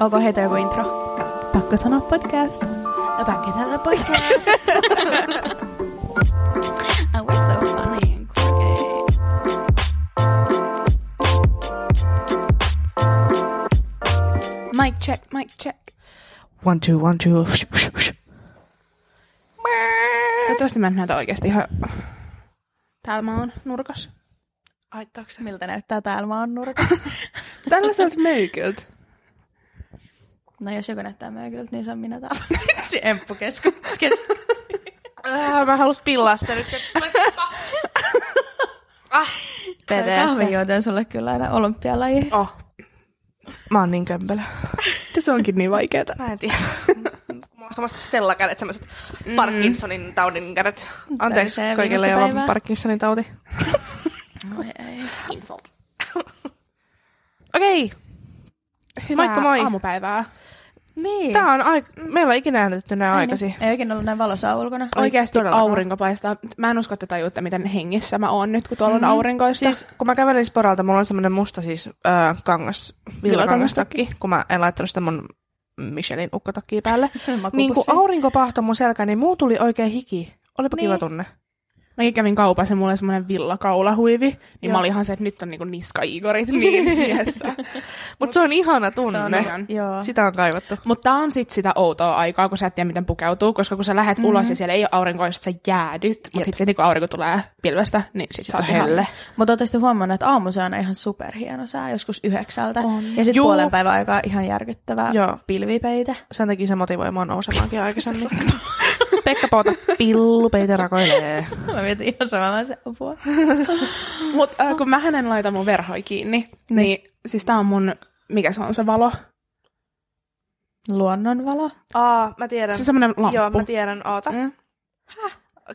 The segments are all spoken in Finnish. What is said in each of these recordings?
Onko heitä joku intro? Pakko sanoa podcast. Pakko sanoa podcast. oh, we're so funny and quirky. Mic check, mic check. One, two, one, two. Toivottavasti mä en näytä oikeasti ihan... Täällä mä oon nurkas. Aittaako se? Miltä näyttää täällä maan nurkassa? Tällaiselta möykyltä. No jos joku näyttää möykyltä, niin se on minä täällä. se emppu kesku. Äh, mä halus pillaa sitä nyt. Ah, Kahvijuote on sulle kyllä aina olympialaji. oh. Mä oon niin kömpelö. Se onkin niin vaikeeta. Mä en tiedä. Mulla on samasta Stella kädet, semmoiset mm. Parkinsonin taudin kädet. Anteeksi kaikille, joilla on. Parkinsonin tauti. Oi ei. Insult. Okei. Hyvää Moikka moi. aamupäivää. Niin. Tää on aika... Meillä on ikinä äänetetty näin Ei aikaisin. niin. Ei oikein ollut näin valossa ulkona. Oikeasti todellakaan. aurinko paistaa. Mä en usko, että tajuutte, miten hengissä mä oon nyt, kun tuolla on Mhm. aurinkoista. Siis kun mä kävelin sporalta, mulla on semmoinen musta siis äh, kangas, villakangastakki, kun mä en laittanut sitä mun Michelin ukkotakkiä päälle. niin kun aurinko pahtoi mun selkä, niin muu tuli oikein hiki. Olipa Niin. kiva tunne. Mäkin kävin kaupassa ja mulla oli semmoinen villakaulahuivi, niin Joo. mä olin ihan se, että nyt on niinku niska-igorit niin tiessä. Mutta se on ihana tunne. Se on ihan- Joo. Sitä on kaivattu. Mutta tää on sit sitä outoa aikaa, kun sä et tiedä, miten pukeutuu, koska kun sä lähdet mm-hmm. ulos ja siellä ei ole aurinkoa, ja sä jäädyt, mutta sitten niin kun aurinko tulee pilvestä, niin sit, Sit on oot helle. Mutta ootte sitten huomannut, että aamussa on ihan superhieno sää, joskus yhdeksältä. On. Ja sitten puolen päivän aikaa ihan järkyttävä Joo. pilvipeite. Sen takia se motivoi mua nousemaankin aikaisemmin. Pekka Pouta, pillupeite rakoilee. Mä mietin ihan samaa se apua. Mut äh, kun mä en laita mun verhoi kiinni, niin. niin siis tää on mun, mikä se on se valo? Luonnonvalo. Aa, mä tiedän. Se semmonen lamppu. Joo, mä tiedän. Oota. Mm.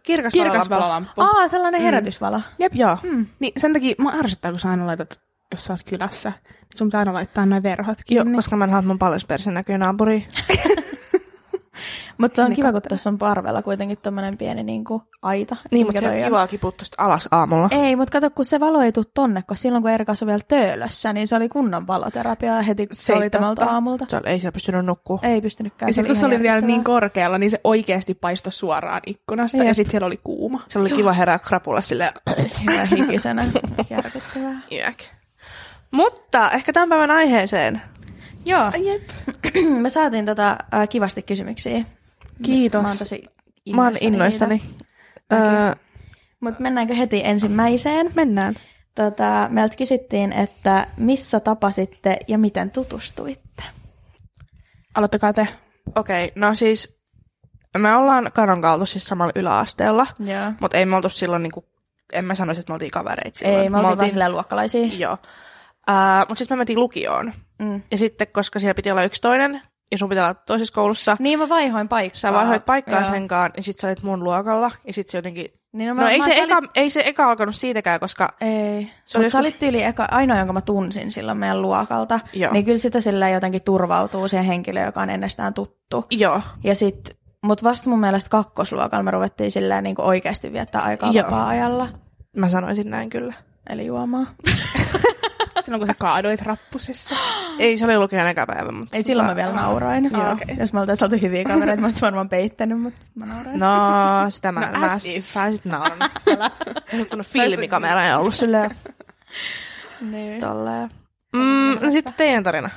Kirkas, Kirkas valolamppu. valolamppu. Aa, sellainen Mm. herätysvalo. Jep, joo. Hmm. Niin sen takia mä ärsyttää, kun sä aina laitat, jos sä oot kylässä, niin sun pitää aina laittaa noin verhot Joo, kiinni. koska mä en halua, että mun paljasperse näkyy naapuriin. Mutta se on kiva, kun tuossa on parvella kuitenkin tommonen pieni niinku aita. Niin, Mikä mutta se on kiva kipua tosta alas aamulla. Ei, mutta kato, kun se valo ei tule tonne, kun silloin kun Erika asui vielä töölössä, niin se oli kunnon valoterapiaa heti Se seitsemältä aamulta. Se oli, ei siellä pystynyt nukkua. Ei pystynytkään. Ja sitten kun se oli vielä niin korkealla, niin se oikeasti paistoi suoraan ikkunasta Jep. ja sitten siellä oli kuuma. Se oli kiva herää krapulla silleen, Hyvä hikisenä. Järkyttävää. jääk. Mutta ehkä tämän päivän aiheeseen. Joo, Jep. me saatiin tota, äh, kivasti kysymyksiä. Kiitos. Mä oon tosi Mä oon innoissani. Öö, Mutta mennäänkö heti ensimmäiseen? mennään. Tota, meiltä kysyttiin, että missä tapasitte ja miten tutustuitte? Aloittakaa te. Okei, no siis me ollaan Karon kaltu siis samalla yläasteella, Joo. mutta ei me oltu silloin niinku, en mä sanoisi, että me oltiin kavereita silloin. Ei, me oltiin vaan silleen luokkalaisia. Joo. Uh, mutta sitten me mentiin lukioon. Mm. Ja sitten, koska siellä piti olla yksi toinen, ja sun pitää olla toisessa koulussa, Niin mä vaihoin paikkaa. sä vaihoit paikkaa Joo. senkaan, ja sitten sä olit mun luokalla, ja sitten se jotenkin... Niin, No, no ei, mä se sä eka, ei se eka alkanut siitäkään, koska... Ei. Se oli sä olit tyyli eka, ainoa, jonka mä tunsin silloin meidän luokalta. Joo. Niin kyllä sitä silleen jotenkin turvautuu siihen henkilöön, joka on ennestään tuttu. Joo. Ja sit, mut vasta mun mielestä kakkosluokalla me ruvettiin silleen niin oikeasti viettää aikaa Joo. vapaa-ajalla. Mä sanoisin näin kyllä. Eli juomaa. Silloin kun sä kaadoit rappusissa. Ei, se oli lukion eka päivä, mutta... Ei silloin mä vielä nauroin. Joo, Joo. okei. Jos me oltaisiin oltu hyviä kavereita, mä olisin varmaan peittänyt, mutta mä nauroin. No, sitä mä, No, mä as if. saisit naurannut. Olisi ottanut filmikameran ja ollut silleen Niin. tolleen. Mm, no sitten teidän tarina.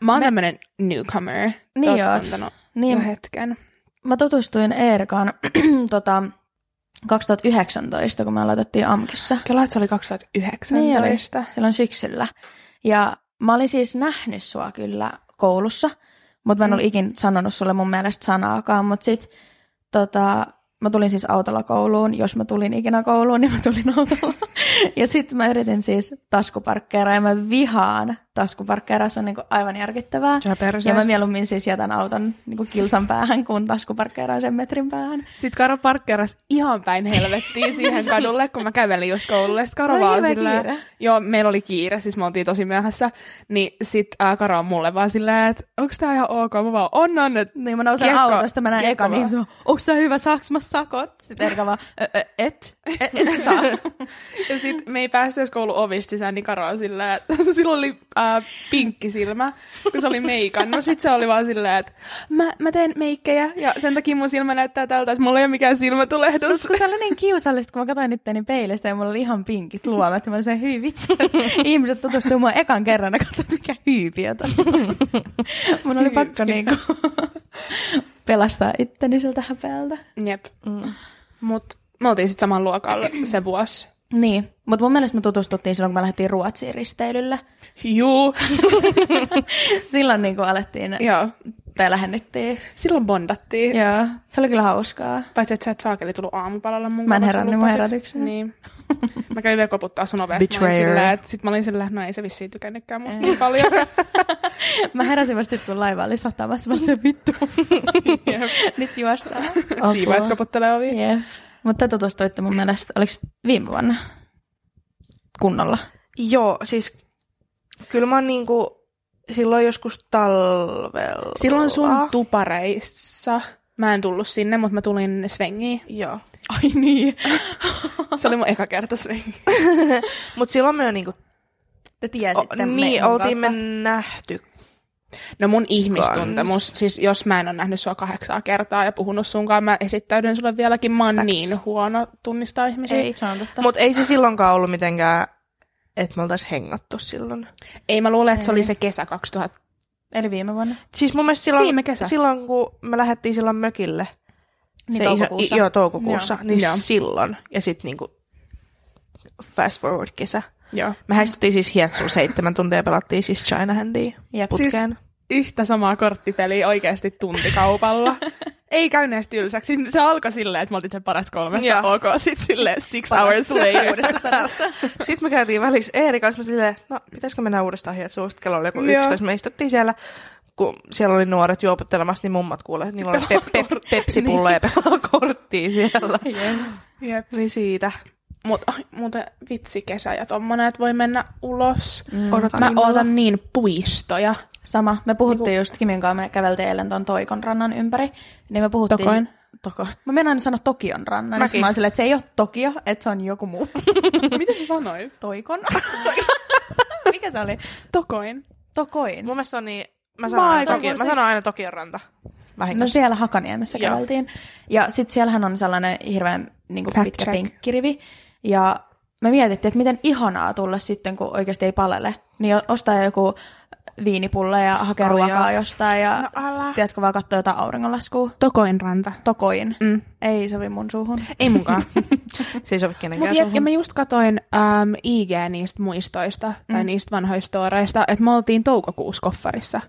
Mä oon tämmönen newcomer. Niin oot Niin. jo hetken. Mä tutustuin Eerkaan tota, 2019, kun me aloitettiin AMKissa. Kela, että se oli 2019. Niin oli, silloin syksyllä. Ja mä olin siis nähnyt sua kyllä koulussa, mutta mä en ollut ikin sanonut sulle mun mielestä sanaakaan, mutta sit tota, mä tulin siis autolla kouluun, jos mä tulin ikinä kouluun, niin mä tulin autolla. Ja sitten mä yritin siis taskuparkkeeraa ja mä vihaan taskuparkkeeraa, se on niinku aivan on perseestä. Ja mä mieluummin siis jätän auton niinku kilsan päähän, kun taskuparkkeeraan sen metrin päähän. Sitten Karo parkkeerasi ihan päin helvettiin siihen kadulle, kun mä kävelin just koululle. Sitten Karo Oli vaan silleen, kiire. joo, meillä oli kiire, siis me oltiin tosi myöhässä. Niin sit äh, Karo on mulle vaan silleen, että onko tää ihan ok? Mä vaan, on, on, että Niin mä nousen Kiekko- autosta, mä näen eka, niin vaan. se on, onko tää hyvä, saaks mä sakot? Sitten Erika vaan, "Ö, ö, et, et, et saa. Ja sit me ei päästä edes koulun ovista sisään, niin Karo on silleen, että silloin oli äh, uh, pinkki silmä, kun se oli meikannut. Sitten se oli vaan silleen, että mä, mä teen meikkejä ja sen takia mun silmä näyttää tältä, että mulla ei ole mikään silmätulehdus. Kun se oli niin kiusallista, kun mä katsoin itseäni peilistä ja mulla oli ihan pinkit luomet. Ja mä sanoin, hyi vittu. Ihmiset tutustuu mua ekan kerran ja katsoivat, mikä hyypiötä. mun oli pakko niinku pelastaa itteni siltä häpeältä. Jep. Mm. Mut me oltiin sitten saman luokalla se vuosi. Niin, mutta mun mielestä me tutustuttiin silloin, kun me lähdettiin Ruotsiin risteilylle. Juu. silloin niin kuin alettiin, Joo. tai lähennyttiin. Silloin bondattiin. Joo, se oli kyllä hauskaa. Paitsi, että sä et saakeli tullut aamupalalla mun Mä en herännyt mun herätykseen. Niin. Mä kävin vielä koputtaa sun oveen. Betrayer. Sitten mä olin sillä, että no ei se vissiin tykännytkään musta niin paljon. Mä heräsin vasta sit, kun laiva oli satamassa. Mä olin se vittu. Nyt juostaan. Siivoajat koputtelee ovi. Jep. Mutta te tutustuitte mun mielestä, oliko viime vuonna kunnolla? Joo, siis kyllä mä oon niinku silloin joskus talvella. Silloin sun tupareissa, mä en tullut sinne, mutta mä tulin Svengiin. Joo. Ai niin. Se oli mun eka kerta Svengi. Mut silloin me jo niinku... Te O, tiesitte niin, mun oltiin me nähty. No mun ihmistuntemus, siis jos mä en ole nähnyt sua kahdeksaa kertaa ja puhunut sunkaan, mä esittäydyn sulle vieläkin, mä oon Facts. niin huono tunnistaa ihmisiä. Ei. Se on totta. Mut ei se silloinkaan ollut mitenkään, että me oltais hengattu silloin. Ei mä luulen, että se oli se kesä 2000. Eli viime vuonna. Siis mun mielestä silloin, Viime kesä. silloin kun me lähdettiin silloin mökille, Niin se toukokuussa. Iso, joo, toukokuussa, Joo. niin Joo. silloin. Ja sitten niinku fast forward kesä. Joo. Me häistuttiin siis hieksuun seitsemän tuntia ja pelattiin siis China Handia Jep. putkeen. Yhtä samaa korttipeliä oikeasti tuntikaupalla. Ei käynyt edes tylsäksi. Se alkoi silleen, että me oltiin se paras kolmesta Joo. ok, sitten silleen six Paras hours later. Sitten me käytiin välissä Eerin kanssa, mä silleen, no pitäisikö mennä uudestaan hieksuun? Sitten kello oli joku Joo. 11, me istuttiin siellä, kun siellä oli nuoret juoputtelemassa, niin mummat kuulee, että niillä oli pe- pe- pepsipulloja ja pelaa korttia siellä. Jep. Niin siitä. Mut, ai, muuten vitsi kesä ja tommonen, että voi mennä ulos. Mm. Odotan Mä innolla. ootan niin puistoja. Sama. Me puhuttiin just Kimin kanssa, me käveltiin eilen tuon Toikon rannan ympäri. Niin me puhuttiin... Tokoin? Toko. Mä menen aina sanoa Tokion rannan. Niin Mäkin. sit mä oon silleen, että se ei ole Tokio, että se on joku muu. Mitä sä sanoit? Toikon? Mikä se oli? Tokoin. Tokoin. Mun mielestä se on niin, mä Mä sanon, Tokio, mä sanon aina Tokion ranta. No Vahingossa. siellä Hakaniemessä Joo. käveltiin. Ja sitten siellähän on sellainen hirveän niin kuin pitkä check. penkkirivi. Ja me mietittiin, että miten ihanaa tulla sitten, kun oikeasti ei palele. Niin ostaa joku viinipulle ja hakea Kaljaa. ruokaa jostain ja No tiedätkö vaan katsoa jotain auringonlaskua. Tokoin ranta. Tokoin. Mm. Ei sovi mun suuhun. Ei munkaan. Se ei sovi kenenkään ja, suhun. ja mä just katoin um, IG niistä muistoista, tai niistä vanhoista storeista, että me oltiin toukokuussa koffarissa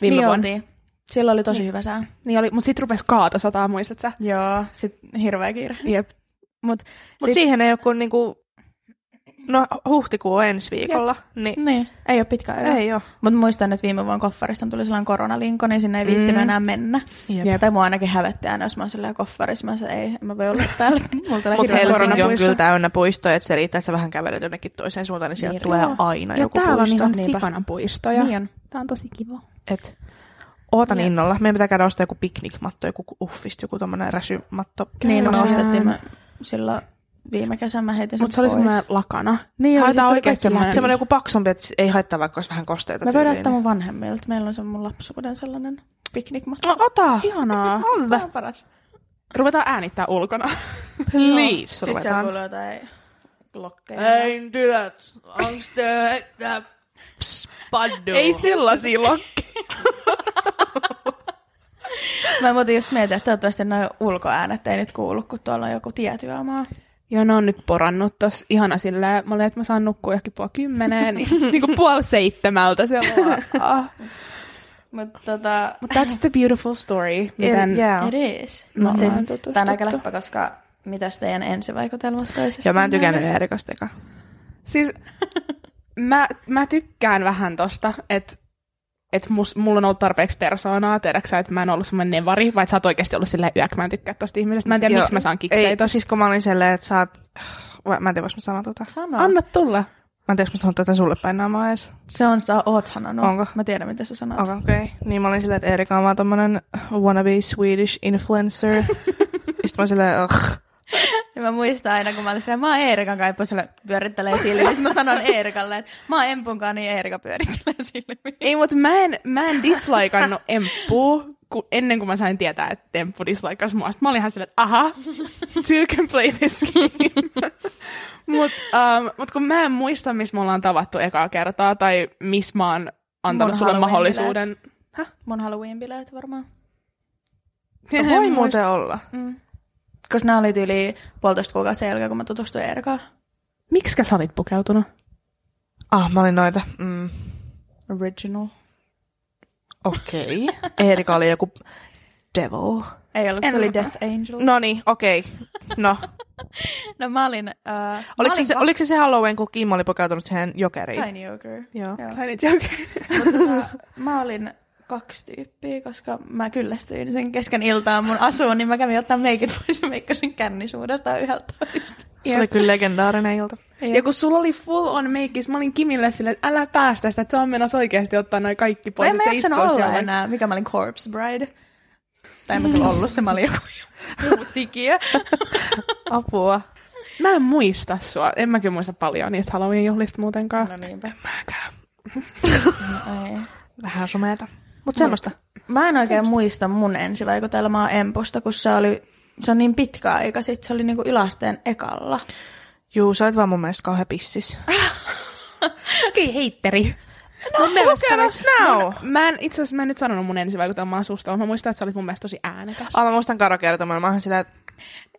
viime niin vuonna. oltiin. Silloin oli tosi hyvä sää. Niin oli, mutta sit rupes kaato sataa, muistat sä? Joo, sit hirveä kiire. Jep. Mut, Mut siihen ei ole kuin niinku, no huhtikuu on ensi viikolla. Niin. Niin, ei ole pitkä aika. Ei oo. Mutta muistan, että viime vuonna koffarista tuli sellainen koronalinko, niin sinne ei viittinyt Mm. enää mennä. Jep. Tai mua ainakin hävetti aina, jos mä oon silleen koffarissa. Mä sanoin, ei, en mä voi olla täällä. Mutta Helsinki on kyllä täynnä puistoja, että se riittää, että sä vähän kävelet jonnekin toiseen suuntaan, niin sieltä Niin, tulee aina Ja joku täällä on ihan sikana puistoja. Niin. Tää on tosi kiva. Et, ootan Jep. innolla. Meidän pitää käydä ostaa joku piknikmatto, joku uffista, joku tommonen räsymatto. Niin, me ostettiin silloin viime kesän, mä heitin sen Mutta se oli semmoinen lakana. Niin, oli, Haetaan kaikki semmoinen-. Semmoinen joku paksumpi, että ei haittaa vaikka olisi vähän kosteita. Mä voin ottaa mun vanhemmilta. Meillä on se mun lapsuuden sellainen piknikmatto. No ota! Ihanaa. Se on paras. Ruvetaan äänittää ulkona. Please, Sitten siellä ruvetaan. kuuluu jotain glokkeja. Ei tytöt, onks te että spaddu? Ei sellaisia lokkeja. Mä muuten just mietin, että toivottavasti noin ulkoäänet ei nyt kuulu, kun tuolla on joku tietyömaa. Joo, ne on nyt porannut tossa ihana silleen. Mä olin, että mä saan nukkua johonkin puoli kymmeneen, niin sit niinku puoli seitsemältä se on ah. Mutta tota, But that's the beautiful story. Miten yeah. it is. Mutta sitten tutustuttu. tää on aika läppä, koska mitäs teidän ensivaikutelmat toisesta? Ja mä en tykännyt Eerikasta eka. Siis mä, mä tykkään vähän tosta, että et mus, mulla on ollut tarpeeksi persoonaa, tiedätkö sä, että mä en ollut semmoinen nevari, vai että sä oot oikeasti ollut silleen yök, mä en tykkää tosta ihmisestä. Mä en tiedä, Joo. miksi mä saan kiksejä Ei, siis kun mä olin silleen, että sä oot... Mä en tiedä, voiko mä sanoa tota. Sano. Anna tulla. Mä en tiedä, jos mä sanon tätä sulle päin naamaa edes. Se on, sä oot sanonut. Onko? Mä tiedän, mitä sä sanot. Okei, okay. Niin mä olin silleen, että Erika on vaan tommonen wannabe Swedish influencer. Sitten mä olin silleen, ugh. Ja mä muistan aina, kun mä olin siellä, mä oon Eerikan kanssa, ja pyörittelee silmiä. Sitten mä sanon Eerikalle, että mä oon Empun kanssa, niin Eerika pyörittelee silmiä. Ei, mutta mä en, mä en dislaikannut Emppua, ku, ennen kuin mä sain tietää, että Temppu dislaikas mua. Sitten mä olin ihan silleen, että aha, two can play this game. Mutta um, mut kun mä en muista, missä me ollaan tavattu ekaa kertaa, tai missä mä oon antanut Mun sulle mahdollisuuden. Mun Halloween-bileet varmaan. No, voi muuten olla. Koska nämä oli yli puolitoista kuukautta sen jälkeen, kun mä tutustuin Eerikaan. Miksikä sä olit pukeutunut? Ah, mä olin noita. Mm. Original. Okei. Okay. Eerika oli joku devil. Ei ollut, se oli Death Angel. No niin, okei. Okay. No. No mä olin... Uh, mä Oliko se, olin se, oliko se se Halloween, kun Kim oli pukeutunut siihen jokeriin? Tiny Ogre. Joo. Joo. Tiny Joker. Mutta mä olin kaksi tyyppiä, koska mä kyllästyin sen kesken iltaa mun asuun, niin mä kävin ottaa meikit pois ja meikkasin kännisuudesta yhdeltä toista. Se oli kyllä legendaarinen ilta. Ja kun sulla oli full on meikis, mä olin Kimille silleen, että älä päästä sitä, että se on menossa oikeasti ottaa noin kaikki pois. en mä jaksanut istuisi olla jollain- enää, mikä mä olin Corpse Bride. Tai en mä kyllä ollut se, mä olin joku muu sikiö. Apua. Mä en muista sua. En mäkin muista paljon niistä Halloween-juhlista muutenkaan. No niinpä. Mäkään. No, ei. Vähän sumeeta. Mut semmoista. Mä en oikein muista mun ensivaikutelmaa Empusta, kun se oli, se on niin pitkä aika sitten, se oli niinku yläasteen ekalla. Juu, sä olet vaan mun mielestä kauhean pissis. Okei, heitteri. No, look at us now! Mä en, itse asiassa mä en nyt sanonut mun ensivaikutelmaa susta, mutta mä muistan, että sä olit mun mielestä tosi äänekäs. Ah, mä muistan Karo kertomaan. Mä oon sillä, että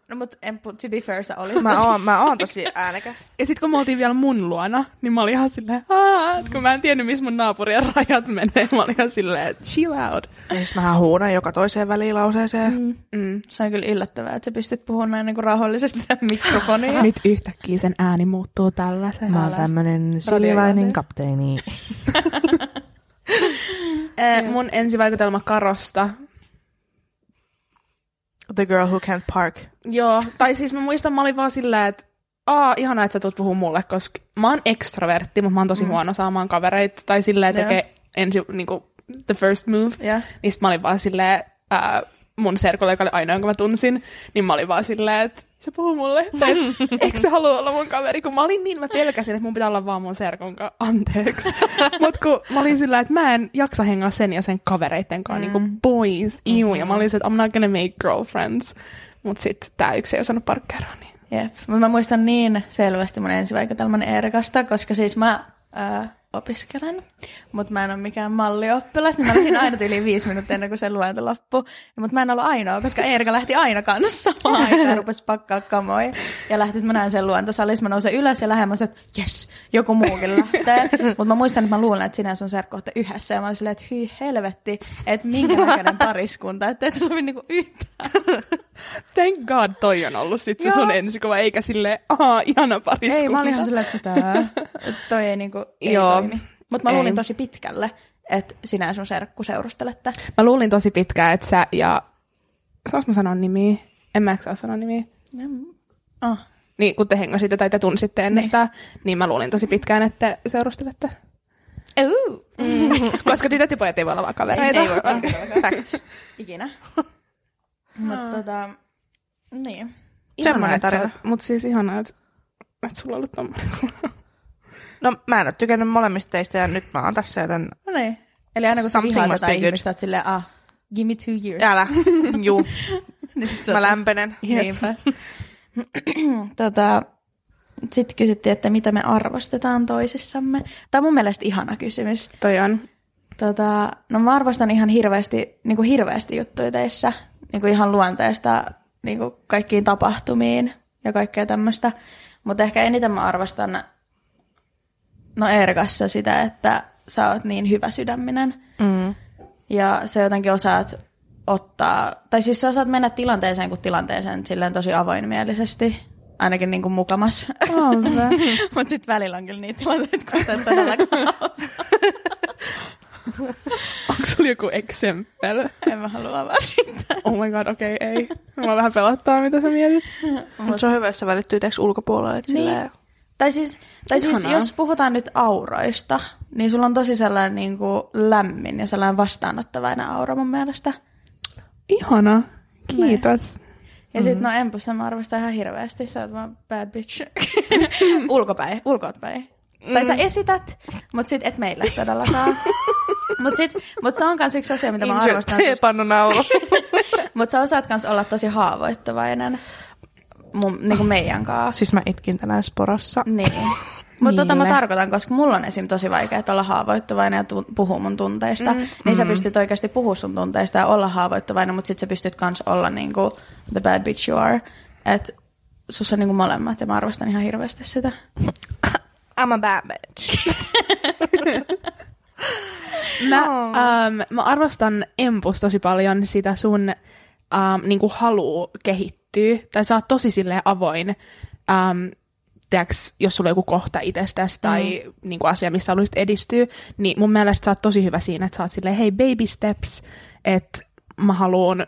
No mut Empu, to be fair, sä olit mä oon, mä oon tosi äänekäs. Ja sit kun me oltiin vielä mun luona, niin mä olin ihan silleen, Aa, että kun mä en tiennyt, missä mun naapurien rajat menee, mä olin ihan silleen, chill out. Ja siis mähän huudan joka toiseen välilauseeseen. Mm. Mm. Se on kyllä yllättävää, että sä pystyt puhumaan näin niin rauhallisesti mikrofoniin. Nyt yhtäkkiä sen ääni muuttuu tällaiseen. Mä oon tämmönen sililainen kapteeni. Eh, mun ensivaikutelma Karosta. The girl who can't park. Joo, tai siis mä muistan, mä olin vaan silleen, että Aa, ihanaa, että sä tulet puhua mulle, koska mä oon ekstrovertti, mutta mä oon tosi mm. huono saamaan kavereita. Tai silleen tekee ensi, niinku, the first move. Ja. Niin mä olin vaan silleen, ää, mun serkulle, joka oli ainoa, jonka mä tunsin, niin mä olin vaan silleen, että se puhuu mulle, tai et, eikö se halua olla mun kaveri, kun mä olin niin, mä pelkäsin, että mun pitää olla vaan mun serkun kanssa, anteeksi. Mut kun mä olin silleen, että mä en jaksa hengaa sen ja sen kavereitten kanssa, mm. niinku boys, iu, ja mä olin silleen, että I'm not gonna make girlfriends. Mut sit tää yksi ei osannut parkkeeraa, niin Jep. Mut Mä muistan niin selvästi mun ensivaikutelman Eerikasta, koska siis mä ää, opiskelen, mutta mä en ole mikään mallioppilas, niin mä lähdin aina yli viisi minuuttia ennen kuin se luento loppui. Mutta mä en ollut ainoa, koska Eerika lähti aina kanssa samaan aikaan rupesi pakkaa kamoja. Ja lähti, mä näin sen luentosalissa, mä nousen ylös ja lähemmä, että jes, joku muukin lähtee. Mutta mä muistan, että mä luulen, että sinä serkku olette yhdessä. Ja mä olin silleen, että hyi helvetti, että minkä näköinen pariskunta, että et sovi niinku yhtään. thank god toi on ollut sit se Joo. sun ensikuva, eikä silleen, ahaa, ihana pariskunta. Ei, mä olin ihan silleen, että tää, että toi ei niinku, ei Joo. Toimi. Mutta mä Ei. luulin tosi pitkälle, että sinä ja sun serkku seurustelette. Mä luulin tosi pitkään, että sä ja... Saanko mä sanoa nimiä? En mä saa sanoa nimiä. Oh. Niin, kun te hengasitte tai te tunsitte ennestään, niin mä luulin tosi pitkään, että te seurustelette. Uh. Koska tytöt ja pojat ei voi olla vaan kavereita. Ei voi olla. Facts. Ikinä. Mutta tota, niin. Semmoinen tarina. Mutta siis ihanaa, että, että sulla on ollut tommoinen. No mä en ole tykännyt molemmista teistä ja nyt mä oon tässä, joten No niin. Eli aina kun sä vihaat jotain ihmistä, oot silleen, ah, give me two years. älä. Juu, niin sit mä lämpenen. Niinpä. tota, Sitten kysyttiin, että mitä me arvostetaan toisissamme. Tämä on mun mielestä ihana kysymys. Toi on. Tota, no mä arvostan ihan hirveästi, niin kuin hirveästi juttuja teissä. Niin kuin ihan luonteesta niin kuin kaikkiin tapahtumiin ja kaikkea tämmöistä. Mutta ehkä eniten mä arvostan no Erkassa sitä, että sä oot niin hyvä sydäminen. Mm. Ja sä jotenkin osaat ottaa, tai siis sä osaat mennä tilanteeseen kuin tilanteeseen silleen tosi avoinmielisesti. Ainakin niin kuin mukamas. Mutta sitten välillä on kyllä niitä tilanteita, kun sä et todellakaan. Onko sulla joku exempel? En mä halua sitä. Oh my god, okei, okay, ei. Mä vähän pelottaa, mitä sä mietit. Mutta se on hyvä, jos se välittyy teeksi ulkopuolelle. Että Niin. silleen, Tai siis, tai siis jos puhutaan nyt auroista, niin sulla on tosi sellainen niin kuin lämmin ja sellainen vastaanottavainen aura mun mielestä. Ihana. Kiitos. Ja sit no Empussa mä arvostan ihan hirveästi, sä oot vaan bad bitch. Ulkopäin, ulkootpäin. Tai sä esität, mut sit et meille todellakaan. mut, sit, mut se on kans yksi asia, mitä mä arvostan. Pannunaulu. mut sä osaat kans olla tosi haavoittuvainen mun, niin kuin meidän kanssa. Siis mä itkin tänään sporassa. Niin. Mutta tota mä tarkoitan, koska mulla on esim. tosi vaikea olla haavoittuvainen ja tu- puhua mun tunteista. Mm. Niin mm. sä pystyt oikeasti puhua sun tunteista ja olla haavoittuvainen, mutta sit sä pystyt kans olla niinku the bad bitch you are. Et sussa on niinku molemmat ja mä arvostan ihan hirveästi sitä. I'm a bad bitch. mä, oh. um, mä arvostan Empus tosi paljon sitä sun um, niinku haluu kehittyä. Tai sä oot tosi silleen avoin. Um, tiiäks, jos sulla on joku kohta itsestäsi tai mm. niin kuin asia, missä haluaisit edistyä, niin mun mielestä sä oot tosi hyvä siinä, että sä oot silleen, hei baby steps, että mä haluan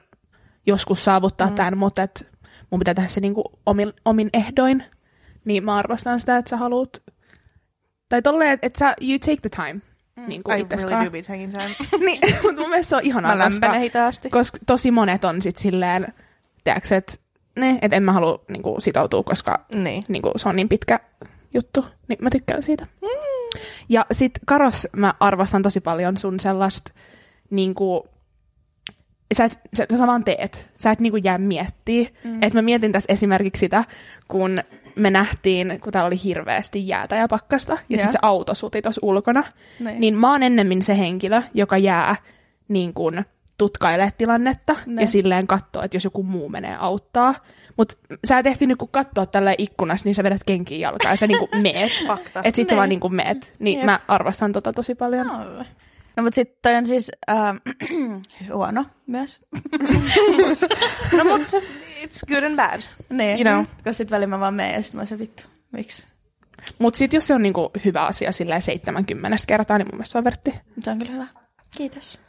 joskus saavuttaa mm. tämän, mutta että mun pitää tehdä se niin kuin omin, omin ehdoin, niin mä arvostan sitä, että sä haluat, tai tolleen, että, että sä, you take the time. Mm. Niin kuin I really do be taking time. niin, mutta mun mielestä se on ihanaa, mä koska, koska tosi monet on sit silleen, tiedätkö, että ne, että en mä halua niin kuin, sitoutua, koska niin. Niin kuin, se on niin pitkä juttu, niin mä tykkään siitä. Mm. Ja sit Karos mä arvostan tosi paljon sun sellaista, niin kuin, sä, et, sä, sä vaan teet, sä et niin kuin, jää miettiä. Mm. Et mä mietin tässä esimerkiksi sitä, kun me nähtiin, kun täällä oli hirveästi jäätä ja pakkasta, ja yeah. sitten se auto suti tuossa ulkona, niin. niin mä oon ennemmin se henkilö, joka jää niin kuin, tutkailee tilannetta ne. ja silleen katsoa, että jos joku muu menee auttaa. Mutta sä et ehtinyt kun katsoa tällä ikkunassa, niin sä vedät kenkiin jalkaan ja sä niinku meet. Fakta. Et sit sä vaan niinku meet. Niin Jep. mä arvostan tota tosi paljon. No, no mutta sitten toi on siis äh, huono myös. no mutta se, it's good and bad. Niin, you know. koska sit välillä mä vaan meen ja sit mä se vittu, miksi? Mutta sitten jos se on niinku hyvä asia silleen 70 kertaa, niin mun mielestä se on vertti. Se on kyllä hyvä. Kiitos.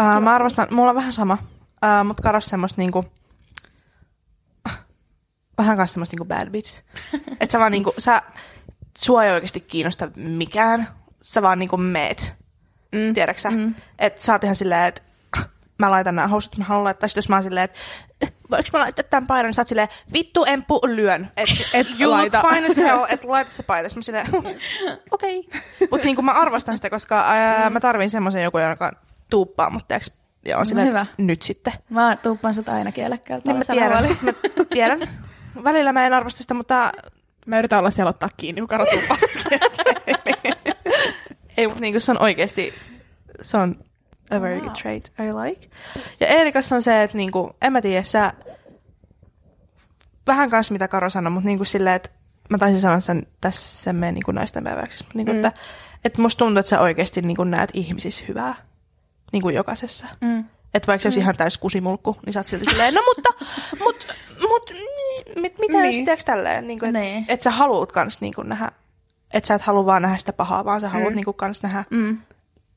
Uh, mä arvostan, mulla on vähän sama, uh, mutta karas semmoista niinku, vähän kanssa semmoista niinku bad bits. että sä vaan niinku, sä, sua ei oikeasti kiinnosta mikään, sä vaan niinku meet. Mm. Tiedäksä? Mm. Että sä oot ihan silleen, että mä laitan nämä housut, mä haluan laittaa. Sitten jos mä oon silleen, että voiko mä laittaa tämän paidan, niin sä oot silleen, vittu empu lyön. Että et you laita. look fine as hell, että laita se paita. Sitten mä silleen, okei. Okay. Mutta niinku mä arvostan sitä, koska ää, mä tarvin semmoisen joku, joka tuuppaa mut tiiäks, ja on no, silleen, hyvä. nyt sitten. Mä tuuppaan sut aina kielekkäältä. Niin mä tiedän, mä tiedän. Välillä mä en arvosta sitä, mutta... Mä yritän olla siellä ottaa kiinni, kun Karo tuuppaa. Ei, mutta niinku se on oikeasti, se on a very wow. good trait I like. Ja Erikas on se, että niinku, en mä tiedä, sä vähän kanssa mitä Karo sanoi, mutta niinku silleen, että mä taisin sanoa sen tässä meidän niinku naisten päiväksi, niinku, mm. että, että musta tuntuu, että sä oikeasti niinku näet ihmisissä hyvää niin kuin jokaisessa. Mm. Että vaikka se olisi mm. ihan täys kusimulkku, niin sä oot silti silleen, no mutta, mut, mut, mit, mitä niin. jos teeks tälleen? Niin kuin, et, niin. et sä haluut kans niin kuin nähdä, että sä et halua vaan nähdä sitä pahaa, vaan sä haluat mm. niin kuin kans nähdä, mm.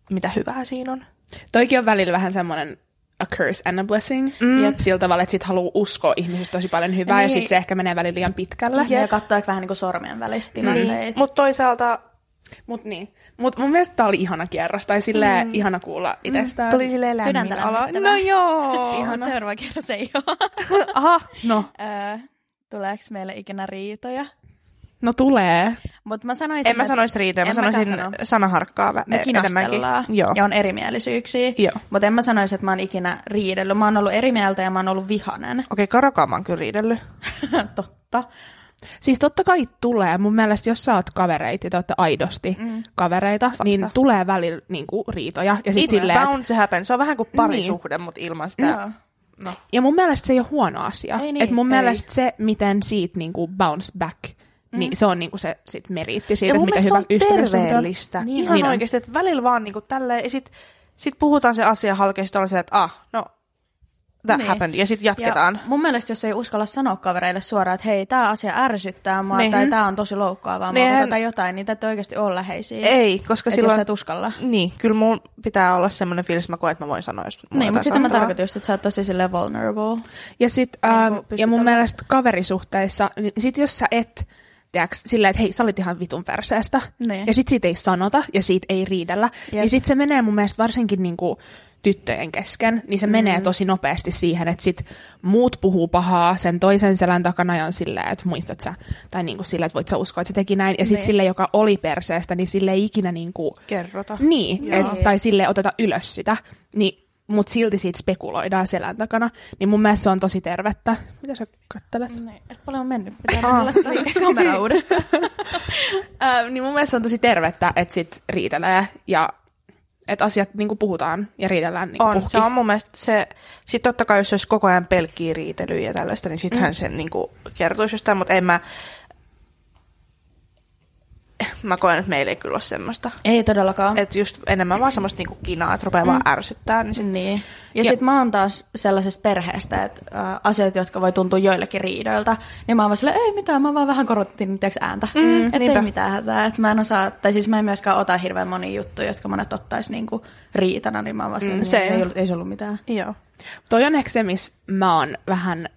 mitä hyvää siinä on. Toikin on välillä vähän semmoinen a curse and a blessing. Mm. Jep. Sillä tavalla, että sit haluaa uskoa ihmisistä tosi paljon hyvää, ja, niin. ja sit se ehkä menee välillä liian pitkälle. Jep. Ja katsoa vähän niin kuin sormien välistä Niin. Mutta toisaalta Mut niin. Mut mun mielestä tää oli ihana kierros, tai silleen mm. ihana kuulla itsestään. Mm. Tuli silleen lämmin olo. No joo. Ihana. Seuraava kierros ei ole. Aha, no. Öö, tuleeko meille ikinä riitoja? No tulee. Mut mä sanoisin, en mä sanoisi riitoja, mä sanoisin sano. sanaharkkaa Me enemmänkin. Joo. Ja on erimielisyyksiä. Mutta en mä sanoisi, että mä oon ikinä riidellyt. Mä oon ollut eri mieltä ja mä oon ollut vihanen. Okei, okay, Karakaa mä oon kyllä riidellyt. Totta. Siis totta kai tulee. Mun mielestä jos sä oot kavereita ja te aidosti mm. kavereita, Fakta. niin tulee välillä niinku riitoja. Ja sit It's silleen, bound to happen. Se on vähän kuin parisuhde, niin. mutta ilman sitä... No. No. Ja mun mielestä se ei ole huono asia. Ei niin, Et mun ei. mielestä se, miten siitä niinku bounce back, mm. niin se on niinku se sit meriitti siitä, ja että mitä hyvä on terveellistä. Niin, Ihan niin oikeasti, että välillä vaan niinku tälleen, ja sit, sit puhutaan se asia on se, että ah, no that niin. happened, ja sitten jatketaan. Ja mun mielestä, jos ei uskalla sanoa kavereille suoraan, että hei, tämä asia ärsyttää mua, niin. tai tämä on tosi loukkaavaa niin. tai jotain, niin täytyy oikeasti olla läheisiä. Ei, koska silloin... jos et uskalla. Niin, kyllä mun pitää olla semmoinen fiilis, mä koen, että mä voin sanoa, jos Niin, mutta sitten mä tarkoitan just, että sä oot tosi silleen vulnerable. Ja, sit, niin, ähm, ja mun olla... mielestä kaverisuhteissa, niin sit jos sä et tiedätkö, silleen, että hei, sä olit ihan vitun perseestä. Niin. Ja sit siitä ei sanota ja siitä ei riidellä. Jep. Niin sit se menee mun mielestä varsinkin niinku tyttöjen kesken, niin se mm. menee tosi nopeasti siihen, että sit muut puhuu pahaa sen toisen selän takana ja on silleen, että muistat sä, tai niinku silleen, että voit sä uskoa, että se teki näin. Ja sit Niin. sille, joka oli perseestä, niin sille ei ikinä niinku, Kerrota. niin, Joo. et, tai sille oteta ylös sitä, niin, mutta silti siitä spekuloidaan selän takana. Niin mun mielestä se on tosi tervettä. Mitä sä kattelet? Niin, et paljon on mennyt. Pitää laittaa kamera uudestaan. Äh, niin mun mielestä se on tosi tervettä, että sit riitelee ja että asiat niinku puhutaan ja riidellään niinku On, puhki. se on mun mielestä se, sit totta kai jos olisi koko ajan pelkkiä riitelyä ja tällaista, niin sittenhän mm. se niinku kertoisi jostain, mutta en mä, mä koen, että meillä ei kyllä ole semmoista. Ei todellakaan. Että just enemmän vaan semmoista niinku kinaa, että rupeaa mm. vaan ärsyttää, niin sit, Niin. Ja, Ja- ja sit mä oon taas sellaisesta perheestä, että ä, asiat, jotka voi tuntua joillekin riidoilta, niin mä oon vaan silleen, ei mitään, mä vaan vähän korotin tiiäks, ääntä. Mm, että ei mitään hätää. Että mä en osaa, tai siis mä en myöskään ota hirveän monia juttuja, jotka monet ottais niinku riitana, niin mä oon vaan silleen, Mm, mm, se- ei, ollut, ei se ollut mitään. joo. Toi on ehkä se, missä mä oon vähän,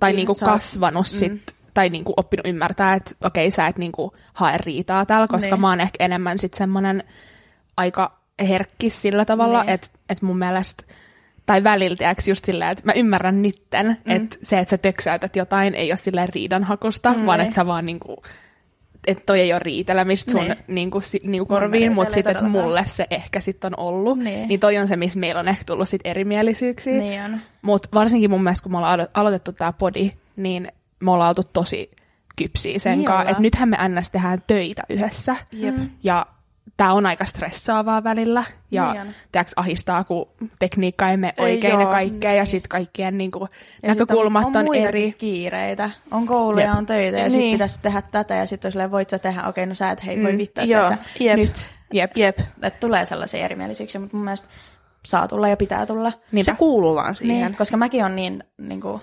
tai Niin, niinku sä oot- kasvanut sit, tai niinku oppinut ymmärtää, että okei, sä et niinku hae riitaa täällä, koska Niin. mä oon ehkä enemmän sit semmonen aika herkkis sillä tavalla, Niin. että et mun mielestä tai välillä tiiäks, just silleen, että mä ymmärrän nytten, mm. että se, että sä töksäytät jotain, ei ole silleen riidanhakusta, mm, vaan Niin. että sä vaan niinku, että toi ei ole riitelemistä sun Niin. niinku, si, niinku korviin, mutta sitten, että mulle se ehkä sitten on ollut. Niin. niin toi on se, missä meillä on ehkä tullut sit erimielisyyksiä. Niin. Mutta varsinkin mun mielestä, kun me ollaan alo- aloitettu tämä podi, niin me ollaan oltu tosi kypsiä sen Niin kanssa. Että nythän me ns. tehdään töitä yhdessä. Jep. Mm. Ja tämä on aika stressaavaa välillä. Ja Niin on. tiedätkö, ahistaa, kun tekniikka ei mene Ei, oikein ja kaikkea. Ja niin. sitten kaikkien niinku, Ja näkökulmat sit on, muitakin eri. kiireitä. On kouluja, Jep. on töitä ja Niin. sitten pitäisi tehdä tätä ja sitten on silleen, voit sä tehdä, okei, no sä et, hei, voi Mm, vittu, joo, että sä jep. nyt. Jep. Jep. Että tulee sellaisia erimielisyyksiä, mutta mun mielestä saa tulla ja pitää tulla. Niinpä. Se kuuluu vaan siihen. Niin, koska mäkin on niin, niin kuin,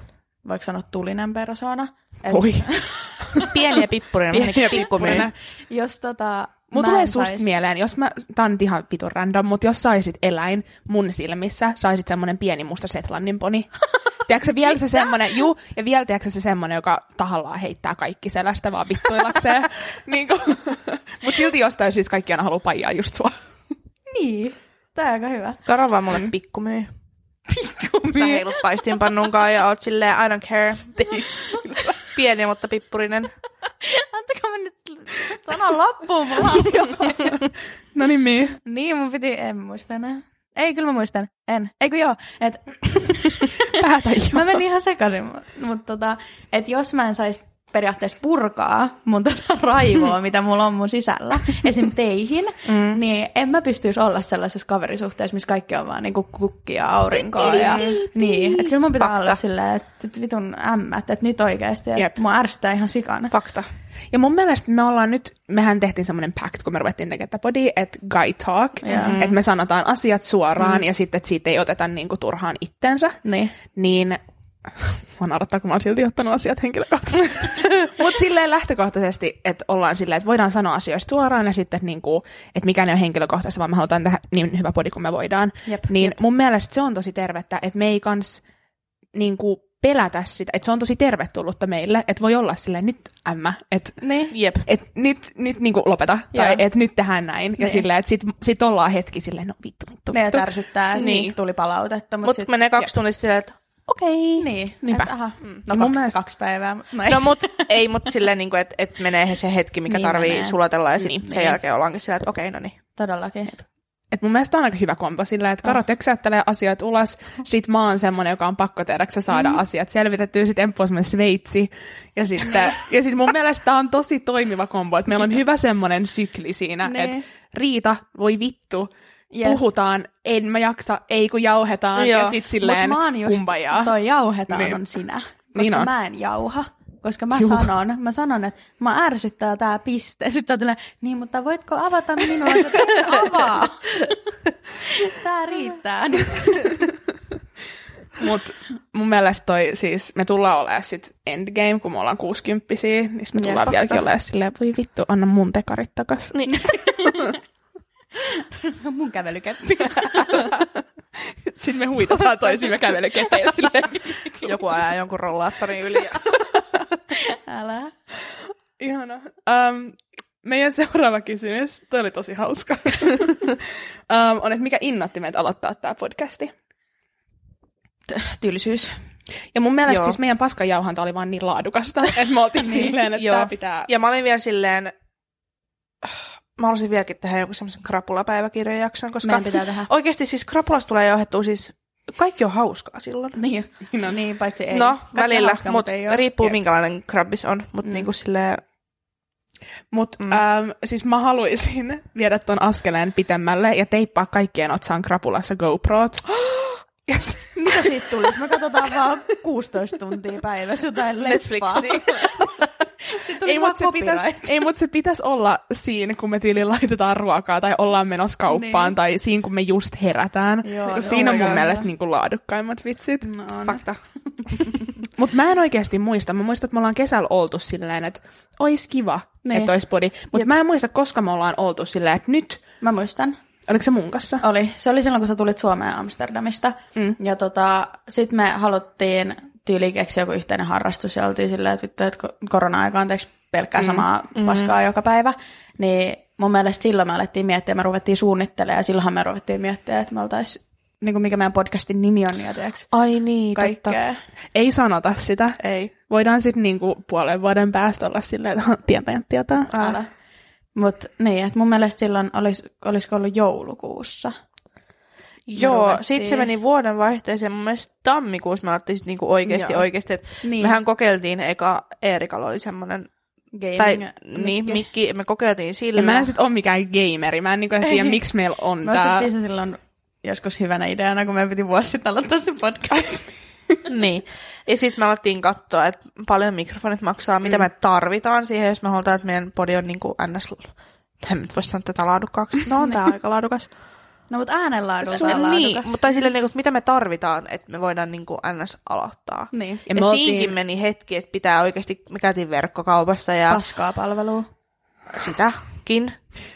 voiko sanoa tulinen persona. Voi. Pieni ja pippurinen, Pieni vähän ja niin kuin pippurinen. pikkumyy. Jos tota, Mulla tulee en susta sais- mieleen, jos mä, tää on nyt ihan vitun random, mutta jos saisit eläin mun silmissä, saisit semmonen pieni musta Setlannin poni. Tiedätkö vielä se semmonen, juu, ja vielä tiedätkö se semmonen, joka tahallaan heittää kaikki selästä vaan vittuilakseen. niin Mut silti jostain syystä kaikki aina haluaa paijaa just sua. Niin, tää on aika hyvä. Karo vaan mulle pikkumyy. Pikkumyy. Sä heilut paistinpannunkaan ja oot silleen, I don't care. Pieni, mutta pippurinen. Antakaa mä nyt sanan loppuun. No niin, Mii. niin, mun piti, en muista enää. Ei, kyllä mä muistan. En. Eikö joo, että Päätä jo. Mä menin ihan sekaisin, mutta tota, että jos mä en saisi periaatteessa purkaa mun tota raivoa, mitä mulla on mun sisällä, esim. teihin, mm. niin en mä pystyisi olla sellaisessa kaverisuhteessa, missä kaikki on vaan niinku kukkia ja aurinkoa. Ja, niin, että kyllä mun pitää Fakta. olla silleen, että vitun ämmät, että nyt oikeasti, Jep. että mua ärsyttää ihan sikana. Fakta. Ja mun mielestä me ollaan nyt, mehän tehtiin semmoinen pact, kun me ruvettiin tekemään tätä podia, että guy talk, Joo. että me sanotaan asiat suoraan ja sitten, että siitä ei oteta niinku turhaan itsensä. Niin. niin Mä naurattaa, kun mä oon silti ottanut asiat henkilökohtaisesti. Mutta silleen lähtökohtaisesti, että ollaan silleen, että voidaan sanoa asioista suoraan ja sitten, että, niinku, että mikään ei ole henkilökohtaista, vaan me halutaan tehdä niin hyvä podi kuin me voidaan. Jep, niin jep. mun mielestä se on tosi tervettä, että me ei kans niinku, pelätä sitä, että se on tosi tervetullutta meille, että voi olla silleen, nyt ämmä, että Niin. Jep. et nyt, nyt niinku lopeta, tai Joo. että nyt tehdään näin. Ja Niin. silleen, että sit, sit ollaan hetki silleen, no vittu, vittu, Ne vittu. ärsyttää, niin. Niin. tuli palautetta. Mutta Mutta sit, menee kaksi tuntia silleen, että okei. Niin, Niinpä. että aha, no mun kaksi, mielestä- kaksi päivää. No, ei. No mut ei, mutta silleen, niin että et menee se hetki, mikä Niin tarvii menee. sulatella ja sitten Niin, sen niin. jälkeen ollaankin silleen, että okei, no niin. Todellakin. Et mun mielestä on aika hyvä kombo sillä, että Karo Oh. töksäyttelee asiat ulos, sit mä oon semmonen, joka on pakko tehdäksä saada mm. asiat selvitettyä, sit Emppu on semmonen sveitsi. Ja sitten ja sit mun mielestä tää on tosi toimiva kombo, että meillä on hyvä semmonen sykli siinä, Niin. että Riita, voi vittu, Jep. puhutaan, en mä jaksa, ei kun jauhetaan, Joo. ja sit silleen Mut mä oon just, kumbajaa. toi jauhetaan Niin. on sinä. Koska Niin on. mä en jauha. Koska mä Juu. sanon, mä sanon, että mä ärsyttää tää piste. Sitten sä tulee, niin mutta voitko avata minua? Sitten avaa. Tää riittää nyt. Mut mun mielestä toi siis, me tullaan olemaan sit endgame, kun me ollaan kuusikymppisiä, niin me tullaan vieläkin olemaan silleen, voi vittu, anna mun tekarit takas. niin. Mun kävelykeppi. Sitten me huitataan toisimme kävelykepeillä silleen. Joku ajaa jonkun rollaattorin yli. Älä. Ihana. Um, meidän seuraava kysymys, toi oli tosi hauska, um, on, että mikä innotti meitä aloittaa tämä podcasti? Tylsyys. Ja mun mielestä Joo. siis meidän paskajauhanta oli vaan niin laadukasta, että me oltiin silleen, että tämä pitää... Ja mä olin vielä silleen, mä haluaisin vieläkin tehdä jonkun semmoisen krapulapäiväkirjan jakson, koska Meidän pitää tehdä. oikeasti siis krapulasta tulee johdettua siis, kaikki on hauskaa silloin. Niin, No. niin paitsi ei. no, Kaikki välillä, hauskaa, mutta ei oo. riippuu Jep. minkälainen krabbis on, mutta Mm. niinku silleen, Mutta Mm. ähm, siis mä haluaisin viedä ton askeleen pitemmälle ja teippaa kaikkien otsaan krapulassa GoProt. Mitä siitä tulisi? Me katsotaan vaan 16 tuntia päivässä jotain leffaa. Netflixi. Ei, mutta se, pitäis, ei, mut se pitäisi olla siinä, kun me tyyliin laitetaan ruokaa tai ollaan menossa kauppaan Niin. tai siinä, kun me just herätään. Joo, no siinä on mun mielestä niinku laadukkaimmat vitsit. No. Fakta. Mutta mä en oikeasti muista. Mä muistan, että me ollaan kesällä oltu silleen, että ois kiva, Niin. niin. että ois podi. Mutta mä en muista, koska me ollaan oltu silleen, että nyt, Mä muistan. oliko se mun kanssa? Oli. Se oli silloin, kun sä tulit Suomeen Amsterdamista. Mm. Ja tota, sit me haluttiin tyyliin keksiä joku yhteinen harrastus ja oltiin silleen, että, vittu, että ko- korona-aika on teeksi pelkkää samaa mm. paskaa joka päivä. Niin mun mielestä silloin me alettiin miettiä, me ruvettiin suunnittelemaan ja silloin me ruvettiin miettiä, että me oltais, niin kuin mikä meidän podcastin nimi on ja tiiäks, Ai niin, totta. kaikkea. Ei sanota sitä. Ei. Voidaan sitten niinku puolen vuoden päästä olla silleen, että tietäjät tietää. Älä. Mut niin, että mun mielestä silloin olis, olisiko ollut joulukuussa. Joo, ruvettiin. sitten se meni vuoden vaihteeseen. Mun mielestä tammikuussa me alettiin sit niinku oikeasti Joo. oikeasti. Et Niin. Mehän kokeiltiin, eka Eerikalla oli semmoinen, Gaming, tai mikki. niin, mikki, me kokeiltiin sillä. Ja mä en sit ole mikään gameri. Mä en niinku tiedä, miksi meillä on Me tää. ostettiin se silloin joskus hyvänä ideana, kun meidän piti vuosi sitten aloittaa se podcast. niin. Ja sitten me alettiin katsoa, että paljon mikrofonit maksaa, mitä me tarvitaan siihen, jos me halutaan, että meidän podi on niinku ns... En nyt voi sanoa tätä laadukkaaksi. No on tää aika laadukas. No mutta äänenlaadulta Su- on niin, laadukas. mutta silleen, niinku, että mitä me tarvitaan, että me voidaan niinku ns. aloittaa. Niin. Ja, Ja me siinkin oltiin- meni hetki, että pitää oikeasti, me käytiin verkkokaupassa ja Paskaa palvelua. sitäkin.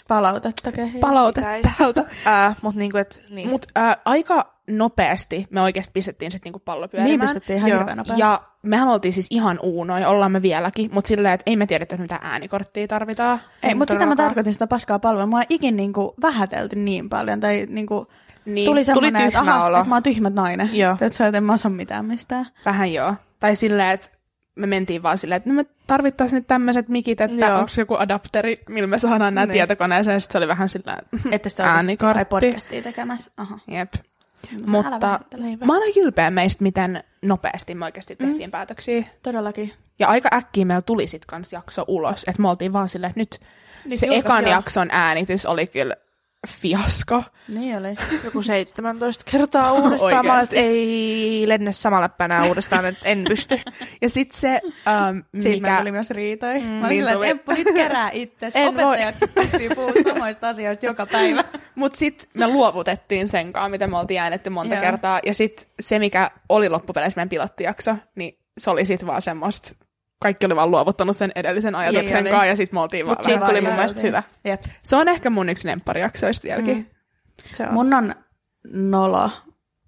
Palautetta kehiin. Palaute Pitäis. täältä. Ää, mutta niinku, et, niin. Mut äh, aika nopeasti me oikeasti pistettiin sit niinku pallo niin pyörimään. pistettiin ihan Joo. hirveän nopea. Ja mehän oltiin siis ihan uunoja, ollaan me vieläkin, mutta silleen, että ei me tiedetä, mitä äänikorttia tarvitaan. Ei, mutta sitä mä tarkoitin sitä paskaa palvelua. Mua ei ikin niinku vähätelty niin paljon. Tai niinku, Niin, tuli semmoinen, että, tyhmä aha, olo. että mä oon tyhmät nainen. Joo. Että sä et mä osaa mitään mistään. Vähän joo. Tai silleen, että me mentiin vaan silleen, että no me tarvittaisiin nyt tämmöiset mikit, että onko joku adapteri, millä me saadaan nämä Niin. tietokoneeseen. Sitten se oli vähän silleen, Että oikeasti Äänikortti. tai podcastia tekemässä. Aha. jep. Mutta mä aika ylpeä meistä, miten nopeasti me oikeasti tehtiin mm. päätöksiä. Todellakin. Ja aika äkkiä meillä tuli sit kans jakso ulos, että me oltiin vaan silleen, että nyt Niin se julkaisi ekan jo. jakson äänitys oli kyllä fiasko. Niin oli. joku 17 kertaa uudestaan. Mä että Oikeesti. ei lennä samalla päänä uudestaan, että en pysty. Ja sit se, ähm, Siitä mikä... tuli myös riitoja. Mm, mä olin niin tuli. että Eppu nyt kerää itses. En Opettajat pystyy puhumaan samoista asioista joka päivä. Mut sit me luovutettiin sen kanssa, mitä me oltiin äänetty monta Joo. kertaa. Ja sit se, mikä oli loppupeleissä meidän pilottijakso, niin se oli sit vaan semmoista, kaikki oli vaan luovuttanut sen edellisen ajatuksen oli. kanssa, ja sit me oltiin vaan Mut siitä vähän tuli silleen- mun mielestä hyvä. Jep. Se on ehkä mun yksi lempparijaksoista vieläkin. Mm. Se on. Mun on nolo,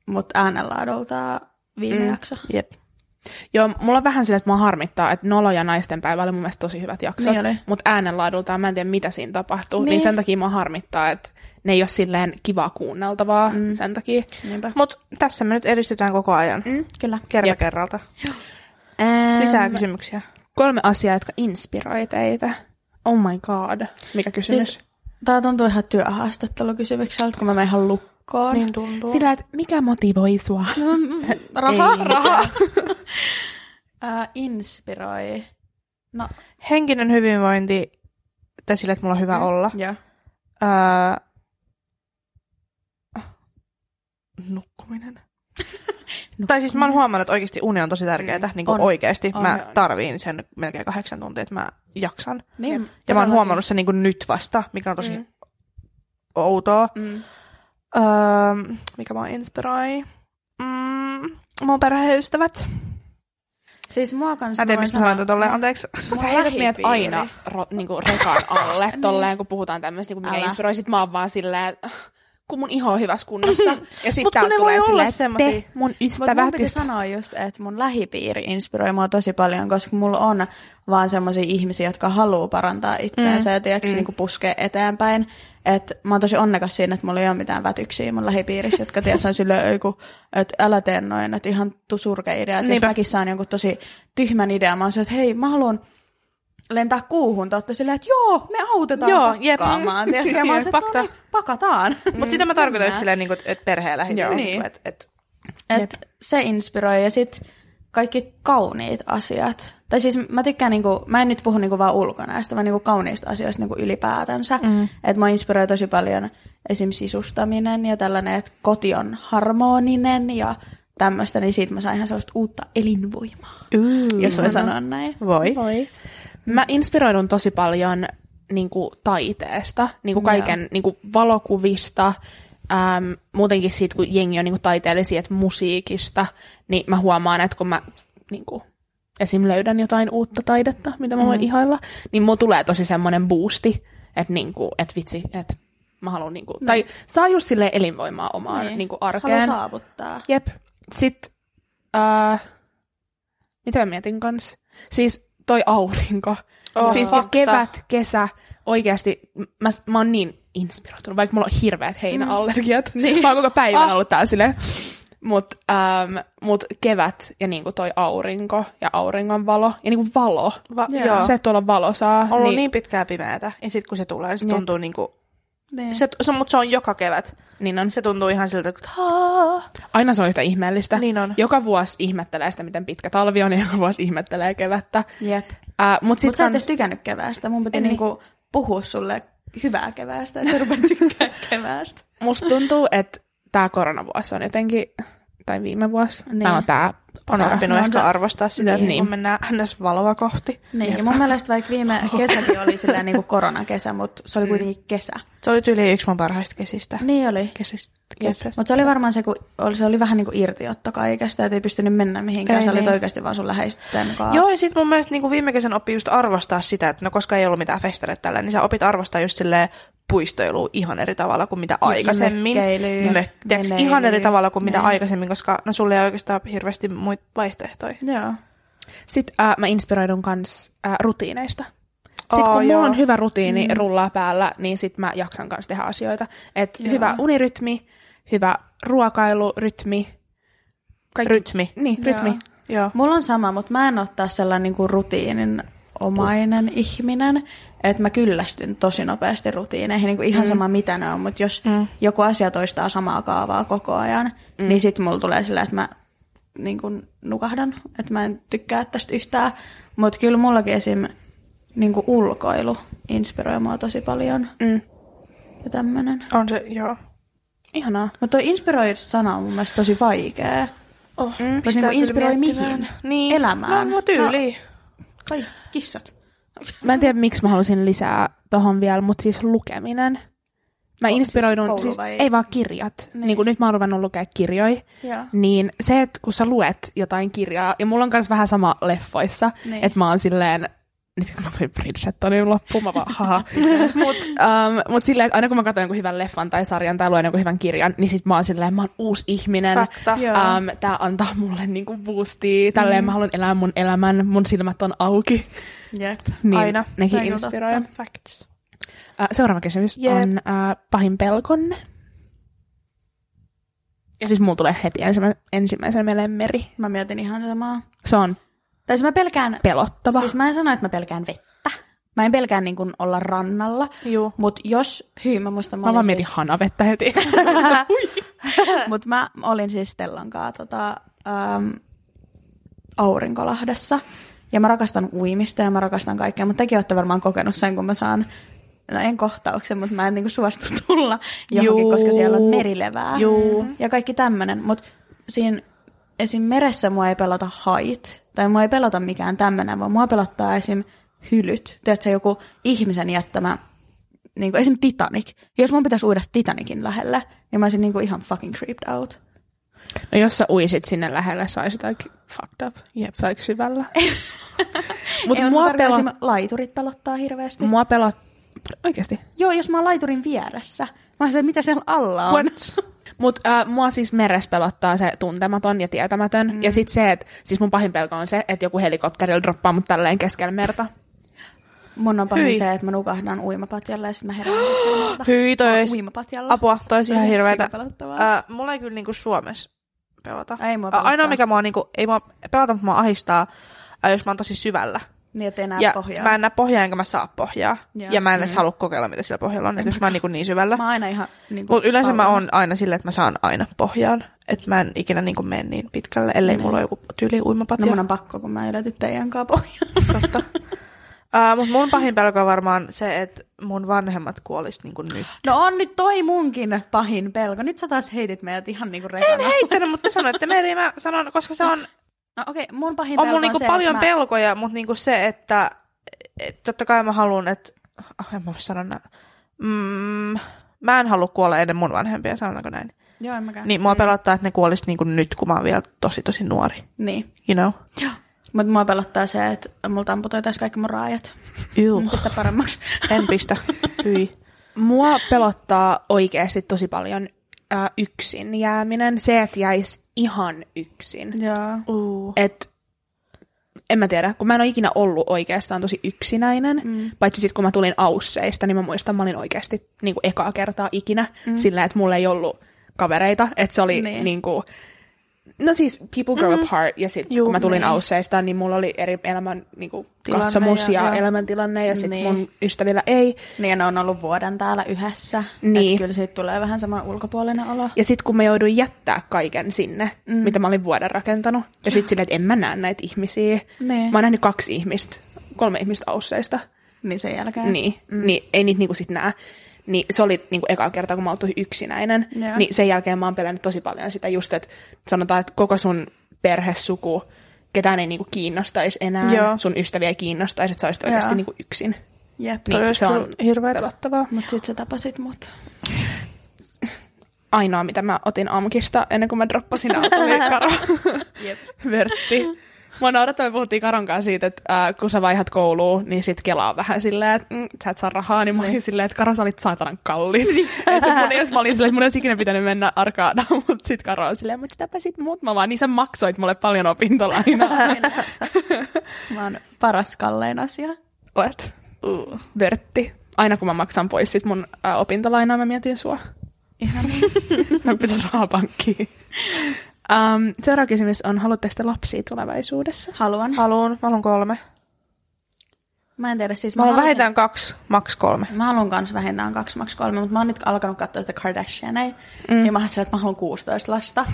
mutta äänenlaadulta viime Mm. jakso. Jep. Joo, mulla on vähän sillä, että mua harmittaa, että Nolo ja naisten päivä oli mun mielestä tosi hyvät jaksot. Niin oli. Mutta äänenlaadultaan mä en tiedä, mitä siinä tapahtuu. Niin. Niin. niin sen takia mua harmittaa, että ne ei ole silleen kivaa kuunneltavaa mm. sen takia. Niinpä. Mut tässä me nyt edistytään koko ajan. Mm. Kyllä. Kerta Jep. kerralta. Ähm, Lisää kysymyksiä. Kolme asiaa, jotka inspiroi teitä. Oh my god. Mikä kysymys? Siis, tää tuntuu ihan työhaastattelukysymykseltä, kun mä menen ihan lukkoon. Niin tuntuu. Sillä, että mikä motivoi sua? Raha? Ei Raha. uh, inspiroi. No, Henkinen hyvinvointi, tai sillä, että mulla on hyvä olla. joo. Öö, nukkuminen. Tai siis mä oon huomannut, että oikeasti uni on tosi tärkeää. Mm, niin kuin On. oikeasti. On. Mä on. tarviin sen melkein kahdeksan tuntia, että mä jaksan. Niin, Ja mä oon huomannut sen niin kuin nyt vasta, mikä on tosi mm. outoa. Mm. Öö, mikä mua inspiroi? Mm, mun perheystävät. Siis mua kanssa Mä en tiedä, mistä sanoin sanoa- tolleen, anteeksi. Mun Sä heität meidät aina ro, niinku rekan alle, tolleen kun puhutaan tämmöistä, niinku, mikä Älä. inspiroi. Sit mä oon vaan silleen, kun mun iho on hyvässä kunnossa. Ja Mut sitten ne tulee voi olla semmosia. te mun Mutta ystävät. mun ja sit- sanoa just, että mun lähipiiri inspiroi mua tosi paljon, koska mulla on vaan semmoisia ihmisiä, jotka haluaa parantaa itseänsä mm. ja tiedätkö, mm. niin puskee eteenpäin. Et mä oon tosi onnekas siinä, että mulla ei ole mitään vätyksiä mun lähipiirissä, jotka tiedät, on silleen, "Ei kun, että älä tee noin, että ihan tu surkea idea. Että jos mäkin saan jonkun tosi tyhmän idean, mä oon että hei, mä haluan lentää kuuhun, te ootte silleen, että joo, me autetaan Joo, jep. pakkaamaan. Tiedätkö, ja mä oon Jep, että no niin, pakataan. Mutta sitä mä tarkoitan just silleen, niin kuin, että. Joo. Niin. Niin. Et, et, se inspiroi ja sitten kaikki kauniit asiat. Tai siis mä tykkään, niinku, mä en nyt puhu niinku vaan ulkonäöstä, vaan niinku kauniista asioista niinku ylipäätänsä. Mm. Että mä inspiroi tosi paljon esim. sisustaminen ja tällainen, että koti on harmoninen ja tämmöistä, niin siitä mä sain ihan sellaista uutta elinvoimaa, Ooh, jos voi sanoa näin. Voi. Voi. Mä inspiroidun tosi paljon niin kuin, taiteesta, niin kuin kaiken niin kuin, valokuvista, äm, muutenkin siitä, kun jengi on niin kuin, taiteellisia, että musiikista, niin mä huomaan, että kun mä niin kuin, esim. löydän jotain uutta taidetta, mitä mä voin mm. ihailla, niin mulla tulee tosi semmoinen boosti, että, niin kuin, että vitsi, että mä haluan, niin kuin, tai saa just silleen elinvoimaa omaan niin. Niin kuin, arkeen. Haluaa saavuttaa. Jep. Sitten, äh, mitä mä mietin kans? Siis toi aurinko. Oh, siis fakta. kevät, kesä, oikeasti, mä, mä oon niin inspiroitunut, vaikka mulla on hirveät heinäallergiat. Mm. Niin. Mä oon koko päivän Ah. ollut tää silleen. Mut, ähm, mut kevät ja niinku toi aurinko ja auringon valo ja niinku valo. Va- Joo. Se, että tuolla valo saa. on ollut niin, niin pitkää pimeätä. Ja sitten kun se tulee, se tuntuu niinku... Niin. Se, se, mutta se on joka kevät. niin on. Se tuntuu ihan siltä, että haa. Aina se on yhtä ihmeellistä. Niin on. Joka vuosi ihmettelee sitä, miten pitkä talvi on ja joka vuosi ihmettelee kevättä. Jep. Äh, mut sit Mutta sä et kans- edes tykännyt keväästä. Mun piti En niin. niinku puhua sulle hyvää keväästä, että sä rupeat tykkää keväästä. Musta tuntuu, että tämä koronavuosi on jotenkin, tai viime vuosi, Niin. niin. no tämä On oppinut ehkä se- arvostaa sitä, niin. Niin. kun mennään ns. valoa kohti. Niin, ja mun mielestä vaikka viime kesäkin oli silleen niin kuin koronakesä, mutta se oli kuitenkin kesä. Se oli tyyli yksi mun parhaista kesistä. Niin oli. Kesistä. Mutta Kesästä. se oli varmaan se, kun oli, se oli vähän niin kuin irtiotto kaikesta, että ei pystynyt mennä mihinkään. Ei Sä olit niin. oikeasti vaan sun läheisten kanssa. Joo, ja sitten mun mielestä niin viime kesän oppi just arvostaa sitä, että no koska ei ollut mitään festareita tällä, niin sä opit arvostaa just silleen puistoilua ihan eri tavalla kuin mitä aikaisemmin. mökkeilyä, Mö- tiiäks, veneilyä. ihan eri tavalla kuin mitä Niin. aikaisemmin, koska no sulle ei oikeastaan hirveästi muita vaihtoehtoja. Joo. Sitten äh, mä inspiroidun kans äh, rutiineista. Sitten kun mulla joo. on hyvä rutiini mm. rullaa päällä, niin sit mä jaksan kanssa tehdä asioita. Et Joo. hyvä unirytmi, hyvä ruokailurytmi. Kaikki, Rytmi. Niin, rytmi. Joo. Joo. Mulla on sama, mutta mä en ole taas sellainen niin kuin rutiinin omainen ihminen, että mä kyllästyn tosi nopeasti rutiineihin, niin kuin ihan mm. sama mitä ne on, mutta jos mm. joku asia toistaa samaa kaavaa koko ajan, mm. niin sit mulla tulee sillä, että mä niin kuin nukahdan, että mä en tykkää tästä yhtään, mutta kyllä mullakin esim. Niin kuin ulkoilu inspiroi mua tosi paljon Mm. ja tämmönen. On se, joo. Ihanaa. Mutta toi inspiroi-sana on mun mielestä tosi vaikea. Oh, Voisi pistää niinku inspiroi mihin? Niin. Elämään. No, no tyyliin. Kai kissat. Mä en tiedä, miksi mä halusin lisää tohon vielä, mutta siis lukeminen. Mä siis inspiroidun, siis, vai- ei vaan kirjat. Niin. Niin. kuin nyt mä oon ruvennut lukea kirjoja, Joo. niin se, että kun sä luet jotain kirjaa, ja mulla on myös vähän sama leffoissa, niin. että mä oon silleen, niin kun mä tulin Bridgetonin loppuun, mä vaan haha. mut, um, mut silleen, että aina kun mä katson jonkun hyvän leffan tai sarjan tai luen jonkun hyvän kirjan, niin sit mä oon silleen, mä oon uusi ihminen. Fakta. Um, tää antaa mulle niinku boostia. Tälleen mm. mä haluan elää mun elämän, mun silmät on auki. Jep. Niin Aina. Nekin inspiroi. Facts. Uh, seuraava kysymys Jep. on uh, pahin pelkonne. Ja siis mulla tulee heti ensimmä, ensimmäisenä mieleen meri. Mä mietin ihan samaa. Se on Tai siis mä pelkään, pelottava. siis mä en sano, että mä pelkään vettä. Mä en pelkää niin kuin olla rannalla, mutta jos, hyy, mä muistan, mä, mä vaan olin mietin siis, hanavettä heti. mut mä olin siis Stellan kanssa tota, ähm, Aurinkolahdessa. Ja mä rakastan uimista ja mä rakastan kaikkea, mutta tekin olette varmaan kokenut sen, kun mä saan, no en kohtauksen, mutta mä en niinku suostu tulla johonkin, Juu. koska siellä on merilevää. Juu. Ja kaikki tämmönen. Mutta siinä esim. meressä mua ei pelota hait, tai mua ei pelota mikään tämmönen, vaan mua pelottaa esim. hylyt. Tiedätkö, joku ihmisen jättämä, niin kuin esim. Titanic. Jos mun pitäisi uida Titanicin lähelle, niin mä olisin niin kuin ihan fucking creeped out. No jos sä uisit sinne lähelle, saisit aika fucked up. Jep. Saiko syvällä? Ei, Mutta mut mua, mä tarkoitan pelot, esim. laiturit pelottaa hirveästi. mua pelot... Oikeesti? Joo, jos mä oon laiturin vieressä, Mä se, mitä siellä alla on. Mutta äh, mua siis meres pelottaa se tuntematon ja tietämätön. Mm. Ja sitten se, että siis mun pahin pelko on se, että joku helikopterilla droppaa mut tälleen keskellä merta. Mun on pahin Hyi. se, että mä nukahdan uimapatjalla ja sitten mä herään keskellä Hyi, toi olisi uimapatjalla. apua, toi olisi ihan hirveetä. Äh, mulla ei kyllä niinku Suomessa pelota. Ei mua Ä, Ainoa pelottaa. mikä mua niinku, ei mua pelota, mutta mua ahistaa, äh, jos mä oon tosi syvällä. Niin, ettei näe ja pohjaa. mä en näe pohjaa enkä mä saa pohjaa. Joo. Ja mä en edes halua kokeilla, mitä siellä pohjalla on, että jos mä oon niinku niin syvällä. Mä aina ihan niin kuin, Mutta yleensä mä oon aina silleen, että mä saan aina pohjaan. Että mä en ikinä niinku mene niin pitkälle, ellei mulla ole joku tyyli uimapatja. No mun on pakko, kun mä yletin teidän kanssa pohjaan. totta. Uh, mutta mun pahin pelko on varmaan se, että mun vanhemmat kuolis niinku nyt. No on nyt toi munkin pahin pelko. Nyt sä taas heitit meidät ihan niinku En rekana. heittänyt, mutta te sanoitte Meri, mä sanon, koska se on, No okei, okay, mun pahin on pelko mulla niinku on se, paljon mä... pelkoja, mutta niinku se, että et totta kai mä haluan, että, oh, en mä voi sanoa näin. Mm, mä en halua kuolla ennen mun vanhempia, sanotaanko näin. Joo, en mäkään. Niin mua pelottaa, että ne kuolis niinku nyt, kun mä oon vielä tosi tosi nuori. Niin. You know? Mutta mua pelottaa se, että multa amputoitaisiin kaikki mun raajat. Ew. Pistä paremmaksi. En pistä. Hyi. Mua pelottaa oikeasti tosi paljon äh, yksin jääminen. Se, että jäisi ihan yksin. Joo. Uh. Et, en mä tiedä, kun mä en ole ikinä ollut oikeastaan tosi yksinäinen, mm. paitsi sitten kun mä tulin Ausseista, niin mä muistan, mä olin oikeasti niin kuin ekaa kertaa ikinä mm. sillä, että mulla ei ollut kavereita, että se oli Niin. niin. niin kuin, no siis people grow mm. apart, ja sitten kun mä tulin niin. Ausseista, niin mulla oli eri elämän niin kuin, Tilanne katsomus ja- ja, elämäntilanne, ja sitten Niin. mun ystävillä ei. Niin ja ne on ollut vuoden täällä yhdessä. Niin. Et kyllä siitä tulee vähän sama ulkopuolinen olo. Ja sitten kun mä jouduin jättää kaiken sinne, mm. mitä mä olin vuoden rakentanut, ja sitten silleen, että en mä näe näitä ihmisiä. Niin. Mä oon nähnyt kaksi ihmistä, kolme ihmistä Ausseista. Niin sen jälkeen. Niin, mm. niin ei niitä niinku sit näe. Niin se oli niinku eka kerta, kun mä oon tosi yksinäinen. Joo. Niin sen jälkeen mä oon pelännyt tosi paljon sitä just, että sanotaan, että koko sun perhesuku, ketään ei niinku kiinnostaisi enää, Joo. sun ystäviä ei kiinnostaisi, että sä olisit oikeasti niinku yksin. Jep. Niin se on hirveetä. pelottavaa. Mut sit sä tapasit mut. Ainoa, mitä mä otin Amkista ennen kuin mä droppasin auton, oli Karo. Jep. Vertti. Mä naurattaa, me puhuttiin Karon kanssa siitä, että äh, kun sä vaihdat kouluun, niin sit kelaa vähän silleen, että mm, sä et saa rahaa, niin mä olin silleen, että Karo, sä olit saatanan kallis. että mun, jos mä olin silleen, että mun olisi ikinä pitänyt mennä arkaadaan, mutta sit Karo on silleen, mutta sitäpä sit muut mä vaan, niin sä maksoit mulle paljon opintolainaa. Mä oon paras kallein asia. Olet Uh. Vertti. Aina kun mä maksan pois sit mun äh, opintolainaa, mä mietin sua. Ihan Mä pitäisi rahaa pankkiin. Um, seuraava kysymys on, haluatteko te lapsia tulevaisuudessa? haluan. Haluun, mä haluan kolme. Mä en tiedä, siis Mä haluan haluaisin- vähintään kaksi, maks kolme. Mä haluan kans vähintään kaksi, maks kolme, mutta mä oon nyt alkanut katsoa sitä Kardashianeja. Mm. Niin mä silleen, että mä haluan 16 lasta.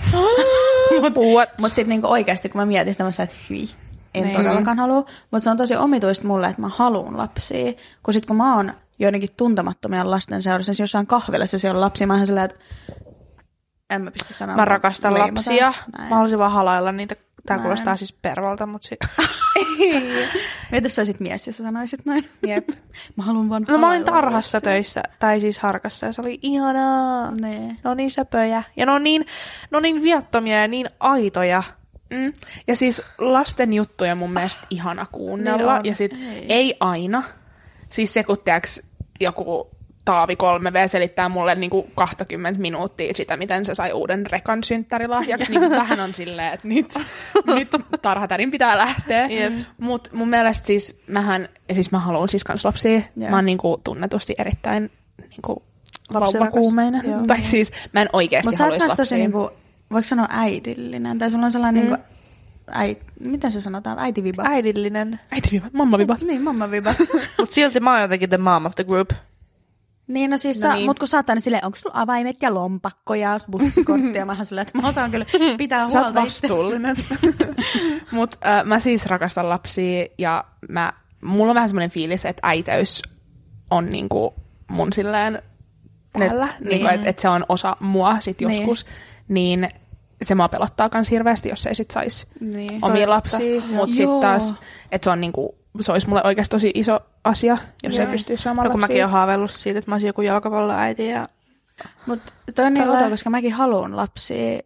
mut, What? mut sit niinku oikeesti, kun mä mietin sitä, mä sanoin, että hyi, en Niin. todellakaan halua. Mutta se on tosi omituista mulle, että mä haluan lapsia. Kun sit kun mä oon joidenkin tuntemattomien lasten seurassa, siis jossain kahvilassa siellä on lapsia, mä oon silleen, että en mä pysty sanomaan. Mä rakastan leimata. lapsia. Näin. Mä haluaisin vaan halailla niitä. Tää Näin. kuulostaa siis pervolta, mutta si- Mitä sä olisit mies, jos sä sanoisit näin? Jep. Mä haluan vaan No mä olin tarhassa lapsia. töissä, tai siis harkassa, ja se oli ihanaa. Nee. Ne on niin söpöjä. Ja ne on niin, ne on niin viattomia ja niin aitoja. Mm. Ja siis lasten juttuja mun mielestä ihana kuunnella. Niin on. ja sit Ei. ei. aina. Siis se, kun tiiäks, joku Taavi 3V selittää mulle niinku 20 minuuttia sitä, miten se sai uuden rekan synttärilahjaksi, niin vähän on silleen, että nyt, nyt tarhatärin pitää lähteä. Jep. Mutta mun mielestä siis mähän, siis mä haluan siis kans lapsia. Joo. Mä oon niinku tunnetusti erittäin niinku Lapsirakas. vauvakuumeinen. Joo. Tai siis mä en oikeasti Mutta oot haluaisi myös tosi, lapsia. niinku, voiko sanoa äidillinen, tai sulla on sellainen, mm. niinku, äi, miten se sanotaan, äitivibat? Äidillinen. Äiti viva, mamma viva. Niin, mamma vibat. Mut silti mä oon jotenkin the mom of the group. Niin, no siis, No niin. niin. mut kun sä oot aina silleen, onko sulla avaimet ja lompakko ja bussikortti, ja mä silleen, että mä osaan kyllä pitää Sä oot huolta itsestäni. vastuullinen. Mut äh, mä siis rakastan lapsia ja mä, mulla on vähän semmoinen fiilis, että äiteys on niinku mun silleen päällä. Niinku, niin. että et se on osa mua sit Niin. joskus. Niin se mua pelottaa kans hirveästi, jos ei sit sais Niin. omia lapsia. Mutta Joo. sit taas, että se on niinku, se olisi mulle oikeasti tosi iso asia, jos Joo. ei pystyisi saamaan No, kun mäkin lapsia. oon haaveillut siitä, että mä olisin joku jalkapalloäiti. Ja... Mut toi on niin outoa, koska mäkin haluan lapsia,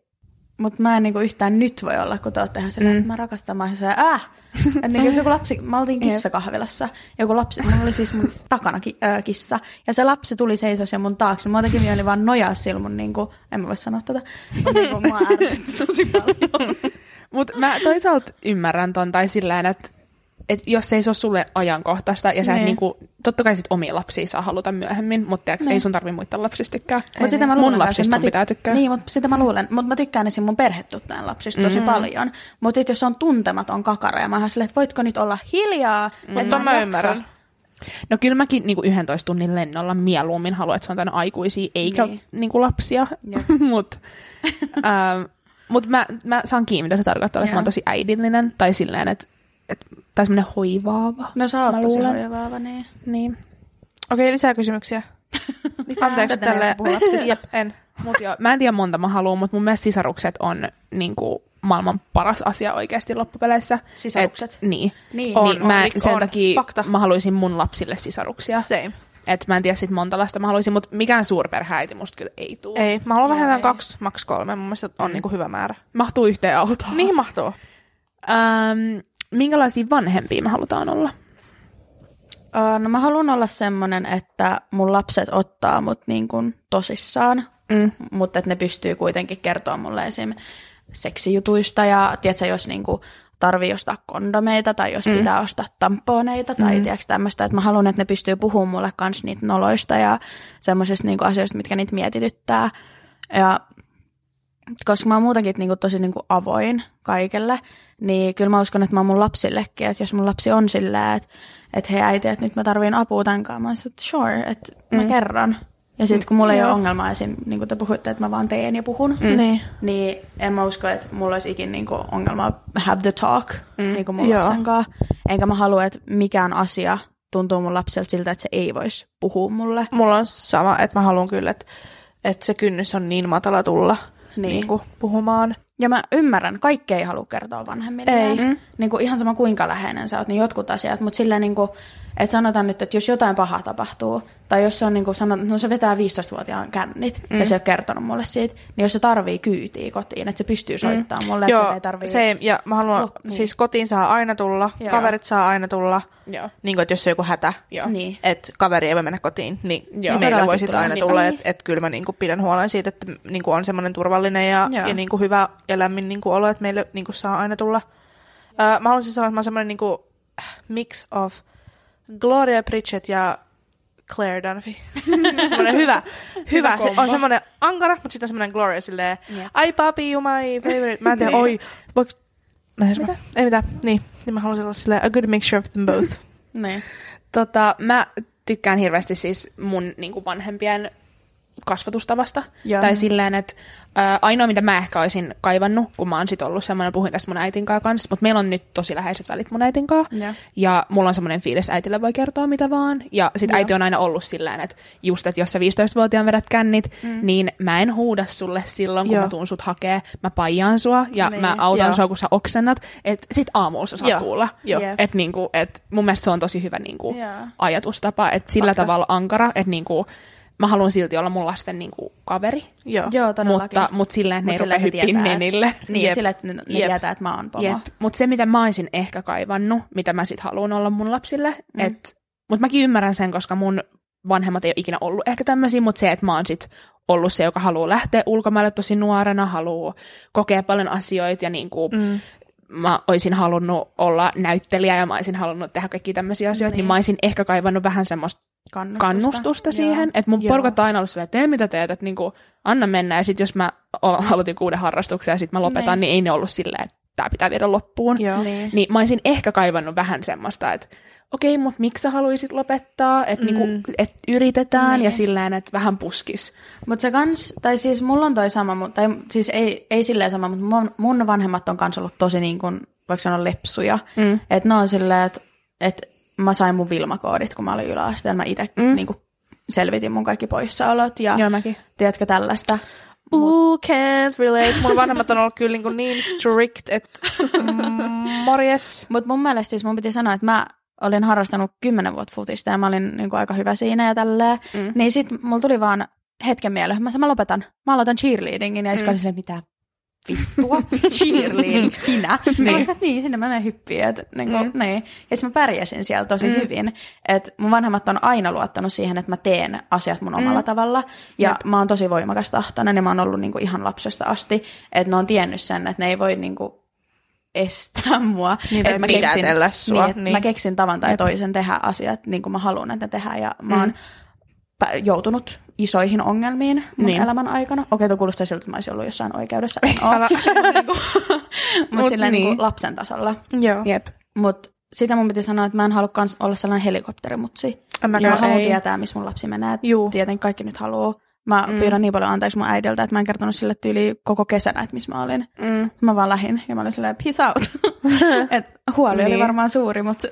Mutta mä en niinku yhtään nyt voi olla, kun te ootte ihan silleen, mm. että mä rakastan, mä silleen, äh! että niinku, jos joku lapsi, mä oltiin kissakahvilassa, joku lapsi, mulla oli siis mun takana ki, äh, kissa, ja se lapsi tuli seisosi ja mun taakse, mä jotenkin mieli vaan nojaa sillä mun, niinku, en mä voi sanoa tätä, mutta niinku, mua ärsytti tosi paljon. Mutta mä toisaalta ymmärrän ton, tai sillä että et jos ei se ole sulle ajankohtaista, ja sä et niin. niinku, totta kai sit omia lapsia saa haluta myöhemmin, mutta ei niin. sun tarvi muita lapsista tykkää. Mut sitä mä luulen, mun lapsista mä ty- pitää tykkää. Niin, mutta sitä mä luulen. Mutta mä tykkään esim. mun perhetuttajan lapsista tosi mm. paljon. Mutta jos on tuntematon kakara, ja mä oon silleen, että voitko nyt olla hiljaa? Mm. Mutta mä ymmärrän. No kyllä mäkin niin 11 tunnin lennolla mieluummin haluan, että se on tänne aikuisia, eikä niin. niin kuin lapsia. mutta ähm, mut mä, mä saan kiinni, mitä se tarkoittaa, että mä oon tosi äidillinen. Tai silleen, että et, tai semmoinen hoivaava. No sä oot tosi hoivaava, niin. niin. Okei, lisää kysymyksiä. Anteeksi tälle. Jep, en. Mut jo, mä en tiedä monta mä haluan, mutta mun mielestä sisarukset on niinku, maailman paras asia oikeasti loppupeleissä. Sisarukset? Et, niin. niin. On, niin on, mä, on, sen on. takia Fakta. mä haluaisin mun lapsille sisaruksia. Same. Et mä en tiedä sit monta lasta mä haluaisin, mutta mikään suurperheäiti musta kyllä ei tule. Ei, mä haluan vähintään kaksi, maks kolme. Mun mielestä on mm. niinku hyvä määrä. Mahtuu yhteen autoon. Niin mahtuu. Um, minkälaisia vanhempia me halutaan olla? Uh, no mä haluan olla semmoinen, että mun lapset ottaa mut niin kuin tosissaan, mm. mutta että ne pystyy kuitenkin kertoa mulle esim. seksijutuista ja tiedätkö, jos niin kuin tarvii ostaa kondomeita tai jos mm. pitää ostaa tamponeita tai mm. tämmöistä, että mä haluan, että ne pystyy puhumaan mulle kans niitä noloista ja semmoisista niin asioista, mitkä niitä mietityttää. Ja koska mä oon muutenkin niin kuin, tosi niin kuin, avoin kaikelle, niin kyllä mä uskon, että mä oon mun lapsillekin, että jos mun lapsi on silleen, että, että hei äiti, että nyt mä tarviin apua tämän kanssa, mä että sure, että mä mm. kerron. Ja sitten kun mulla ei ole ongelmaa esim, niin kuin te puhuitte, että mä vaan teen ja puhun, mm. niin, niin en mä usko, että mulla olisi ikin niin kuin ongelmaa have the talk mm. niin kuin mun Joo. lapsen kanssa. Enkä mä halua, että mikään asia tuntuu mun lapselta siltä, että se ei voisi puhua mulle. Mulla on sama, että mä haluan kyllä, että, että se kynnys on niin matala tulla niin. Niin kuin puhumaan. Ja mä ymmärrän, kaikki ei halua kertoa vanhemmille. Ei. Mm. Niin kuin ihan sama kuinka läheinen sä oot, niin jotkut asiat, mutta silleen niin kuin, että sanotaan nyt, että jos jotain pahaa tapahtuu, tai jos se on niin kuin sanot, no se vetää 15-vuotiaan kännit, mm. ja se ei ole kertonut mulle siitä, niin jos se tarvii kyytiä kotiin, että se pystyy soittamaan mm. mulle, että Joo, se ei tarvii... Se, ja mä haluan, Lop, niin. siis kotiin saa aina tulla, Joo. kaverit saa aina tulla, Joo. niin kuin, että jos on joku hätä, niin. että kaveri ei voi mennä kotiin, niin, Joo. niin meillä voi sitten aina niin. tulla, että et kyllä mä niin kuin pidän huolen siitä, että niin kuin on semmoinen turvallinen ja, ja niin kuin hyvä ja lämmin niin kuin olo, että meille niin kuin saa aina tulla. Uh, mä haluaisin sanoa, että mä oon semmoinen niin kuin mix of Gloria Pritchett ja Claire Dunphy. semmoinen hyvä, hyvä. Se on semmoinen ankara, mutta sitten on semmoinen Gloria silleen, yeah. ai papi, you my favorite. Mä en tiedä, oi, voiko... Mitä? Ei mitään, niin. Niin mä haluaisin olla silleen, a good mixture of them both. niin. Tota, mä tykkään hirveästi siis mun niin kuin vanhempien kasvatustavasta. Joo. Tai silleen, että ää, ainoa mitä mä ehkä olisin kaivannut, kun mä oon sit ollut semmoinen, puhuin tästä mun äitin kanssa, mutta meillä on nyt tosi läheiset välit mun äitin kanssa. Ja. ja mulla on semmoinen fiilis, äitille voi kertoa mitä vaan. Ja sit äiti on aina ollut silleen, että just, että jos sä 15-vuotiaan vedät kännit, mm. niin mä en huuda sulle silloin, kun Joo. mä tuun sut hakee. Mä pajaan sua ja niin. mä autan Joo. sua, kun sä oksennat. Että sit aamulla sä saat Joo. kuulla. Että niinku, et mun mielestä se on tosi hyvä niinku, ajatustapa. Että sillä Fakta. tavalla ankara, että niinku, mä haluan silti olla mun lasten niin kuin, kaveri. Joo, Joo todellakin. Mutta, mutta silleen, että ne ei rupea hyppiin nenille. Niin, Jep. sillä, että ne, ne tietää, että mä oon pomo. Mutta se, mitä mä olisin ehkä kaivannut, mitä mä sit haluan olla mun lapsille, mm. että mutta mäkin ymmärrän sen, koska mun vanhemmat ei ole ikinä ollut ehkä tämmöisiä, mutta se, että mä oon sit ollut se, joka haluaa lähteä ulkomaille tosi nuorena, haluaa kokea paljon asioita ja niin kuin, mm. mä olisin halunnut olla näyttelijä ja mä olisin halunnut tehdä kaikki tämmöisiä asioita, niin. niin mä olisin ehkä kaivannut vähän semmoista kannustusta, kannustusta siihen. Että mun porukat on aina ollut silleen, että tee mitä teet, että niinku, anna mennä. Ja sitten jos mä aloitin kuuden harrastuksen ja sitten mä lopetan, niin. niin ei ne ollut silleen, että tämä pitää viedä loppuun. Joo. Niin. niin mä olisin ehkä kaivannut vähän semmoista, että okei, okay, mutta miksi sä haluaisit lopettaa, että niinku, mm. niinku, et yritetään niin. ja silleen, että vähän puskis. Mutta se kans, tai siis mulla on toi sama, tai siis ei, ei silleen sama, mutta mun, mun vanhemmat on kans ollut tosi niin kuin, vaikka sanoa lepsuja. Mm. Että ne on silleen, että et mä sain mun Vilma-koodit, kun mä olin yläasteella. Mä itse mm. niin kuin, selvitin mun kaikki poissaolot ja Joo, mäkin. tiedätkö tällaista. Ooh, can't relate. Mun vanhemmat on ollut kyllä niin, niin strict, että morjes. Mutta mun mielestä siis mun piti sanoa, että mä olin harrastanut kymmenen vuotta futista ja mä olin niin kuin, aika hyvä siinä ja tälleen. Mm. Niin sit mulla tuli vaan hetken mieleen, mä, mä lopetan. Mä aloitan cheerleadingin ja mm. silleen, mitä vittua, cheerleading sinä. niin. Mä että niin, sinne mä menen hyppiin. Et, niin, kuin, mm. niin. Ja sitten mä pärjäsin siellä tosi mm. hyvin. Et mun vanhemmat on aina luottanut siihen, että mä teen asiat mun omalla mm. tavalla. Ja Jep. mä oon tosi voimakas tahtoinen ja mä oon ollut niin kuin ihan lapsesta asti. Että ne on tiennyt sen, että ne ei voi niin kuin, estää mua. Niin, että mä keksin, sua. Niin, niin. mä keksin tavan tai toisen tehdä asiat niin kuin mä haluan, että tehdään. Ja mä oon mm. Joutunut isoihin ongelmiin mun niin. elämän aikana. Okei, tuo kuulostaa siltä, että mä olisin ollut jossain oikeudessa. En ole. Mutta Mut silleen niin. niin lapsen tasolla. Joo. Jep. Mut sitä mun piti sanoa, että mä en halua olla sellainen helikopterimutsi. Mä, mä haluan tietää, missä mun lapsi menee. Juu. Tietenkin kaikki nyt haluaa. Mä mm. pyydän niin paljon anteeksi mun äidiltä, että mä en kertonut sille tyyli koko kesänä, että missä mä olin. Mm. Mä vaan lähin ja mä olin silleen, peace out. et huoli niin. oli varmaan suuri, mutta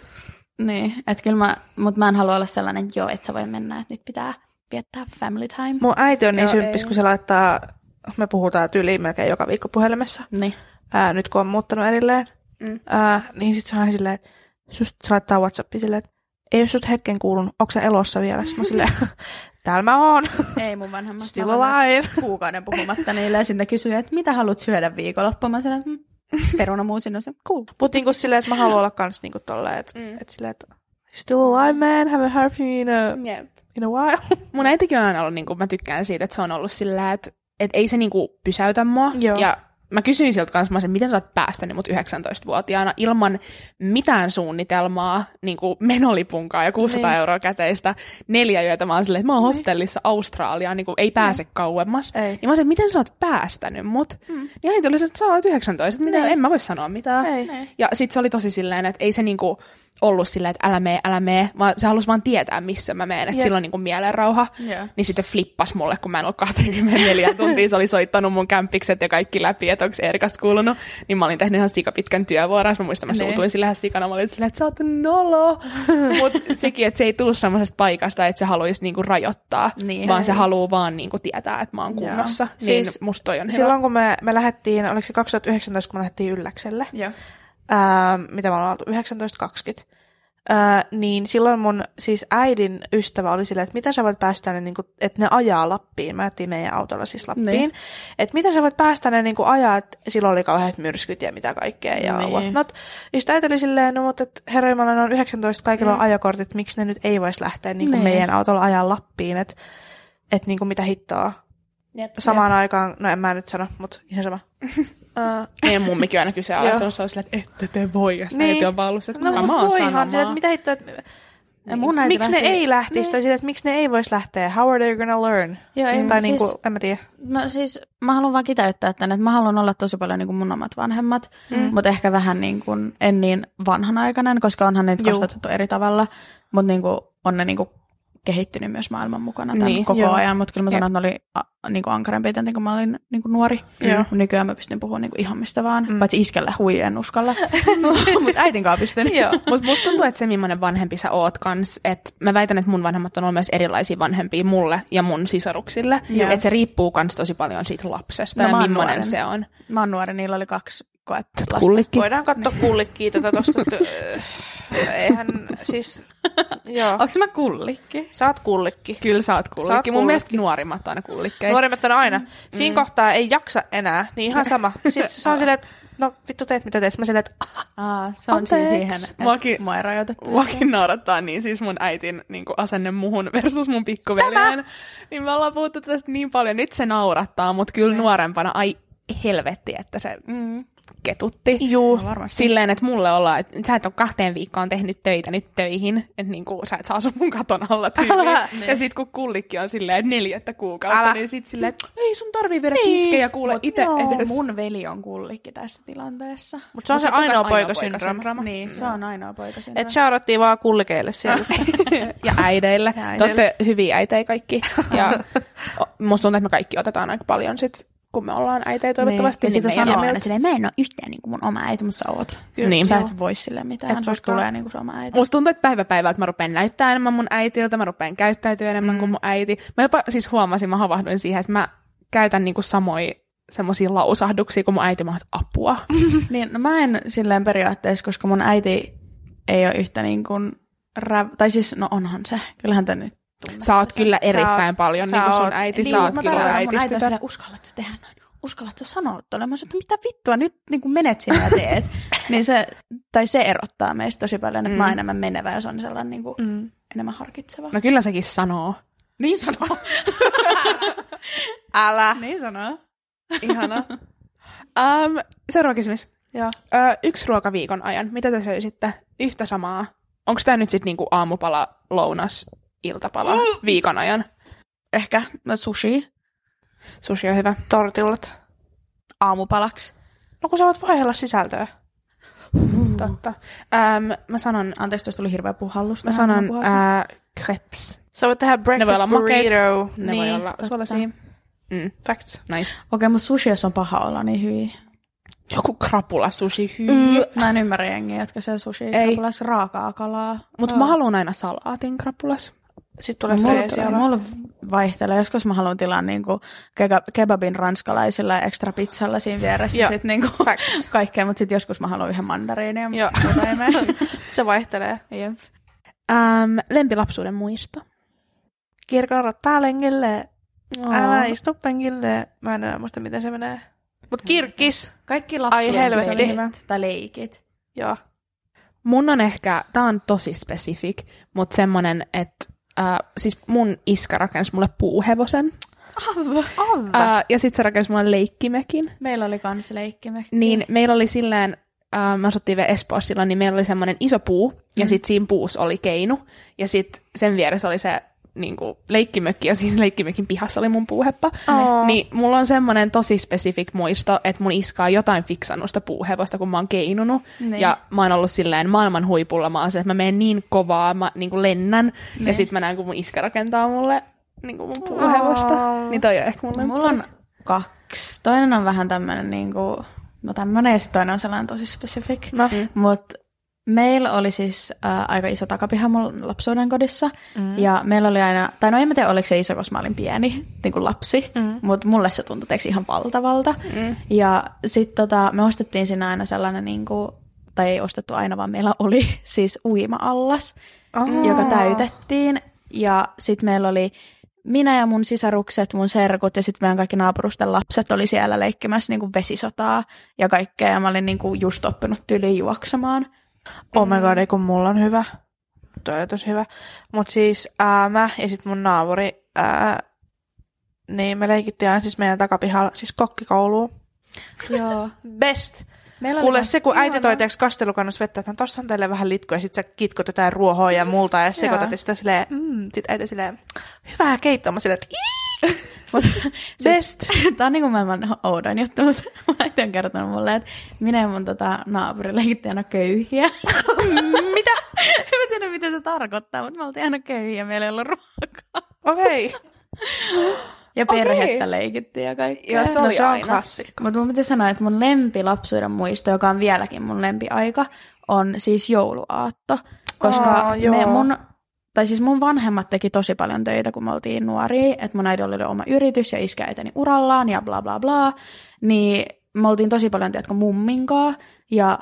niin, että kyllä mä, mut mä en halua olla sellainen, joo, että sä voi mennä, että nyt pitää viettää family time. Mun äiti on niin symppis, kun se laittaa, me puhutaan tyyliin melkein joka viikko puhelimessa. Niin. Ää, nyt kun on muuttanut erilleen. Mm. Ää, niin sit se on silleen, että just se laittaa Whatsappiin silleen, että ei ole just hetken kuulunut, onko sä elossa vielä? Sitten mä silleen, täällä mä oon. Ei mun vanhemmat. Still alive. Kuukauden puhumatta niille ja sitten kysyy, että mitä haluat syödä viikonloppuun? Mä silleen, mm, perunamuu sinne, se cool. Mutta niinku silleen, että mä haluan olla kans niinku tolleen, että mm. et silleen, että still alive man, haven't heard from you in a, yep. in a while. Mun äitikin on aina ollut, niinku, mä tykkään siitä, että se on ollut silleen, että et ei se niinku pysäytä mua. Joo. Ja mä kysyin siltä kanssa, mä sen, miten sä oot päästänyt mut 19-vuotiaana ilman mitään suunnitelmaa, niin kuin menolipunkaa ja 600 niin. euroa käteistä, neljä yötä. Mä oon silleen, että mä oon niin. hostellissa Australiaan, niin kuin ei pääse niin. kauemmas. Ei. Niin mä oon mitä sä oot päästänyt mut? Mm. Niin äiti oli että sä oot 19, että mitä, en mä voi sanoa mitään. Ei. Ja sit se oli tosi silleen, että ei se niinku, ollut silleen, että älä mee, älä mee, vaan se halusi vaan tietää, missä mä menen, että yeah. silloin niin mielenrauha. Yeah. Niin sitten flippas mulle, kun mä en ollut 24 tuntia, se oli soittanut mun kämpikset ja kaikki läpi, että onko Erikasta kuulunut. Niin mä olin tehnyt ihan pitkän työvuoron, mä muistan, mä niin. suutuin sille ihan sikana, mä olin silleen, että sä oot nolo. Mutta sekin, että se ei tule semmoisesta paikasta, että se haluaisi niinku rajoittaa, niin. vaan se haluaa vaan niinku tietää, että mä oon kunnossa. Yeah. Niin siis musta toi on Silloin hyvä. kun me, me lähdettiin, oliko se 2019, kun me lähdettiin Ylläkselle, yeah ää, mitä mä ollaan oltu, 1920, ää, niin silloin mun siis äidin ystävä oli silleen, että mitä sä voit päästä ne, niin kuin, että ne ajaa Lappiin. Mä jättiin meidän autolla siis Lappiin. Niin. Että mitä sä voit päästä ne niin kuin ajaa, että silloin oli kauheat myrskyt ja mitä kaikkea ja niin. whatnot. Niin sitten äiti oli silleen, no mutta että herra Jumala, on 19, kaikilla mm. on ajokortit, miksi ne nyt ei voisi lähteä niin kuin niin. meidän autolla ajaa Lappiin, että et, niin kuin mitä hittoa. Jep, Samaan jep. aikaan, no en mä nyt sano, mutta ihan sama. Uh, meidän mummikin aina kyseenalaistanut, se on silleen, että ette te voi, ja niin. äiti on vaan ollut, että no, kuka mä oon sanomaan. Sille, että mitä hittoa, että niin. Mun miksi lähti... ne ei lähtisi, niin. tai sille, että miksi ne ei voisi lähteä? How are they gonna learn? Joo, ei, tai siis, niin kuin, en mä tiedä. No siis mä haluan vaan kiteyttää tänne, että mä haluan olla tosi paljon niin kuin mun omat vanhemmat, mm. mutta ehkä vähän niin kuin, en niin vanhanaikainen, koska onhan ne kasvatettu eri tavalla, mutta niin kuin, on ne niin kuin kehittynyt myös maailman mukana tämän niin, koko joo. ajan, mutta kyllä mä sanon, että ne oli a, niin kuin ankarempi, kun mä olin niin kuin nuori. Joo. Nykyään mä pystyn puhumaan niin kuin ihan mistä vaan, mm. paitsi iskellä hui en uskalla, mutta äitin kanssa pystyn. mutta musta tuntuu, että se millainen vanhempi sä oot kans, että mä väitän, että mun vanhemmat on ollut myös erilaisia vanhempia mulle ja mun sisaruksille, että se riippuu kans tosi paljon siitä lapsesta no, ja millainen nuoren. se on. Mä oon nuori, niillä oli kaksi koetta. Kullikki. Voidaan katsoa niin. kullikkiä tätä tuosta. Eihän siis, joo. Onko mä kullikki? Sä oot kullikki. Kyllä sä oot kullikki. Sä oot kullikki. Mun mielestä nuorimmat on aina kullikkeja. Nuorimmat on aina. Mm. Siinä mm. kohtaa ei jaksa enää, niin ihan sama. Sitten se on silleen, että no vittu teet mitä teet. Mä silleen, että Aa, se on siis siihen, että muakin, mua ei rajoitettu. Muakin naurattaa niin siis mun äitin niin asenne muhun versus mun pikkuveljen. Niin me ollaan puhuttu tästä niin paljon. Nyt se naurattaa, mutta kyllä mm. nuorempana, ai helvetti, että se mm ketutti. Juu. No Silleen, että mulle ollaan, että sä et ole kahteen viikkoon tehnyt töitä nyt töihin, että niinku, sä et saa sun mun katon alla tyyliin. ja sit kun kullikki on silleen neljättä kuukautta, Älä. niin sit silleen, että ei sun tarvii viedä niin. kiskejä kuule itse. Mun veli on kullikki tässä tilanteessa. Mutta se on Mut se, se ainoa poikasyndrooma. Niin, se on ainoa poikasyndrooma. Et shoutattiin vaan kullikeille siellä. ja äideille. Ja äideille. Te olette hyviä äitejä kaikki. Ja musta tuntuu, että me kaikki otetaan aika paljon sit kun me ollaan äitejä toivottavasti. Niin. Ja niin sitten sanoo aina silleen, mä en ole yhtään niin kuin mun oma äiti, mutta sä oot. Kyllä. Niin. Sä et voi sille mitään, et susta tulee niin kuin sun oma äiti. Musta tuntuu, että päivä päivältä mä rupean näyttää enemmän mun äitiltä, mä rupean käyttäytyä enemmän mm. kuin mun äiti. Mä jopa siis huomasin, mä havahduin siihen, että mä käytän niin kuin samoja semmoisia lausahduksia kuin mun äiti, mä apua. niin, no mä en silleen periaatteessa, koska mun äiti ei ole yhtä niin kuin, räv... tai siis, no onhan se, kyllähän te nyt Sä oot kyllä erittäin sä, paljon, niin kuin sun äiti, niin, sä oot kyllä äitistytä. Mun äiti on silleen, uskallat sä tehdä noin, uskallatko sanoa tuolle? Mä sanoin, että mitä vittua, nyt niin kuin menet sinne ja teet. niin se, tai se erottaa meistä tosi paljon, että mm. mä oon enemmän menevä ja se on sellainen niin kuin, mm. enemmän harkitseva. No kyllä sekin sanoo. Niin sanoo. Älä. niin sanoo. Ihana. Um, seuraava kysymys. Joo. Ö, yksi ruoka viikon ajan. Mitä te söisitte? Yhtä samaa. Onko tämä nyt sitten niinku aamupala, lounas, iltapala viikon ajan? Ehkä sushi Sushi on hyvä. Tortillat. aamupalaksi. No kun sä voit vaihdella sisältöä. Totta. Um, mä sanon, Anteeksi, jos tuli hirveä puhallus. mä sanon uh, crepes. Sä voit tehdä Ne voi breakfast olla makeita. burrito. Ne Niin, voi olla suolaisia. Mm, Facts. nice. Okei, mutta sushi, jos on paha olla, niin hyvin. Joku krapula sushi, hyy. Mm. Mä en ymmärrä jengiä, jotka syö sushi. Ei. raakaa kalaa. Mutta Joo. mä haluan aina salaatin krapulas. Sitten tulee Mulla, freesiala. mulla vaihtelee. Joskus mä haluan tilaa niinku kega- kebabin ranskalaisilla ja ekstra pizzalla siinä vieressä. Joo. Sit niinku Facts. kaikkea, mutta sitten joskus mä haluan yhden mandariinin ja Joo. Se vaihtelee. Jep. Um, lempilapsuuden muisto. Kirkon rattaa lenkille. Oh. Älä istu penkille. Mä en enää muista, miten se menee. Mut kirkkis. Kaikki Ai lapsuuden tai leikit. Joo. Mun on ehkä, tää on tosi specific, mutta semmonen, että äh, siis mun iska rakensi mulle puuhevosen. Äh, ja sit se rakensi mulle leikkimekin. Meillä oli kans leikkimekki. Niin meillä oli silleen, äh, me asuttiin vielä Espoossa silloin, niin meillä oli semmoinen iso puu, ja Mm. sit siinä puussa oli keinu, ja sit sen vieressä oli se niin kuin, leikkimökki, ja siinä leikkimökin pihassa oli mun puuheppa. Oh. Niin mulla on semmoinen tosi specific muisto, että mun iska on jotain fiksannut sitä puuhevosta, kun mä oon keinunut. Niin. Ja mä oon ollut silleen maailman huipulla, mä oon se, että mä menen niin kovaa, mä niin kuin lennän, ja Niin. sit mä näen, kun mun iska rakentaa mulle niin kuin mun puuhevosta. Oh. Niin toi on ehkä mulle. Mulla on kaksi. Toinen on vähän tämmönen niinku, no tämmönen ja sitten toinen on sellainen tosi specific. No. Mut meillä oli siis äh, aika iso takapiha mun lapsuuden kodissa. Mm. Ja meillä oli aina, tai no en mä tiedä oliko se iso, koska mä olin pieni, niin kuin lapsi. Mm. Mutta mulle se tuntui teeksi ihan valtavalta. Mm. Ja sitten tota, me ostettiin siinä aina sellainen, niin kuin, tai ei ostettu aina, vaan meillä oli siis uima-allas, Oh. joka täytettiin. Ja sitten meillä oli minä ja mun sisarukset, mun serkut ja sitten meidän kaikki naapurusten lapset oli siellä leikkimässä niin kuin vesisotaa ja kaikkea. Ja mä olin niin kuin just oppinut tyyliin juoksemaan. Oh my god, ei kun mulla on hyvä. Toi oli tosi hyvä. Mut siis ää, mä ja sit mun naapuri, ää, niin me leikittiin aina siis meidän takapihalla, siis kokkikouluun. Joo. Best. Meillä Kuule se, kun äiti toi teeksi kastelukannossa vettä, että tossa on teille vähän litkoa, ja sit sä kitkot jotain ruohoa ja multa, ja sekoitat, ja sitä silleen, mm, sit äiti silleen, hyvää keittoa, mä silleen, että Mut, Best. siis, tää on niinku maailman oudoin juttu, mutta äiti on kertonut mulle, että minä ja mun tota, naapuri leikittiin aina köyhiä. mitä? En mä tiedä, mitä se tarkoittaa, mutta me oltiin aina köyhiä, meillä ei ollut ruokaa. okei. Ja Okei. perhettä leikittiin ja kaikkea. Joo, se No se on aina. klassikko. Mutta mun pitäisi sanoa, että mun lempi lapsuuden muisto, joka on vieläkin mun lempiaika, on siis jouluaatto. Koska joo. me mun, tai siis mun vanhemmat teki tosi paljon töitä, kun me oltiin nuoria. Että mun äidillä oli oma yritys ja iskä eteni urallaan ja bla bla bla. Niin me oltiin tosi paljon, tiedätkö, mumminkaa ja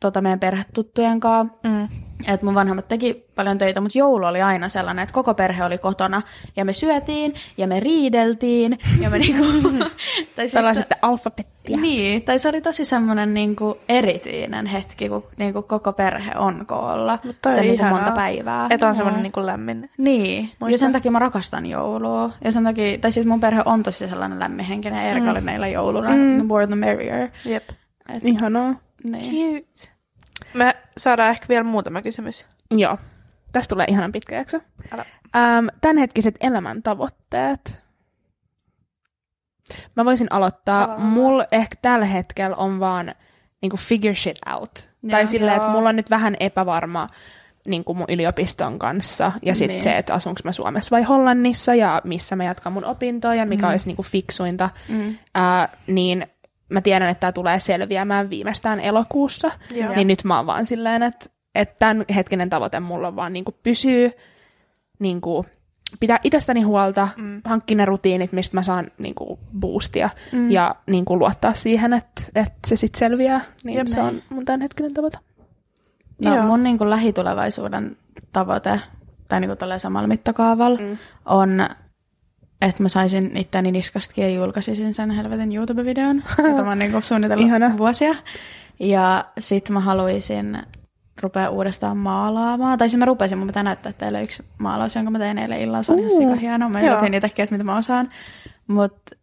tota, meidän perhetuttujen kanssa. Mm. Et mun vanhemmat teki paljon töitä, mutta joulu oli aina sellainen, että koko perhe oli kotona ja me syötiin ja me riideltiin ja me niinku... tai siis Tällaiset alfabettia. Niin, tai se oli tosi semmoinen niinku erityinen hetki, kun niinku koko perhe on koolla. Mut toi se on niinku monta päivää. Että on semmoinen niinku lämmin. Niin, ja Muista. sen takia mä rakastan joulua. Ja sen takia, tai siis mun perhe on tosi sellainen lämminhenkinen. ja Erika mm. oli meillä jouluna, mm. the more the merrier. Jep. Et, Ihanaa. Niin. Cute. Me saadaan ehkä vielä muutama kysymys. Joo. Tästä tulee ihanan pitkä jakso. Älä. Ähm, tämänhetkiset elämäntavoitteet. Mä voisin aloittaa. Aloita. Mulla ehkä tällä hetkellä on vaan niin kuin figure shit out. Joo. tai silleen, että mulla on nyt vähän epävarma niin kuin mun yliopiston kanssa. Ja sitten Niin. se, että asunko mä Suomessa vai Hollannissa ja missä mä jatkan mun opintoja ja mikä mm. olisi niin kuin fiksuinta. Mm. Ää, niin mä tiedän, että tämä tulee selviämään viimeistään elokuussa. Joo. Niin nyt mä oon vaan silleen, että, että tämän hetkinen tavoite mulla on vaan niin kuin pysyy, niin kuin, pitää itsestäni huolta, mm. hankkia ne rutiinit, mistä mä saan niin kuin boostia mm. ja niin kuin luottaa siihen, että, että se sitten selviää. Niin Jep. se on mun tämän hetkinen tavoite. No Joo. mun niinku lähitulevaisuuden tavoite, tai niinku tolleen samalla mittakaavalla, mm. on että mä saisin itteni niskastakin ja julkaisisin sen helvetin YouTube-videon, jota mä oon niinku suunnitellut Ihana. vuosia. Ja sit mä haluaisin rupea uudestaan maalaamaan. Tai siis mä rupesin, mun pitää näyttää teille yksi maalaus, jonka mä tein eilen illalla. Se on ihan Uu, sikahieno. Mä yritin itsekin, että mitä mä osaan. Mutta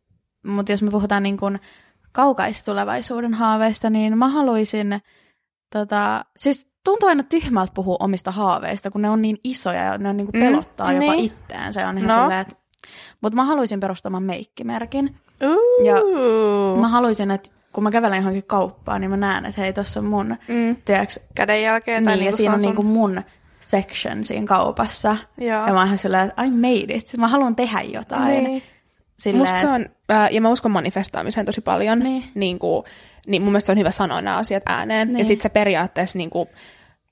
mut jos me puhutaan niin kuin kaukaistulevaisuuden haaveista, niin mä haluaisin, tota, siis tuntuu aina tyhmältä puhua omista haaveista, kun ne on niin isoja ja ne on niin kuin Mm, pelottaa jopa niin. itteään. Se on ihan no. silleen, että... Mutta mä haluaisin perustamaan meikkimerkin. Uh. Ja Mä haluaisin, että kun mä kävelen johonkin kauppaan, niin mä näen, että hei, tuossa on mun, Mm. tiedäks, Käden jälkeen. tai niin, ja siinä on se niinku sun- mun section siinä kaupassa. Joo. Ja mä oon silleen, että I made it. Mä haluan tehdä jotain. Niin. Silleen, Musta se että- on, ää, ja mä uskon manifestaamiseen tosi paljon, Niin. niin kuin, niin mun mielestä se on hyvä sanoa nämä asiat ääneen. Niin. Ja sit se periaatteessa, niin kuin,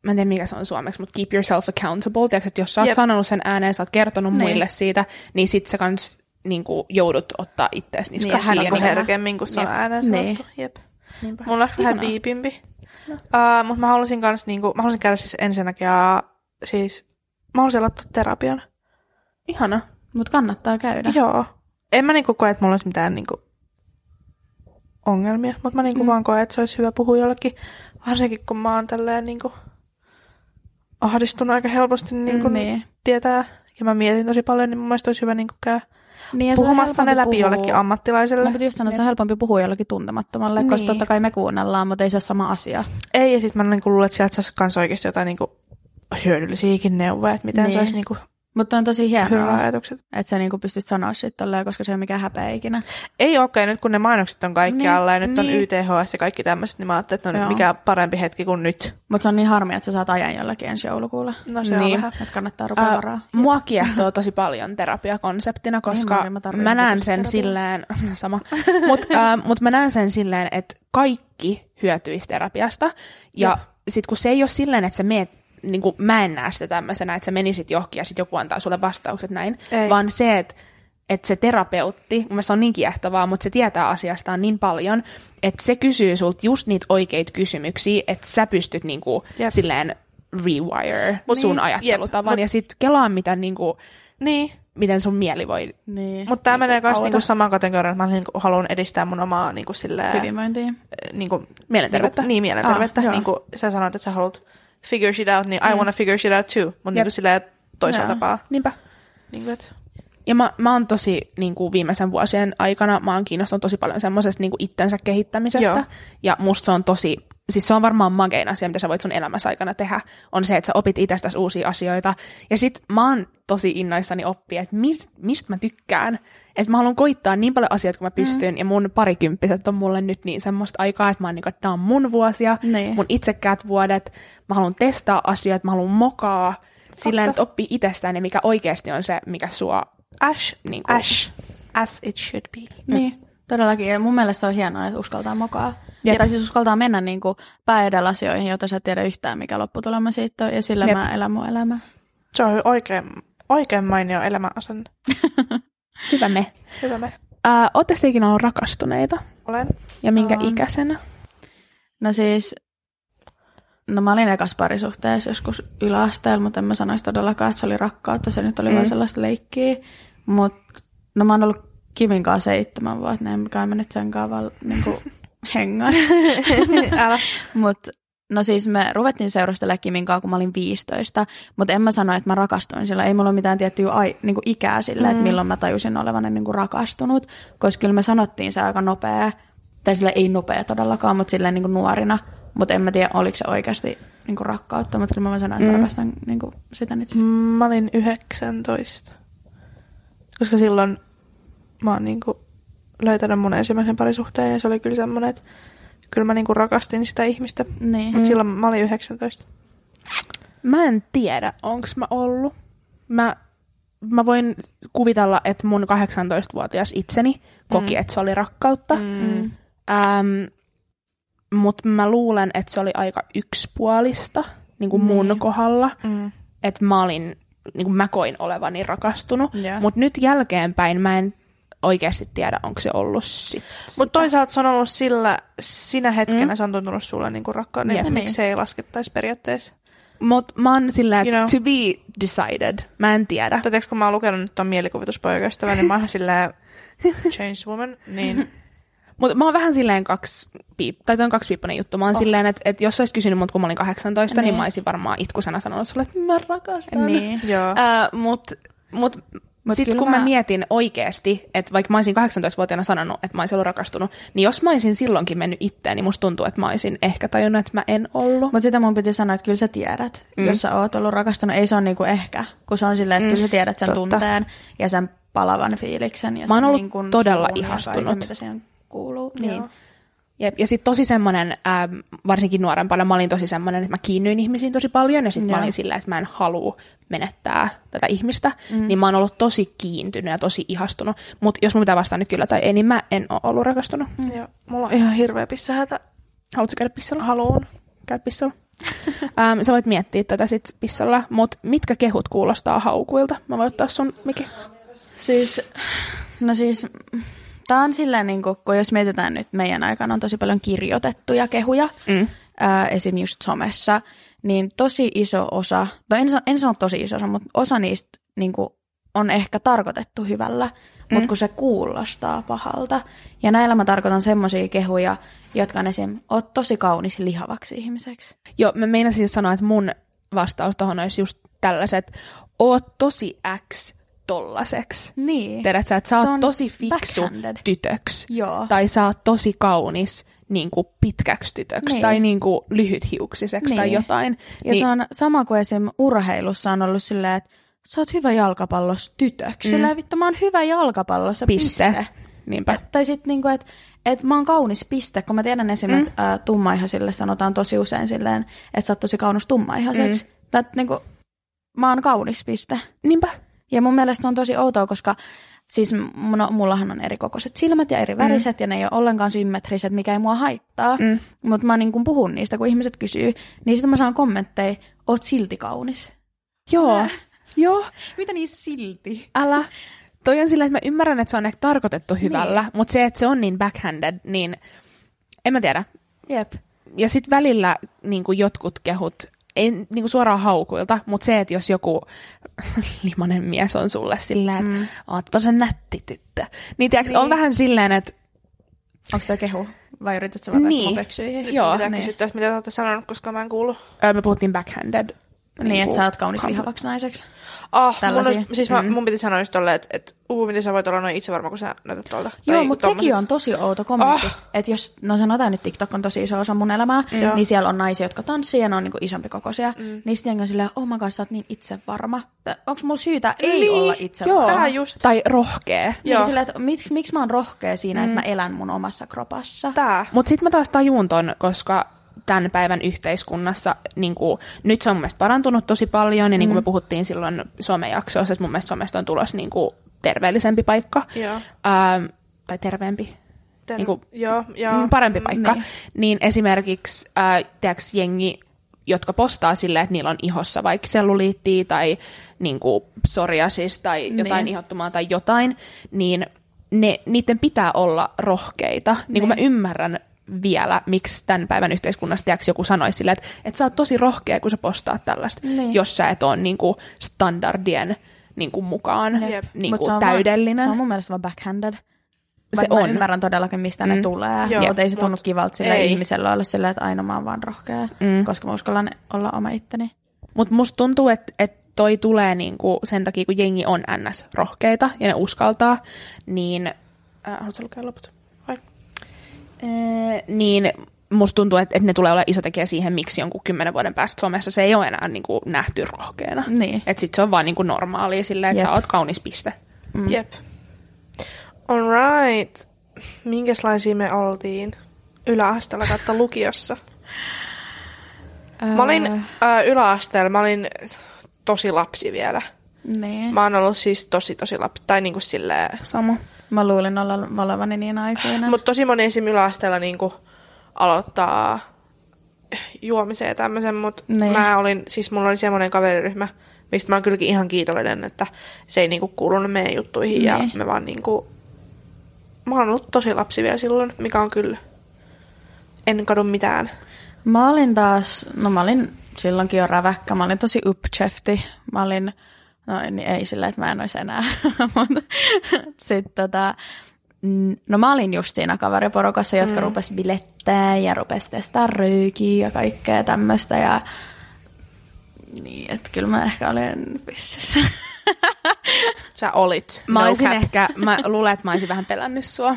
mä en tiedä mikä se on suomeksi, mutta keep yourself accountable. Tiedätkö, että jos sä oot Jep. sanonut sen ääneen, sä oot kertonut Niin. muille siitä, niin sit sä kans niin kuin, joudut ottaa ittees Niin, niskasta hän Niin, on niin. herkemmin, kun se on ääneen Niin. sanottu. Jep. Niinpä. Mulla on vähän diipimpi. Uh, mutta mä haluaisin kans niinku, mä haluaisin käydä siis ensinnäkin, ja, siis mä haluaisin aloittaa terapian. Ihana. Mut kannattaa käydä. Joo. En mä niinku koe, että mulla olisi mitään niinku ongelmia, mutta mä niinku mm. vaan koen, että se olisi hyvä puhua jollekin. Varsinkin kun mä oon tälleen niinku ahdistunut aika helposti niinku Mm, niin. tietää. Ja mä mietin tosi paljon, niin mun mielestä olisi hyvä niinku käydä Niin, ja puhumassa ne läpi puhua- jollekin ammattilaiselle. Mutta just sanoa, että se on helpompi puhua jollekin tuntemattomalle, niin. koska Niin. totta kai me kuunnellaan, mutta ei se ole sama asia. Ei, ja sitten mä niinku luulen, että sieltä saisi kans oikeasti jotain niinku hyödyllisiäkin neuvoja, että miten Niin. niin. saisi niinku Mutta on tosi hienoa, ajatukset. että sä niinku pystyt sanoa sit tolleen, koska se ei ole mikään häpeä ikinä. Ei okei, nyt kun ne mainokset on kaikkialla ja nyt on niin. YTHS ja kaikki tämmöiset, niin mä ajattelin, että no Joo. mikä parempi hetki kuin nyt. Mutta se on niin harmi, että sä saat ajan jollakin ensi joulukuulla. No se Niin. on vähän. Että kannattaa rupea Ää, varaa. Mua kiehtoo tosi paljon terapiakonseptina, koska mäkin, mä tarvitsen mä näen sen terapiaa. silleen, sama, mutta äh, mut mä näen sen silleen, että kaikki hyötyisi terapiasta. Ja sit kun se ei ole silleen, että sä meet, niin kuin mä en näe sitä tämmöisenä, että sä menisit johonkin ja sit joku antaa sulle vastaukset näin, Ei. vaan se, että että se terapeutti, mun mielestä se on niin kiehtovaa, mutta se tietää asiastaan niin paljon, että se kysyy sulta just niitä oikeita kysymyksiä, että sä pystyt niinku Jep. silleen rewire Mut sun niin, ajattelutavan jep, ja sitten kelaa, mitä niinku, Niin, miten sun mieli voi... Niin. mutta tämä menee myös niinku samaan kategoriaan, että mä niinku haluan edistää mun omaa niinku silleen, Hyvinvointia. niinku, Mielenterveyttä. Niinku, niin, mielenterveyttä. Ah, niin kuin sä sanoit, että sä haluat figure shit out, niin mm. I wanna figure shit out too. Mutta niin silleen toisella Joo. tapaa. Niinpä. Niin kuin, Ja mä, mä oon tosi niin kuin viimeisen vuosien aikana, mä oon kiinnostunut tosi paljon semmoisesta niin kuin itsensä kehittämisestä. Joo. Ja musta se on tosi, siis se on varmaan magein asia, mitä sä voit sun elämässä aikana tehdä, on se, että sä opit itsestäsi uusia asioita. Ja sit mä oon tosi innoissani oppia, että mist, mistä mä tykkään. Että mä haluan koittaa niin paljon asioita kuin mä pystyn, mm. ja mun parikymppiset on mulle nyt niin semmoista aikaa, että mä oon niin kuin, että tää on mun vuosia, Niin. mun itsekkäät vuodet, mä haluan testaa asioita, mä haluan mokaa, silleen, että oppii itsestään ja mikä oikeasti on se, mikä sua Ash, Niin niin kuin- Ash, as it should be. Niin, todellakin. Ja mun mielestä se on hienoa, että uskaltaa mokaa. Jep. Ja tai siis uskaltaa mennä niin kuin pää edellä asioihin, joita sä et tiedä yhtään, mikä lopputulema siitä on. Ja sillä Jep. mä elän mun elämää. Se on oikein, oikein mainio elämäasenne. Hyvä me. Hyvä me. Oletteko te ikinä ollut rakastuneita? Olen. Ja minkä Oon. ikäisenä? No siis, no mä olin ekas parisuhteessa joskus yläasteella, mutta en mä sanoisi todellakaan, että se oli rakkautta. Se nyt oli mm. vain sellaista leikkiä. Mutta no mä oon ollut Kimin kanssa seitsemän vuotta, niin en kai mä nyt sen kanssa vaan niin hengaan. Älä. Mutta no siis me ruvettiin seurustelemaan Kimin kanssa, kun mä olin 15, mutta en mä sano, että mä rakastuin sillä. Ei mulla ole mitään tiettyä ai, niin kuin ikää sillä, mm. että milloin mä tajusin olevani niin kuin rakastunut, koska kyllä me sanottiin se aika nopea, tai sillä ei nopea todellakaan, mutta silleen niin kuin nuorina, mutta en mä tiedä, oliko se oikeasti niin kuin rakkautta, mutta kyllä mä voin sanoa, että mm. rakastan niin kuin sitä nyt. Mä olin 19. Koska silloin mä oon niinku löytänyt mun ensimmäisen parisuhteen ja se oli kyllä semmoinen, että kyllä mä niinku rakastin sitä ihmistä. Niin. Mutta silloin mä olin 19. Mä en tiedä, onko mä ollut. Mä, mä voin kuvitella, että mun 18-vuotias itseni koki, mm. että se oli rakkautta. Mm. Ähm, Mutta mä luulen, että se oli aika yksipuolista niin kuin mun Niin. kohdalla. Mm. Että mä olin, niin kuin mä koin olevani rakastunut. Joo. Mutta nyt jälkeenpäin mä en oikeasti tiedä, onko se ollut sit Mutta toisaalta se on ollut sillä, sinä hetkenä Mm. se on tuntunut sulle niinku rakkaan, niin miksi se ei laskettaisi periaatteessa Mut mä oon sillä, että You know. to be decided. Mä en tiedä. Tai tiiäks, kun mä oon lukenut nyt ton mielikuvituspoikaystävän, niin mä oon silleen change woman, niin Mutta mä oon vähän silleen kaksi piip, tai on kaksipiippainen juttu. Mä oon oh. silleen, että, että jos sä olisit kysynyt mut, kun mä olin 18, niin, Niin. mä olisin varmaan itkusena sanonut sulle, että mä rakastan. Niin. joo. Äh, mut, Mut sitten kun mä... mä- mietin oikeasti, että vaikka mä olisin 18-vuotiaana sanonut, että mä olisin ollut rakastunut, niin jos mä olisin silloinkin mennyt itteen, niin musta tuntuu, että mä olisin ehkä tajunnut, että mä en ollut. Mutta sitä mun piti sanoa, että kyllä sä tiedät, mm. jos sä oot ollut rakastunut. Ei se ole niinku ehkä, kun se on silleen, että mm. kyllä sä tiedät sen Totta. tunteen ja sen palavan fiiliksen. Ja Mä oon ollut niin todella ihastunut. kaiken, mitä siihen kuuluu. Niin. Joo. Jep. Ja sitten tosi semmoinen, ähm, varsinkin nuorempana, mä olin tosi semmoinen, että mä kiinnyin ihmisiin tosi paljon, ja sitten mä olin sillä, että mä en halua menettää tätä ihmistä, mm. niin mä oon ollut tosi kiintynyt ja tosi ihastunut. Mutta jos mun pitää vastaa nyt kyllä tai ei, niin mä en ole ollut rakastunut. Mm. Joo. Mulla on ihan hirveä pissähätä. Haluatko käydä pissalla? Haluun. Käy pissalla. ähm, sä voit miettiä tätä sit pissalla, mutta mitkä kehut kuulostaa haukuilta? Mä voin ottaa sun mikä. Siis, no siis, tää on silleen, niin kuin, kun jos mietitään nyt, meidän aikana on tosi paljon kirjoitettuja kehuja, Mm. ää, esim. just somessa, niin tosi iso osa, tai en, sa- en sano tosi iso osa, mutta osa niistä niin kuin, on ehkä tarkoitettu hyvällä, mm. mutta kun se kuulostaa pahalta. Ja näillä mä tarkoitan semmoisia kehuja, jotka on esim. oot tosi kaunis lihavaksi ihmiseksi. Joo, mä meinasin sanoa, että mun vastaus tohon olisi just tällaiset, oot tosi X tollaseksi. Niin. Tiedät sä, että sä oot tosi fiksu backhanded. tytöks. Joo. Tai sä oot tosi kaunis niin kuin pitkäksi tytöksi. Niin. Tai niin kuin lyhythiuksiseksi tai Niin. jotain. Ja niin. se on sama kuin esim. urheilussa on ollut silleen, että sä oot hyvä jalkapallossa tytöksi. Mm. Silleen, vittu, mä oon hyvä jalkapallossa, Piste. piste. Niinpä. Et, tai sitten niinku, että et mä oon kaunis piste, kun mä tiedän esim. Mm. että ä, tummaihaisille sanotaan tosi usein silleen, että sä oot tosi kaunis tummaihaseksi. Mm. Tai niinku, mä oon kaunis piste. Niinpä. Ja mun mielestä on tosi outoa, koska siis no, mullahan on eri kokoiset silmät ja eri väriset mm. ja ne ei ole ollenkaan symmetriset, mikä ei mua haittaa. Mm. Mutta mä niin kun puhun niistä, kun ihmiset kysyy, niin sitten mä saan kommentteja, oot silti kaunis. Joo. Joo. Mitä niin silti? Älä. Toi on silleen, että mä ymmärrän, että se on ehkä tarkoitettu hyvällä, niin. mutta se, että se on niin backhanded, niin en mä tiedä. Jep. Ja sitten välillä niin jotkut kehut, ei niin suoraan haukuilta, mutta se, että jos joku limanen mies on sulle silleen, että mm. ootpa se nätti tyttö, niin, tiiäks, niin. on vähän silleen, että Onko tämä kehu? Vai yrität sä vaan Niin. mun pöksyihin? Joo, Mitä niin. kysyttäisiin, mitä te olette sanonut, koska mä en kuulu. ö, me puhuttiin backhanded. Niin, että kuin sä oot kaunis lihavaksi naiseksi. Ah, mun, olisi, siis mä, mun piti sanoa just tolleen, että et, uu, miten sä voit olla noin itsevarma, kun sä näytät tuolta. Joo, mutta sekin on tosi outo kommentti. Ah. Oh. Että jos, no sanotaan nyt TikTok on tosi iso osa mun elämää, mm. niin siellä on naisia, jotka tanssii ja ne on niinku isompi kokoisia. Mm. Niin sitten on silleen, oh my god, sä oot niin itsevarma. Onko mulla syytä ei Niin, olla Joo, itsevarma? Tää just. tai rohkea. Niin, Joo. silleen, että miksi, miksi mä oon rohkea siinä, mm. että mä elän mun omassa kropassa? Tää. Mutta sitten mä taas tajun ton, koska tämän päivän yhteiskunnassa, niin kuin, nyt se on mun mielestä parantunut tosi paljon, ja niin kuin me puhuttiin silloin somejaksoissa, että mun mielestä somesta on tulossa niin kuin, terveellisempi paikka, Joo. ähm, tai terveempi, Ten, Niinku- joo, joo. mm, parempi paikka, niin, niin. niin esimerkiksi äh, tiedätkö, jengi, jotka postaa silleen, että niillä on ihossa vaikka selluliittiä tai niin kuin, psoriasis tai jotain Niin. ihottumaa tai jotain, niin ne, niiden pitää olla rohkeita. Niin kuin mä Niin. ymmärrän vielä, miksi tämän päivän yhteiskunnassa tiedätkö, joku sanoisi silleen, että, että sä oot tosi rohkea, kun sä postaat tällaista, Niin. jos sä et ole niin kuin, standardien niin kuin, mukaan Jep. niin kuin, täydellinen. Vaan, se on mun mielestä vaan backhanded. Se on. ymmärrän todellakin, mistä mm. ne tulee. Joo, mutta ei se tunnu kivalta sille ei. ihmisellä olla silleen, että aina mä oon vaan rohkea. Mm. Koska mä uskallan olla oma itteni. Mutta musta tuntuu, että et toi tulee niinku sen takia, kun jengi on ns. rohkeita ja ne uskaltaa, niin... Äh, haluatko lukea loput? Niin musta tuntuu, että, että ne tulee olla iso tekijä siihen, miksi jonkun kymmenen vuoden päästä Suomessa se ei ole enää niinku nähty rohkeana. Niin. Että sit se on vaan niinku normaalia silleen, että Jep. sä oot kaunis piste. Mm. Jep. All right. Minkälaisia me oltiin yläasteella kautta lukiossa? Mä olin äh, yläasteella, mä olin tosi lapsi vielä. Niin. Mä oon ollut siis tosi tosi lapsi, tai niinku silleen... Sama. Mä luulin olla olevani niin aikuinen. Mutta tosi moni esim. yläasteella niinku aloittaa juomisen ja tämmöisen, mutta Niin. mä olin, siis mulla oli semmoinen kaveriryhmä, mistä mä oon kylläkin ihan kiitollinen, että se ei niinku kuulunut meidän juttuihin ja Niin. me vaan niinku, mä oon ollut tosi lapsi vielä silloin, mikä on kyllä, en kadu mitään. Mä olin taas, no mä olin silloinkin jo räväkkä. Mä olin tosi upchefti. Mä olin, no niin ei sillä, että mä en olisi enää. Mutta sitten tota, mm, no mä olin just siinä kaveriporukassa, jotka mm. rupes bilettää ja rupes testaa röykiä ja kaikkea tämmöistä. Ja niin, että kyllä mä ehkä olin pystyssä. Sä olit. Mä no olisin cap. ehkä, mä luulen, että mä olisin vähän pelännyt sua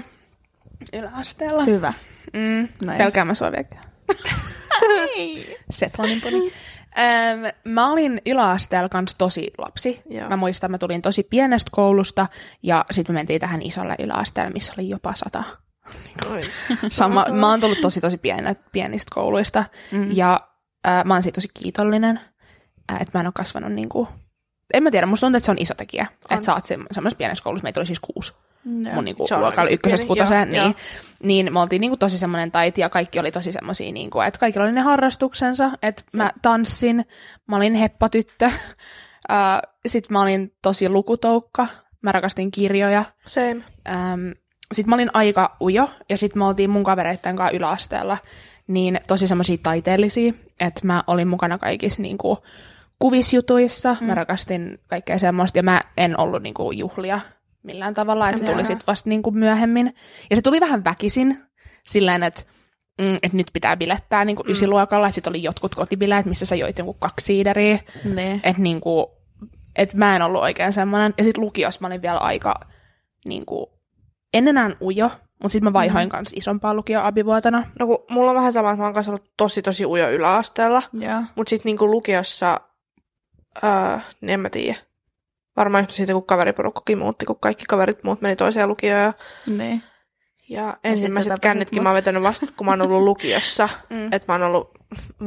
yläasteella. Hyvä. Mm, Näin. pelkään mä sua vielä. Setlanin poni. Öm, mä olin yläasteella kanssa tosi lapsi. Joo. Mä muistan, mä tulin tosi pienestä koulusta ja sitten me mentiin tähän isolle yläasteelle, missä oli jopa sata. Sama, mä oon tullut tosi tosi pienet, pienistä kouluista mm. ja äh, mä oon siitä tosi kiitollinen, äh, että mä en ole kasvanut niinku, en mä tiedä, musta tuntuu, että se on iso tekijä, on. että sä oot se, semmoisessa pienessä koulussa, meitä oli siis kuusi No. mun niinku luokalla ykkösestä kutoseen, joo, niin, niin me oltiin niinku tosi semmoinen taiti ja kaikki oli tosi semmoisia, niinku, että kaikilla oli ne harrastuksensa, että mä tanssin, mä olin heppatyttö, sitten mä olin tosi lukutoukka, mä rakastin kirjoja, Same. Ähm, sitten mä olin aika ujo, ja sitten me oltiin mun kavereitten kanssa yläasteella, niin tosi semmoisia taiteellisia, että mä olin mukana kaikissa niinku, kuvisjutuissa, mm. mä rakastin kaikkea semmoista, ja mä en ollut niinku, juhlia millään tavalla, että se tuli sitten vasta niinku, myöhemmin. Ja se tuli vähän väkisin, silleen, että mm, että nyt pitää bilettää niinku, mm. ysiluokalla, että sitten oli jotkut kotibileet, missä sä joit jonkun kaksi siideriä, Niin. että niinku, et mä en ollut oikein semmoinen. Ja sitten lukiossa mä olin vielä aika, niinku, en enää ujo, mutta sitten mä vaihoin mm. kanssa isompaa lukio abivuotena. No kun mulla on vähän sama, että mä oon kanssa ollut tosi tosi ujo yläasteella. Joo. Mut sit niinku lukiossa, ää, niin en mä tiedä. Varmaan yhtä siitä, kun kaveriporukkakin muutti, kun kaikki kaverit muut meni toiseen lukioon. Ja, Niin. ja sä ensimmäiset tapasit kännitkin mä oon mut. vetänyt vasta, kun mä oon ollut lukiossa. Mm. Että mä oon ollut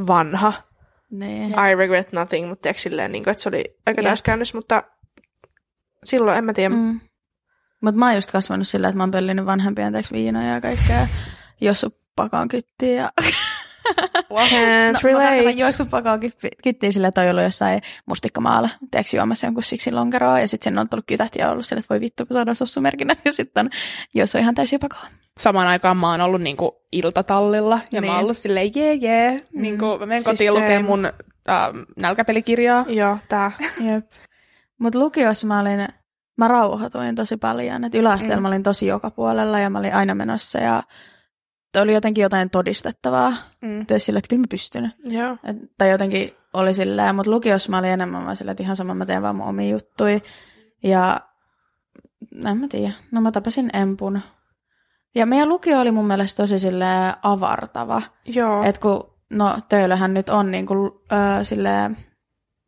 vanha. Niin. I regret nothing, mutta tiedätkö silleen, niin kuin, että se oli aika täyskäännös, mutta silloin en mä tiedä. Mm. Mutta mä oon just kasvanut sillä, että mä oon pellinyt vanhempien viinoja ja kaikkea. Jos pakaan kyttiin ja... Can't no, mä relate. tarkoitan juoksu pakaan kyttiin sillä, että on ollut jossain mustikkamaalla, tiedätkö juomassa jonkun siksi lonkeroa, ja sitten sinne on tullut kytät ja ollut sillä, että voi vittu, kun saadaan sossumerkinnät, ja sitten jos on ihan täysin pakoa. Samaan aikaan mä oon ollut niinku iltatallilla, ja niin. mä Niin. oon ollut silleen, jee jee, mm. niinku, mä menen Siis kotiin lukemaan mun ähm, nälkäpelikirjaa. Joo, tää. Jep. Mutta lukiossa mä olin, mä rauhoituin tosi paljon, että yläasteella Mm. mä olin tosi joka puolella ja mä olin aina menossa ja oli jotenkin jotain todistettavaa. Mm. Tein sillä, että kyllä mä pystyn. Joo. Et, tai jotenkin oli silleen, mutta lukiossa mä olin enemmän vaan silleen, että ihan sama mä teen vaan mun omia juttui. Ja en mä tiedä, no mä tapasin Empun. Ja meidän lukio oli mun mielestä tosi silleen avartava. Joo. Et kun, no tööllähän nyt on niinku, ö, silleen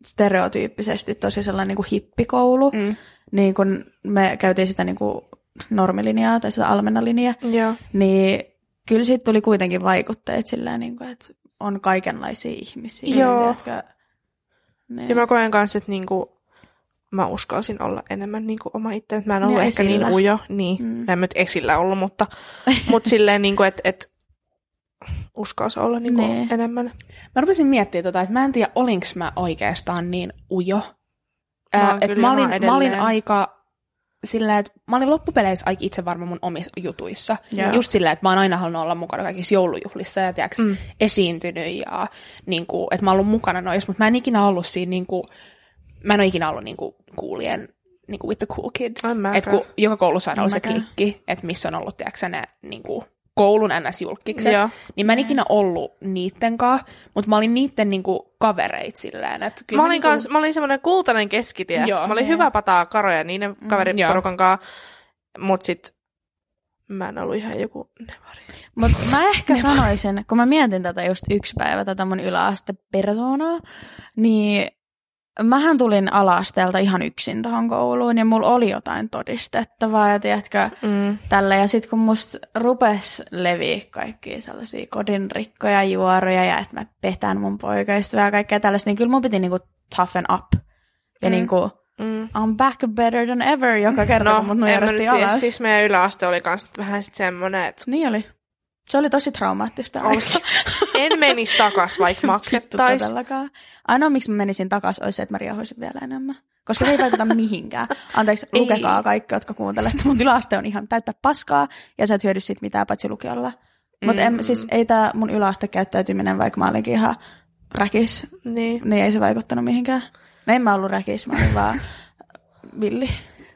stereotyyppisesti tosi sellainen niinku hippikoulu, mm. Mm. niin kun me käytiin sitä niinku normilinjaa tai sitä almennalinjaa, Joo. niin kyllä siitä tuli kuitenkin vaikutteet silleen, niinku, että on kaikenlaisia ihmisiä. Joo. Tiedätkö, niin. Ja mä koen kanssa, että niinku, mä uskalsin olla enemmän niinku oma itse. Mä en ollut Ja ehkä esillä. niin ujo. Niin, Mm. en mä nyt esillä ollut, mutta, mutta silleen, niinku, että et, uskalsi olla Niin. enemmän. Mä rupesin miettimään tota, että mä en tiedä, olinko mä oikeastaan niin ujo. Mä et kyllä mä, olin, mä olin edelleen. aika silleen, että mä olin loppupeleissä aika itse varma mun omissa jutuissa. Joo. Just silleen, että mä oon aina halunnut olla mukana kaikissa joulujuhlissa ja tiiäks, mm. esiintynyt ja niin kuin, että mä oon ollut mukana noissa, mutta mä en ikinä ollut siinä niin kuin, mä en ole ikinä ollut niin kuin, kuulien niin kuin with the cool kids. En mäkään. Et kun joka koulussa on ollut se klikki, että missä on ollut tiiäks, ne niin kuin, koulun ns-julkkikset, Joo. niin mä en ikinä ollut niitten kanssa, mutta mä olin niitten niinku kavereit silleen. Että kyllä Mä olin, niinku, kans, mä olin semmoinen kultainen keskitie. Joo. mä olin hyvä pataa karoja niiden kaveriporukan kanssa, mut sit mä en ollut ihan joku nevari. Mutta mä ehkä sanoisin, kun mä mietin tätä just yksi päivä, tätä mun yläaste persoonaa, niin mähän tulin ala-asteelta ihan yksin tähän kouluun ja mulla oli jotain todistettavaa ja tiedätkö, Mm. tälle. Ja sitten kun musta rupes leviä kaikkia sellaisia kodinrikkoja, juoruja ja että mä petän mun poikaystävää ja kaikkea tällaista, niin kyllä mun piti niinku toughen up. Ja Mm. niinku, Mm. I'm back better than ever joka kerta, No, kun mut nujerrettiin tiedä. alas. Siis meidän yläaste oli kans vähän sit semmonen, että Niin oli. Se oli tosi traumaattista Oli. en menisi takas, vaikka Vittu maksettais. todellakaan. Ainoa, miksi mä menisin takaisin, olisi se, että mä riehoisin vielä enemmän. Koska se ei vaikuta mihinkään. Anteeksi, Ei. lukekaa kaikki, jotka kuuntelette. Mun yläaste on ihan täyttä paskaa, ja sä et hyödy siitä mitään paitsi lukiolla. Mutta Mm. siis ei tämä mun yläaste käyttäytyminen, vaikka mä olinkin ihan räkis, Niin. niin ei se vaikuttanut mihinkään. No en mä ollut räkis, mä olin vaan villi.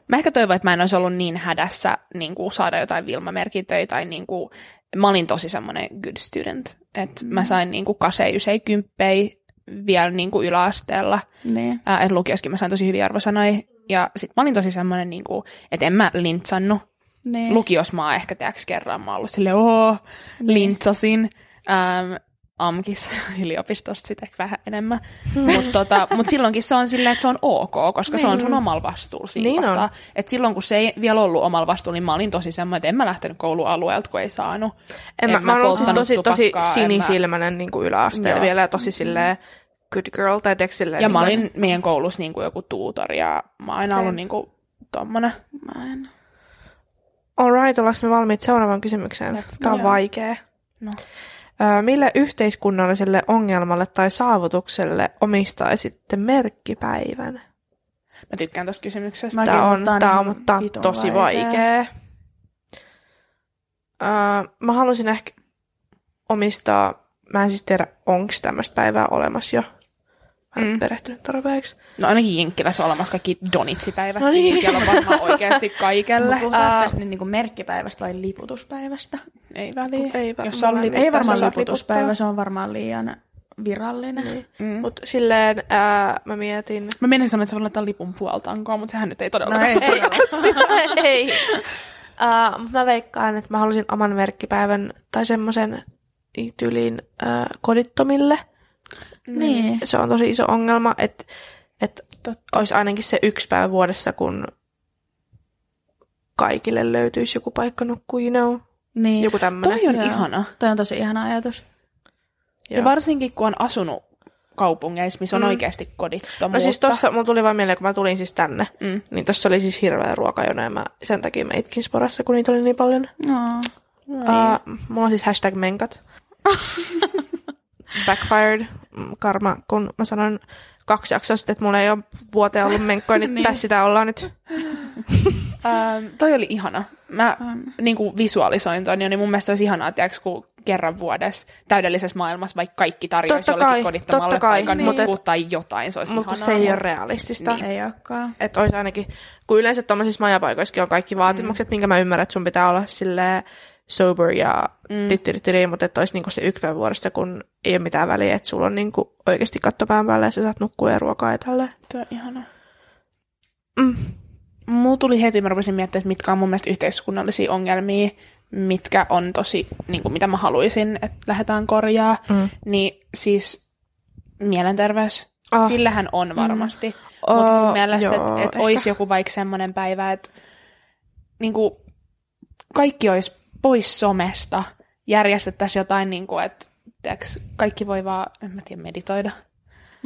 Mä ehkä toivon, että mä en olisi ollut niin hädässä niin kuin saada jotain Vilma-merkintöjä tai niin kuin, mä olin tosi semmoinen good student. Että mm. mä sain niin kuin kasei, ysei, kymppei vielä niin kuin yläasteella. Niin. Ää, et lukioskin mä sain tosi hyviä arvosanoja. Ja sit mä olin tosi semmoinen, niin kuin, että en mä lintsannut. niin. Lukios mä oon ehkä teäks kerran, mä oon ollut silleen, oo, lintsasin. Ähm, AMKis yliopistosta sitten ehkä vähän enemmän. Mutta tota, mut silloinkin se on silleen, että se on ok, koska se on sun omalla vastuulla siinä Niin on. kohtaa. Et silloin kun se ei vielä ollut omalla vastuulla, niin mä olin tosi semmoinen, että en mä lähtenyt koulualueelta, kun ei saanut. En, mä, mä, ollut siis tosi, tosi tupakkaa, en mä- sinisilmäinen niin kuin yläasteella Joo. vielä ja tosi silleen good girl tai silleen. Ja niin mä olin meidän koulussa niin kuin joku tuutori ja mä oon aina ollut niin kuin tommonen. Mä en. Alright, ollaanko me valmiit seuraavaan kysymykseen? Let's Tämä on go. vaikea. No. Mille yhteiskunnalliselle ongelmalle tai saavutukselle omistaisitte merkkipäivän? Mä tykkään tosta kysymyksestä. Mä- Tämä on, mutta on mutta on tosi vaikea. vaikea. Öö, mä haluaisin ehkä omistaa, mä en siis tiedä, onko tämmöistä päivää olemassa jo. Mä Mm. perehtynyt tarpeeksi. No ainakin Jenkkilässä on olemassa kaikki donitsipäivät, No no niin. niin. siellä on varmaan oikeasti kaikelle. Mutta puhutaanko Ää. tästä nyt niinku merkkipäivästä vai liputuspäivästä? Ei väliä. Ei va- Jos se on mulla ei- Ei varmaan liputuspäivä, liputtaa. se on varmaan liian virallinen. Niin. Mm. Mutta silleen ää, mä mietin... Mä menin sanoa, että sä laittaa lipun puoltankoa, mutta sehän nyt ei No todellakaan. ei, ei ole. ei. Uh, mutta mä veikkaan, että mä halusin oman merkkipäivän tai semmoisen tyyliin uh, kodittomille. Niin. Se on tosi iso ongelma, että et olisi ainakin se yksi päivä vuodessa, kun kaikille löytyisi joku paikka nukkua, you know. Niin. Joku tämmöinen. Toi on Joo. ihana. Toi on tosi ihana ajatus. Ja varsinkin, kun on asunut kaupungeissa, missä on mm. oikeasti kodittomuutta. No siis tossa, mulla tuli vaan mieleen, kun mä tulin siis tänne, Mm. niin tossa oli siis hirveä ruokajono ja mä, sen takia mä itkin sporassa, kun niitä oli niin paljon. No. Uh, mulla on siis hashtag menkat. Backfired mm, karma, kun mä sanoin kaksi jaksoa sitten, että mulla ei ole vuoteen ollut menkkoja, niin, Niin. tässä sitä ollaan nyt. Ähm, toi oli ihana. Mä On. niin kuin visualisoin ton, ja niin mun mielestä olisi ihanaa, tiiäks, kun kerran vuodessa täydellisessä maailmassa vaikka kaikki tarjoaisi Totta jollekin kodittomalle kai, paikan niin. Mut tai jotain, se olisi Mutta ihanaa. se ei ole realistista. Niin. Ei olekaan. Että olisi ainakin, kun yleensä tuommoisissa majapaikoissakin on kaikki vaatimukset, mm. minkä mä ymmärrän, että sun pitää olla silleen sober ja mm. mutta että olisi niinku se yksi päivä vuodessa, kun ei ole mitään väliä, että sulla on niinku oikeasti katto pään päällä ja sä saat nukkua ja ruokaa ja tälleen. Toi on ihana. Mm. Mulla tuli heti, mä rupesin miettimään, että mitkä on mun mielestä yhteiskunnallisia ongelmia, mitkä on tosi, niin kuin mitä mä haluaisin, että lähdetään korjaa, Mm. niin siis mielenterveys. Ah. Sillähän on varmasti. Oh, Mutta mun mielestä, että et ehkä. olisi joku vaikka semmoinen päivä, että niinku, kaikki olisi pois somesta, järjestettäisiin jotain, niinku, että tiiäks, kaikki voi vaan, en mä tiedä, meditoida.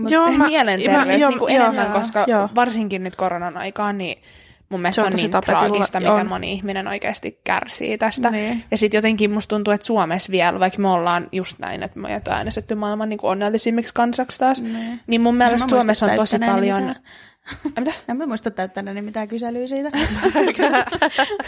Joo, mä- Mielenterveys mä- joo, niinku joo, enemmän, joo, koska joo. varsinkin nyt koronan aikaan, niin mun mielestä Se se on on, niin traagista, miten on. moni ihminen oikeasti kärsii tästä. Niin. Ja sitten jotenkin musta tuntuu, että Suomessa vielä, vaikka me ollaan just näin, että me ollaan äänestetty maailman niin onnellisimmiksi kansaksi taas, Niin. niin mun En mielestä mä Suomessa on tosi paljon... mitään. Mitä? En mä muista täyttäneeni mitään kyselyä siitä.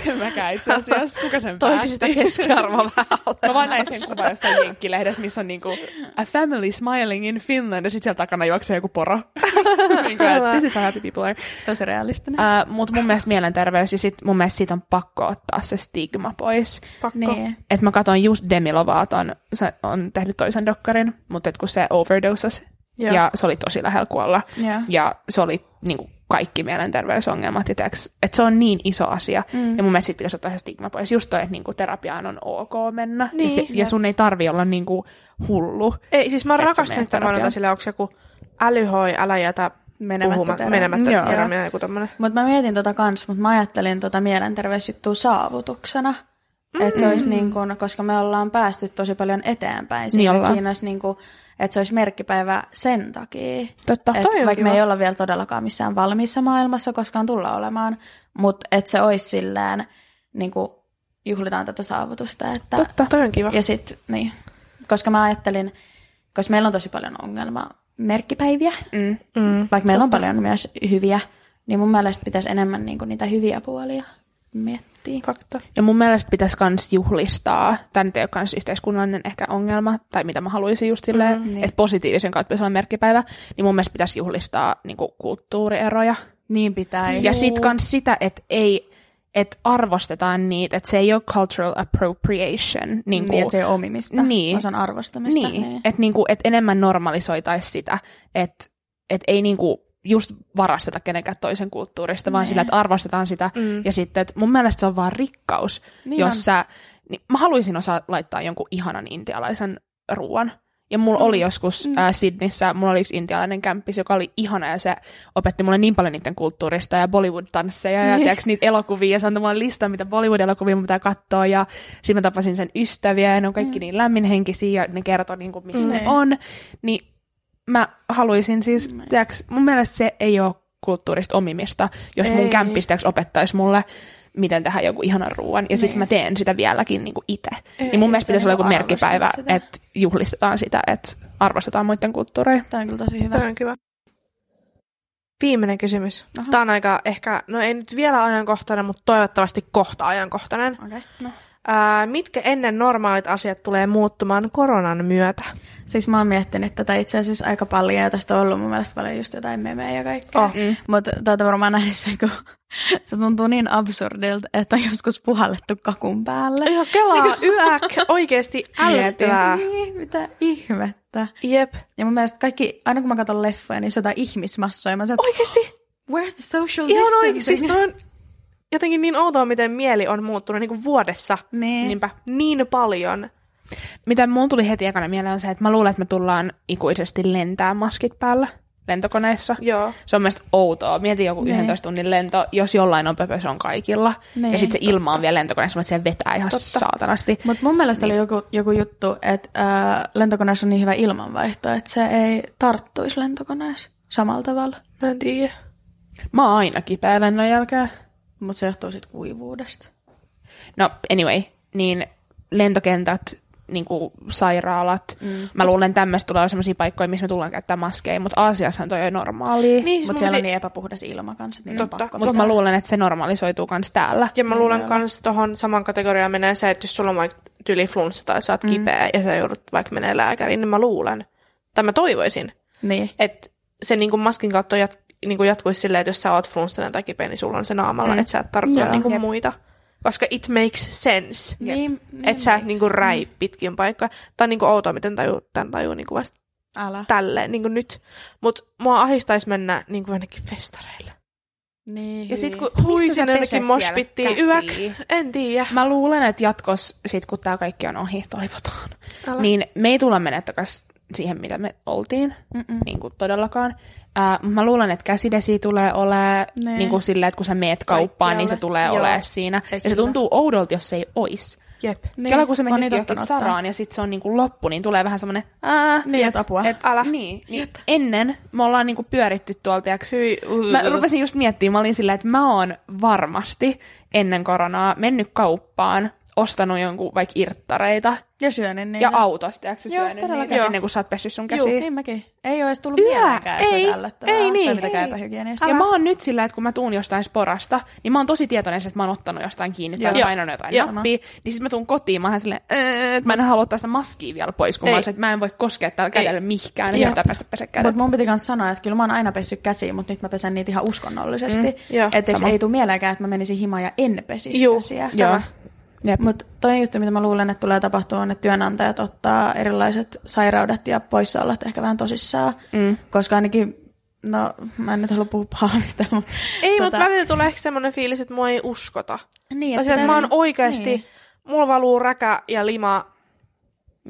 En mäkään itse asiassa. Kuka sen Toisi sitä keskiarvoa vähän. Mä vaan näin sen kuvan jossain jenkkilehdessä, missä on niinku a family smiling in Finland, ja sit siellä takana juoksee joku poro. niinku, että this is how happy people are. Tosi realistinen. Uh, Mutta mun mielestä mielenterveys, ja sit mun mielestä siitä on pakko ottaa se stigma pois. Pakko. niin. Et mä katsoin just Demi Lovaton, se on tehnyt toisen dokkarin, mutta et kun se overdosas, Joo. ja se oli tosi lähellä kuolla. Joo. Ja se oli niinku kaikki mielenterveysongelmat, ja että se on niin iso asia. Mm. Ja mun mielestä pitäisi ottaa se stigma pois. Just toi, että niinku terapiaan on ok mennä. Niin, ja, se, ja sun ei tarvi olla niinku hullu. Ei, siis mä rakastan sitä terapiaan. sillä, onko se joku älyhoi, älä jätä Menemättä puhuma, menemättä Joo. terapiaan, joku tommonen. Mutta mä mietin tota kans, mutta mä ajattelin tota mielenterveysjuttua saavutuksena. Mm. Että se olisi niin kun, koska me ollaan päästy tosi paljon eteenpäin siinä, Niin että siinä olisi niin kun, että se olisi merkkipäivä sen takia. Totta. Et Toi vaikka me ei olla vielä todellakaan missään valmiissa maailmassa koskaan tulla olemaan, mutta että se olisi silleen, niin kuin juhlitaan tätä saavutusta. Että, Totta, toi on kiva. Ja sit, niin, koska mä ajattelin, koska meillä on tosi paljon ongelma merkkipäiviä, Mm. Mm. vaikka meillä on paljon myös hyviä, niin mun mielestä pitäisi enemmän niin kuin niitä hyviä puolia miettiä. Miettii. Fakta. Ja mun mielestä pitäisi kans juhlistaa, tämä nyt ei ole kans yhteiskunnallinen ehkä ongelma, tai mitä mä haluaisin just silleen, Mm, mm, niin. että positiivisen kautta pitäisi olla merkkipäivä, niin mun mielestä pitäisi juhlistaa niinku, kulttuurieroja. Niin pitää. Ja sit kans sitä, että ei, että arvostetaan niitä, että se ei ole cultural appropriation. Niin, niin, kuin, että se ei ole omimista, Niin. on arvostamista. niin, että niinku, et enemmän normalisoitaisiin sitä, että et ei niinku just varasteta kenenkään toisen kulttuurista, vaan Nee. sillä, että arvostetaan sitä. Mm. Ja sitten, että mun mielestä se on vaan rikkaus, Niin jos on. sä, niin mä haluaisin osaa laittaa jonkun ihanan intialaisen ruoan. Ja mulla Mm. oli joskus Mm. äh, Sydneyssä, mulla oli yksi intialainen kämppis, joka oli ihana ja se opetti mulle niin paljon niiden kulttuurista ja Bollywood-tansseja ja Niin. tiedätkö, niitä elokuvia ja se antoi mulle listan, mitä Bollywood-elokuvia mun pitää katsoa ja sitten mä tapasin sen ystäviä ja ne on kaikki Mm. niin lämminhenkisiä ja ne kertoo niin kuin, mistä Mm. ne on. Niin mä haluaisin siis, Mm. tiedätkö, mun mielestä se ei ole kulttuurista omimista, jos mun Ei. kämppis tiedätkö, opettaisi mulle miten tehdä joku ihanan ruoan, ja sitten Niin. mä teen sitä vieläkin niin itse. Ei, Niin mun mielestä se pitäisi olla joku merkkipäivä, että juhlistetaan sitä, että arvostetaan muiden kulttuureja. Tämä on kyllä tosi hyvä. Tämä on kiva. Viimeinen kysymys. Aha. Tämä on aika ehkä, no ei nyt vielä ajankohtainen, mutta toivottavasti kohta ajankohtainen. Okei. Okay. Ää, mitkä ennen normaalit asiat tulee muuttumaan koronan myötä? Siis mä oon miettinyt tätä itse asiassa aika paljon, ja tästä on ollut mun mielestä paljon just jotain memejä ja kaikkea. Oh. Mm. Mutta tätä varmaan nähdessä, kun se tuntuu niin absurdilta, että on joskus puhallettu kakun päälle. Ihan kelaa, yäk, oikeesti älyttävää. Niin, mitä ihmettä. Jep, Ja mun mielestä kaikki, aina kun mä katson leffoja, niin se on jotain ihmismassoja. Mä sanon, oikeesti. where's the social Ihan distancing? oikein. Siis toi on jotenkin niin outoa, miten mieli on muuttunut niin kuin vuodessa Niin. Niinpä. niin paljon. Mitä mun tuli heti ekana mieleen on se, että mä luulen, että me tullaan ikuisesti lentää maskit päällä lentokoneissa. Joo. Se on mielestäni outoa. Mieti joku Niin. 11 tunnin lento, jos jollain on pöpö, se on kaikilla. Niin, ja sitten se ilma on vielä lentokoneessa, mutta se vetää ihan Totta. saatanasti. Mutta mun mielestä oli joku, joku juttu, että ää, lentokoneessa on niin hyvä ilmanvaihto, että se ei tarttuisi lentokoneessa samalla tavalla. Mä en tiedä. Mä oon aina kipeä lennon jälkeen. Mutta se johtuu sitten kuivuudesta. No anyway, niin lentokentät, niin kuin sairaalat. Mm. Mä luulen, tämmöistä tulee sellaisia paikkoja, missä me tullaan käyttää maskeja, mutta Aasiassahan toi on normaalia. Niin, siis Mutta siellä on piti- niin epäpuhdas ilma kanssa, että niitä on Totta. pakko Mutta mä luulen, että se normalisoituu myös täällä. Ja mä Niin luulen kans tohon saman kategoriaan menee se, että jos sulla on vaikka tyli flunssa tai sä oot mm. kipeä ja sä joudut vaikka menee lääkäriin, niin mä luulen, tai mä toivoisin, Niin. että se niinku maskin kautta jat, niinku jatkuisi silleen, että jos sä oot flunssana tai kipeä, niin sulla on se naamalla, Mm. että sä et tartuta Joo. niinku Jep. muita. Koska it makes sense. Niin, Että sä et makes- niinku räi pitkin paikkaa. Tää on niinku outoa, miten tajuu, tän tajuu niinku vasta Älä. tälleen niinku nyt. Mut mua ahistaisi mennä niinku jonnekin festareille. Niin. Ja sit kun Hui, missä sä sinne peset jonnekin moshpittiin, yäk. En tiedä. Mä luulen, että jatkos, sit kun tää kaikki on ohi, toivotaan, Älä. niin me ei tulla mennä takas siihen, mitä me oltiin, Mm-mm. niin kuin todellakaan. Ää, mä luulen, että käsidesi tulee olemaan Nee. niin kuin silleen, että kun sä meet kauppaan, niin se tulee Joo. olemaan siinä. Ja se Esillä. tuntuu oudolta, jos se ei ois. Jep. Niin. Kela, kun sä oon menet johonkin saraan ja sit se on niin kuin loppu, niin tulee vähän semmoinen, ää, Niin, että apua. et, Älä. Niin, niin ennen me ollaan niinku pyöritty tuolta, ja uh, Mä rupesin just miettimään, mä olin silleen, että mä oon varmasti ennen koronaa mennyt kauppaan, ostanut jonkun vaikka irttareita Ja syönyt niitä. ja autosta, tiedätkö Joo, syönyt niitä Joo. ennen kuin sä oot pessyt sun käsiä. Niin mäkin. Ei ole edes tullut Yö, mieleenkään, että se ei, olisi ällöttävää. ei niin, Tai epähygienistä. Ja mä oon nyt sillä, että kun mä tuun jostain sporasta, niin mä oon tosi tietoinen, että mä oon ottanut jostain kiinni tai Joo. painanut jotain Joo. nappia. Niin sit mä tuun kotiin, mä oon silleen, "Ää, että mä en halua ottaa sitä maskia vielä pois, kun Ei. mä, oon se, että mä en voi koskea tällä kädellä mihkään, niin Joo. pitää päästä pesä kädet. Mutta mun piti myös sanoa, että kyllä mä oon aina pessy käsiä, mutta nyt mä pesen niitä ihan uskonnollisesti. Mm, joo, että ei tule mieleenkään, että mä menisin himaan ja en pesisi käsiä. Joo. Mutta toinen juttu, mitä mä luulen, että tulee tapahtua, on, että työnantajat ottaa erilaiset sairaudet ja poissaolot ehkä vähän tosissaan. Mm. Koska ainakin, no mä en nyt halua puhua pahamista, mutta... Ei, tota- mutta välillä tulee ehkä semmoinen fiilis, että mua ei uskota. Niin, Tai sillä, että mä oon oikeasti, Niin. mulla valuu räkä ja lima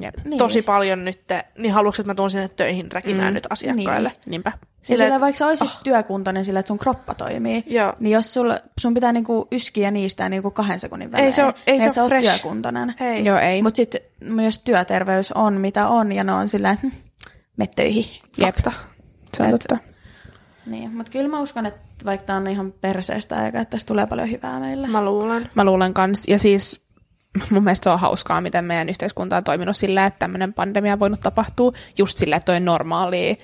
Jep. Niin. tosi paljon nyt, niin haluatko, että mä tuun sinne töihin räkimään Mm. nyt asiakkaille? Niinpä. Sillä, Sillä, sillä et- vaikka sä olisit oh. työkuntoinen sillä, että sun kroppa toimii, Joo. niin jos sul, sun pitää niinku yskiä niistä niinku kahden sekunnin välein, Ei se oo- ei niin se fresh. työkuntoinen. Ei. Joo, ei. Mutta sitten jos työterveys on mitä on ja ne on silleen, hm, me töihin. Fakta. Se on totta. Niin, mutta kyllä mä uskon, että vaikka tää on ihan perseestä aika, että tästä tulee paljon hyvää meille. Mä luulen. Mä luulen kans. Ja siis mun mielestä se on hauskaa, miten meidän yhteiskunta on toiminut sillä, että tämmöinen pandemia on voinut tapahtua just sillä, että on normaalia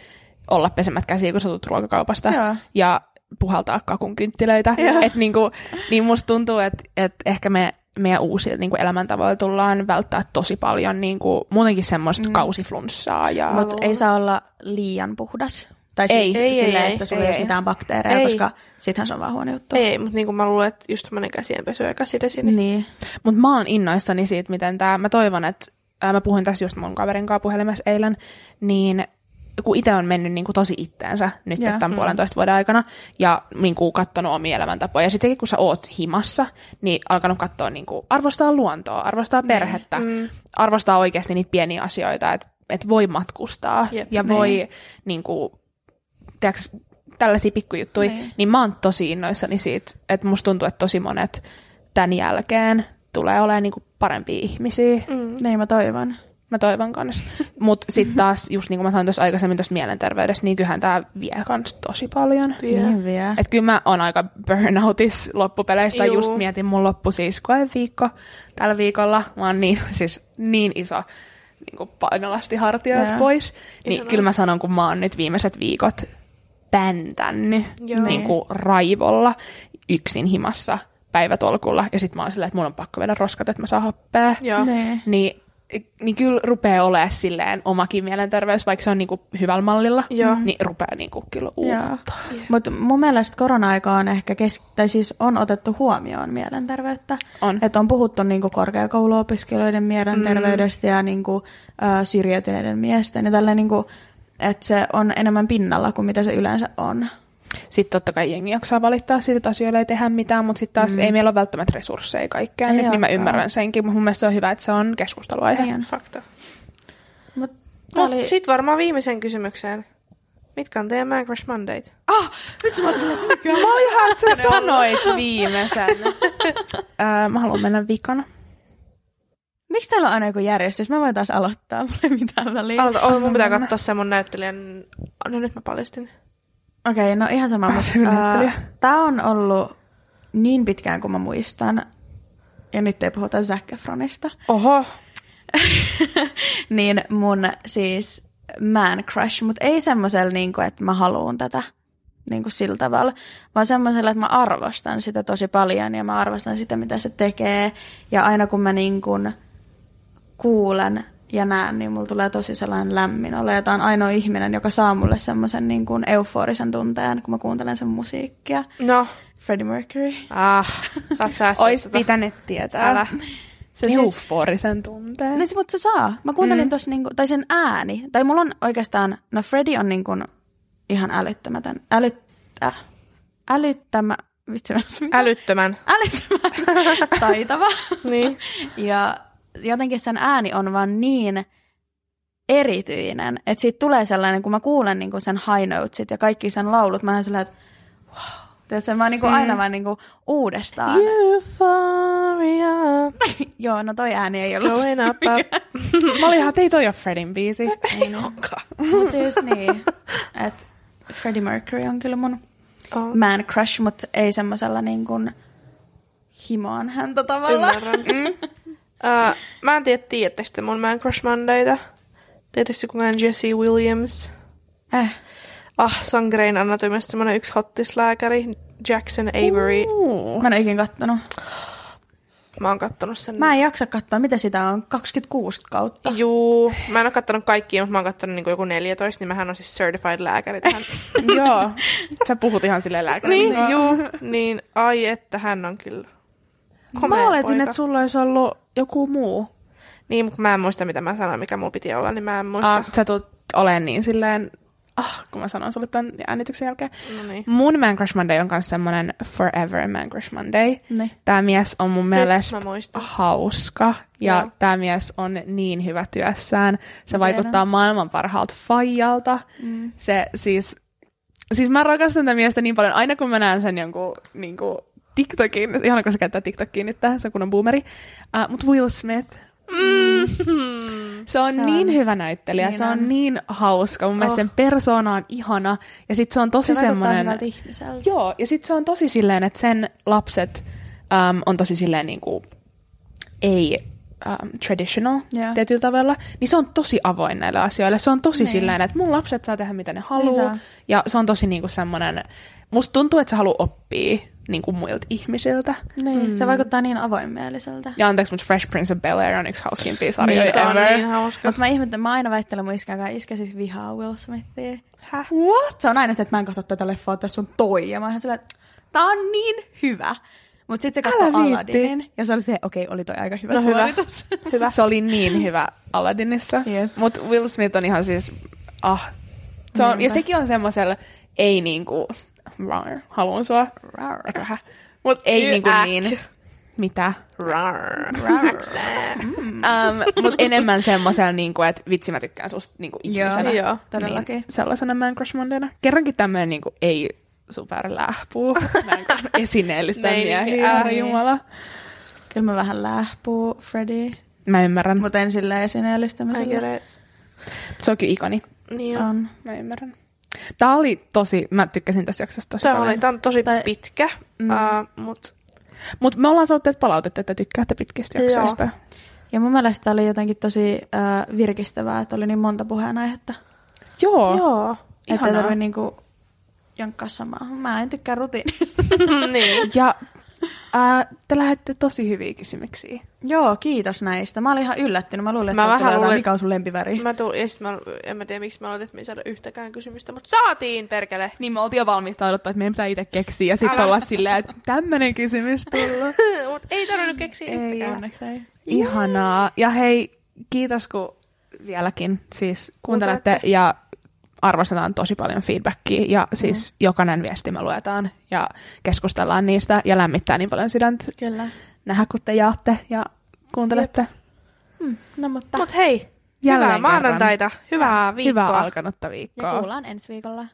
olla pesemät käsiä, kun sä tulet ruokakaupasta. Joo. Ja puhaltaa kakun kynttilöitä. Et niinku, niin musta tuntuu, että et ehkä me meidän uusilla niin kuin elämäntavoilla tullaan välttää tosi paljon niin kuin, muutenkin semmoista mm. kausiflunssaa. Ja... Mutta ei saa olla liian puhdas. Tai siis Ei, silleen, ei, että sulla ei, ei, ole mitään bakteereja, Ei. koska sittenhän se on vaan huono juttu. Ei, mutta niin kuin mä luulen, että just semmoinen käsienpesu ja käsidesi. Niin. Niin. Mutta mä oon innoissani siitä, miten tämä, mä toivon, että ää, mä puhuin tässä just mun kaverin kanssa puhelimessa eilen, niin kun itse on mennyt niin kuin tosi itteensä nyt Joo. tämän puolentoista vuoden aikana ja niin kuin katsonut omia elämäntapoja. Ja sitten kun sä oot himassa, niin alkanut katsoa niin kuin, arvostaa luontoa, arvostaa perhettä, Mm. arvostaa oikeasti niitä pieniä asioita, että et voi matkustaa Jep. ja Niin. voi niin kuin, tiedätkö, tällaisia pikkujuttuja, Niin. niin. niin mä oon tosi innoissani siitä, että musta tuntuu, että tosi monet tämän jälkeen tulee olemaan niin kuin parempia ihmisiä. Mm. Niin mä toivon. Mä toivon kanssa. Mutta sitten taas, just niin kuin mä sanoin tuossa aikaisemmin tuosta mielenterveydestä, niin kyllähän tämä vie kans tosi paljon. Vie. Niin vie. Et kyllä mä oon aika burnoutis loppupeleistä. Juu. Just mietin mun loppu siis viikko tällä viikolla. Mä oon niin, siis niin iso niin kuin painolasti hartioit pois. Niin Ihanaa. kyllä mä sanon, kun mä oon nyt viimeiset viikot päntännyt Joo. niin kuin raivolla yksin himassa päivätolkulla. Ja sit mä oon silleen, että mun on pakko vedä roskat, että mä saan happea. Joo. Niin. Niin, niin kyllä rupeaa olemaan silleen omakin mielenterveys, vaikka se on niinku hyvällä mallilla, Joo. niin rupeaa niinku kyllä uuvuttaa. Mutta mun mielestä korona-aika on ehkä, kes- tai siis on otettu huomioon mielenterveyttä. On. Että on puhuttu niinku korkeakouluopiskelijoiden mielenterveydestä ja niinku, ä, syrjäytyneiden miesten. Ja tälleen niinku, että se on enemmän pinnalla kuin mitä se yleensä on. Sitten totta kai jengi jaksaa valittaa siitä, että asioille ei tehdä mitään, mutta sitten taas mm. ei meillä ole välttämättä resursseja kaikkeen, Ei nyt, niin mä ymmärrän senkin, mutta mun mielestä se on hyvä, että se on keskusteluaihe. Niin on. Fakta. Mut No, oli... Sitten varmaan viimeiseen kysymykseen. Mitkä on teidän Man Crush Mondayt? Ah, vitsi mä olisin, että mikä Mä olihan, että sä sanoit viimeisen. öö, mä haluan mennä vikana. Miksi täällä on aina joku järjestys? Mä voin taas aloittaa, mulla ei mitään väliä. Aloita, oh, mun pitää katsoa se mun näyttelijän... No nyt mä paljastin. Okei, okay, no ihan sama. Mutta, näyttelijä. Tämä on ollut niin pitkään kuin mä muistan, ja nyt ei puhuta Zac Efronista, Oho. niin mun siis man crush, mutta ei semmoisella, niin kuin, että mä haluan tätä niin kuin sillä tavalla, vaan semmoisella, että mä arvostan sitä tosi paljon ja mä arvostan sitä, mitä se tekee. Ja aina kun mä niin kuin kuulen ja näen, niin mulla tulee tosi sellainen lämmin olo. Ja tää on ainoa ihminen, joka saa mulle semmoisen niin kuin euforisen tunteen, kun mä kuuntelen sen musiikkia. No. Freddie Mercury. Ah, sä oot säästänyt Ois tota. pitänyt tietää. Älä. Se siis, Euforisen tunteen. niin, mutta se saa. Mä kuuntelin mm. tossa, niinku, tai sen ääni, tai mulla on oikeastaan, no Freddie on niinku ihan älyttömätön, älyttä, älyttämä, vitsi? Älyttömän. älyttömän taitava. Niin. Ja jotenkin sen ääni on vaan niin erityinen, että siitä tulee sellainen, kun mä kuulen niinku sen high notesit ja kaikki sen laulut, mä oon sellainen, että wow. Tiedätkö, mä niinku aina vaan niinku uudestaan. Euphoria. Joo, no toi ääni ei ollut Going up, up. Mä olin ihan, ei toi ole Fredin biisi. Mutta siis niin, että Freddie Mercury on kyllä mun Oh. man crush, mutta ei semmoisella niin kuin himoan häntä tavallaan. Ymmärrän. Uh, mä en tiedä, tiedättekö te mun Man Crush Mondayta? Tiedättekö kuka on Jesse Williams? Eh. Ah, se on Grain Anatomista semmoinen yksi hottislääkäri, Jackson Avery. Mä en ole ikinä kattonut. Mä oon kattonut sen. Mä en jaksa katsoa, mitä sitä on, 26 kautta. Juu, mä en ole kattonut kaikkia, mutta mä oon kattonut niin joku 14, niin mähän on siis certified lääkäri tähän. Joo. Sä puhut ihan silleen lääkärin. niin, juu, niin ai että hän on kyllä. komea Mä oletin, poika. että sulla olisi ollut joku muu. Niin, mutta mä en muista, mitä mä sanoin, mikä mulla piti olla, niin mä en muista. Ah, sä tulet olemaan niin silleen, ah, kun mä sanon sulle tämän äänityksen jälkeen. No niin. Mun Man Crush Monday on myös semmonen Forever Man Crush Monday. Niin. Tämä mies on mun mielestä hauska ja Joo. tämä mies on niin hyvä työssään. Se Tiedän. vaikuttaa maailman parhaalta faijalta. Mm. Se siis, siis mä rakastan tätä miestä niin paljon, aina kun mä näen sen jonkun niin kuin TikTokin, ihana kun se käyttää TikTokia nyt, se on kunnon boomeri, uh, mutta Will Smith, Mm. se on Se on- niin hyvä näyttelijä, niin se on on. niin hauska, mun mielestä Oh. sen persoona on ihana, ja sit se on tosi Se semmoinen... Joo, ja sitten se on tosi silleen, että sen lapset um, on tosi silleen niin kuin, ei um, traditional Joo. tietyllä tavalla, niin se on tosi avoin näille asioille. Se on tosi Niin. silleen, että mun lapset saa tehdä mitä ne haluaa, saa. ja se on tosi niin kuin semmoinen musta tuntuu, että se haluaa oppia niin kuin muilta ihmisiltä. Niin, mm. se vaikuttaa niin avoimmieliseltä. Ja anteeksi, mutta Fresh Prince of Bel-Air on yksi hauskimpia sarjoja Niin, se on ever. niin hauska. Mutta mä ihmettelen, mä aina väittelen mun iskän kanssa, iskä siis vihaa Will Smithia. Häh? What? Se on aina se, että mä en katso tätä leffaa, tässä on toi. Ja mä oon ihan silleen, että tää on niin hyvä. Mutta sitten se katsoi viitti. Aladinin, ja se oli se, okei, oli toi aika hyvä No hyvä. suoritus. Hyvä. Se oli niin hyvä Aladdinissa. Jep. Mutta Will Smith on ihan siis... Ah. Se on, ja sekin on semmoisella, ei niinku... Rar, haluan sua. Rar. Ehkä vähän. Mut ei Yäk. niinku niin... Mitä? Rar. Um, mut enemmän semmoisella, niinku, että vitsi mä tykkään susta niinku ihmisenä. Joo. Todellakin. Niin, sellaisena Man Crush Mondeena. Kerrankin tämmöinen niinku, ei superlähpuu. Man Crush esineellistä miehiä, herra niin. Jumala. Kyllä mä vähän lähpuu Freddy, Mä ymmärrän. mutta en sillä esineellistämisellä. it. Se on kyllä ikoni. Niin on. On. Mä ymmärrän. Tää oli tosi, mä tykkäsin tästä jaksosta tosi Tämä paljon. oli, tää on tosi Tai- pitkä, Mm. uh, mutta Mutta me ollaan saatu palautetta, että tykkäätte pitkistä Joo. jaksoista. Ja mun mielestä oli jotenkin tosi äh, virkistävää, että oli niin monta puheenaihetta. Joo. joo. Että ei tarvitse niinku jonkkaa samaa. Mä en tykkää rutiinista. niin. Ja ää, te lähette tosi hyviä kysymyksiä. Joo, kiitos näistä. Mä olin ihan yllättynyt. Mä luulin, että Mä vähän luulin- mikä on sun lempiväri. Mä tuun, ja sit mä, en mä tiedä, miksi mä aloitin, että me ei saada yhtäkään kysymystä, mutta saatiin, perkele. Niin me oltiin jo valmistauduttu, että meidän pitää itse keksiä ja sitten Älä. olla silleen, että tämmöinen kysymys tullut. mutta ei tarvinnut keksiä Ei. yhtäkään. Onneksi ei. Ihanaa. Ja hei, kiitos kun vieläkin siis kuuntelette Kuuntelette. ja arvostetaan tosi paljon feedbackia ja mm-hmm. siis mm. jokainen viesti me luetaan ja keskustellaan niistä ja lämmittää niin paljon sydäntä Kyllä. nähdä, kun te jaatte ja kuuntelette. Mm. No mutta Mut hei, Jälleen hyvää kerran. maanantaita, hyvää viikkoa. Hyvää alkanutta viikkoa. Ja kuullaan ensi viikolla.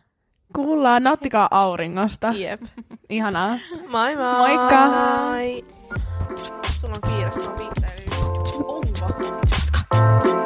Kuullaan, nauttikaa auringosta. Jep. Ihanaa. Moi moi. Moikka. Moi. Sulla on kiire, sulla on Onko? Jaska.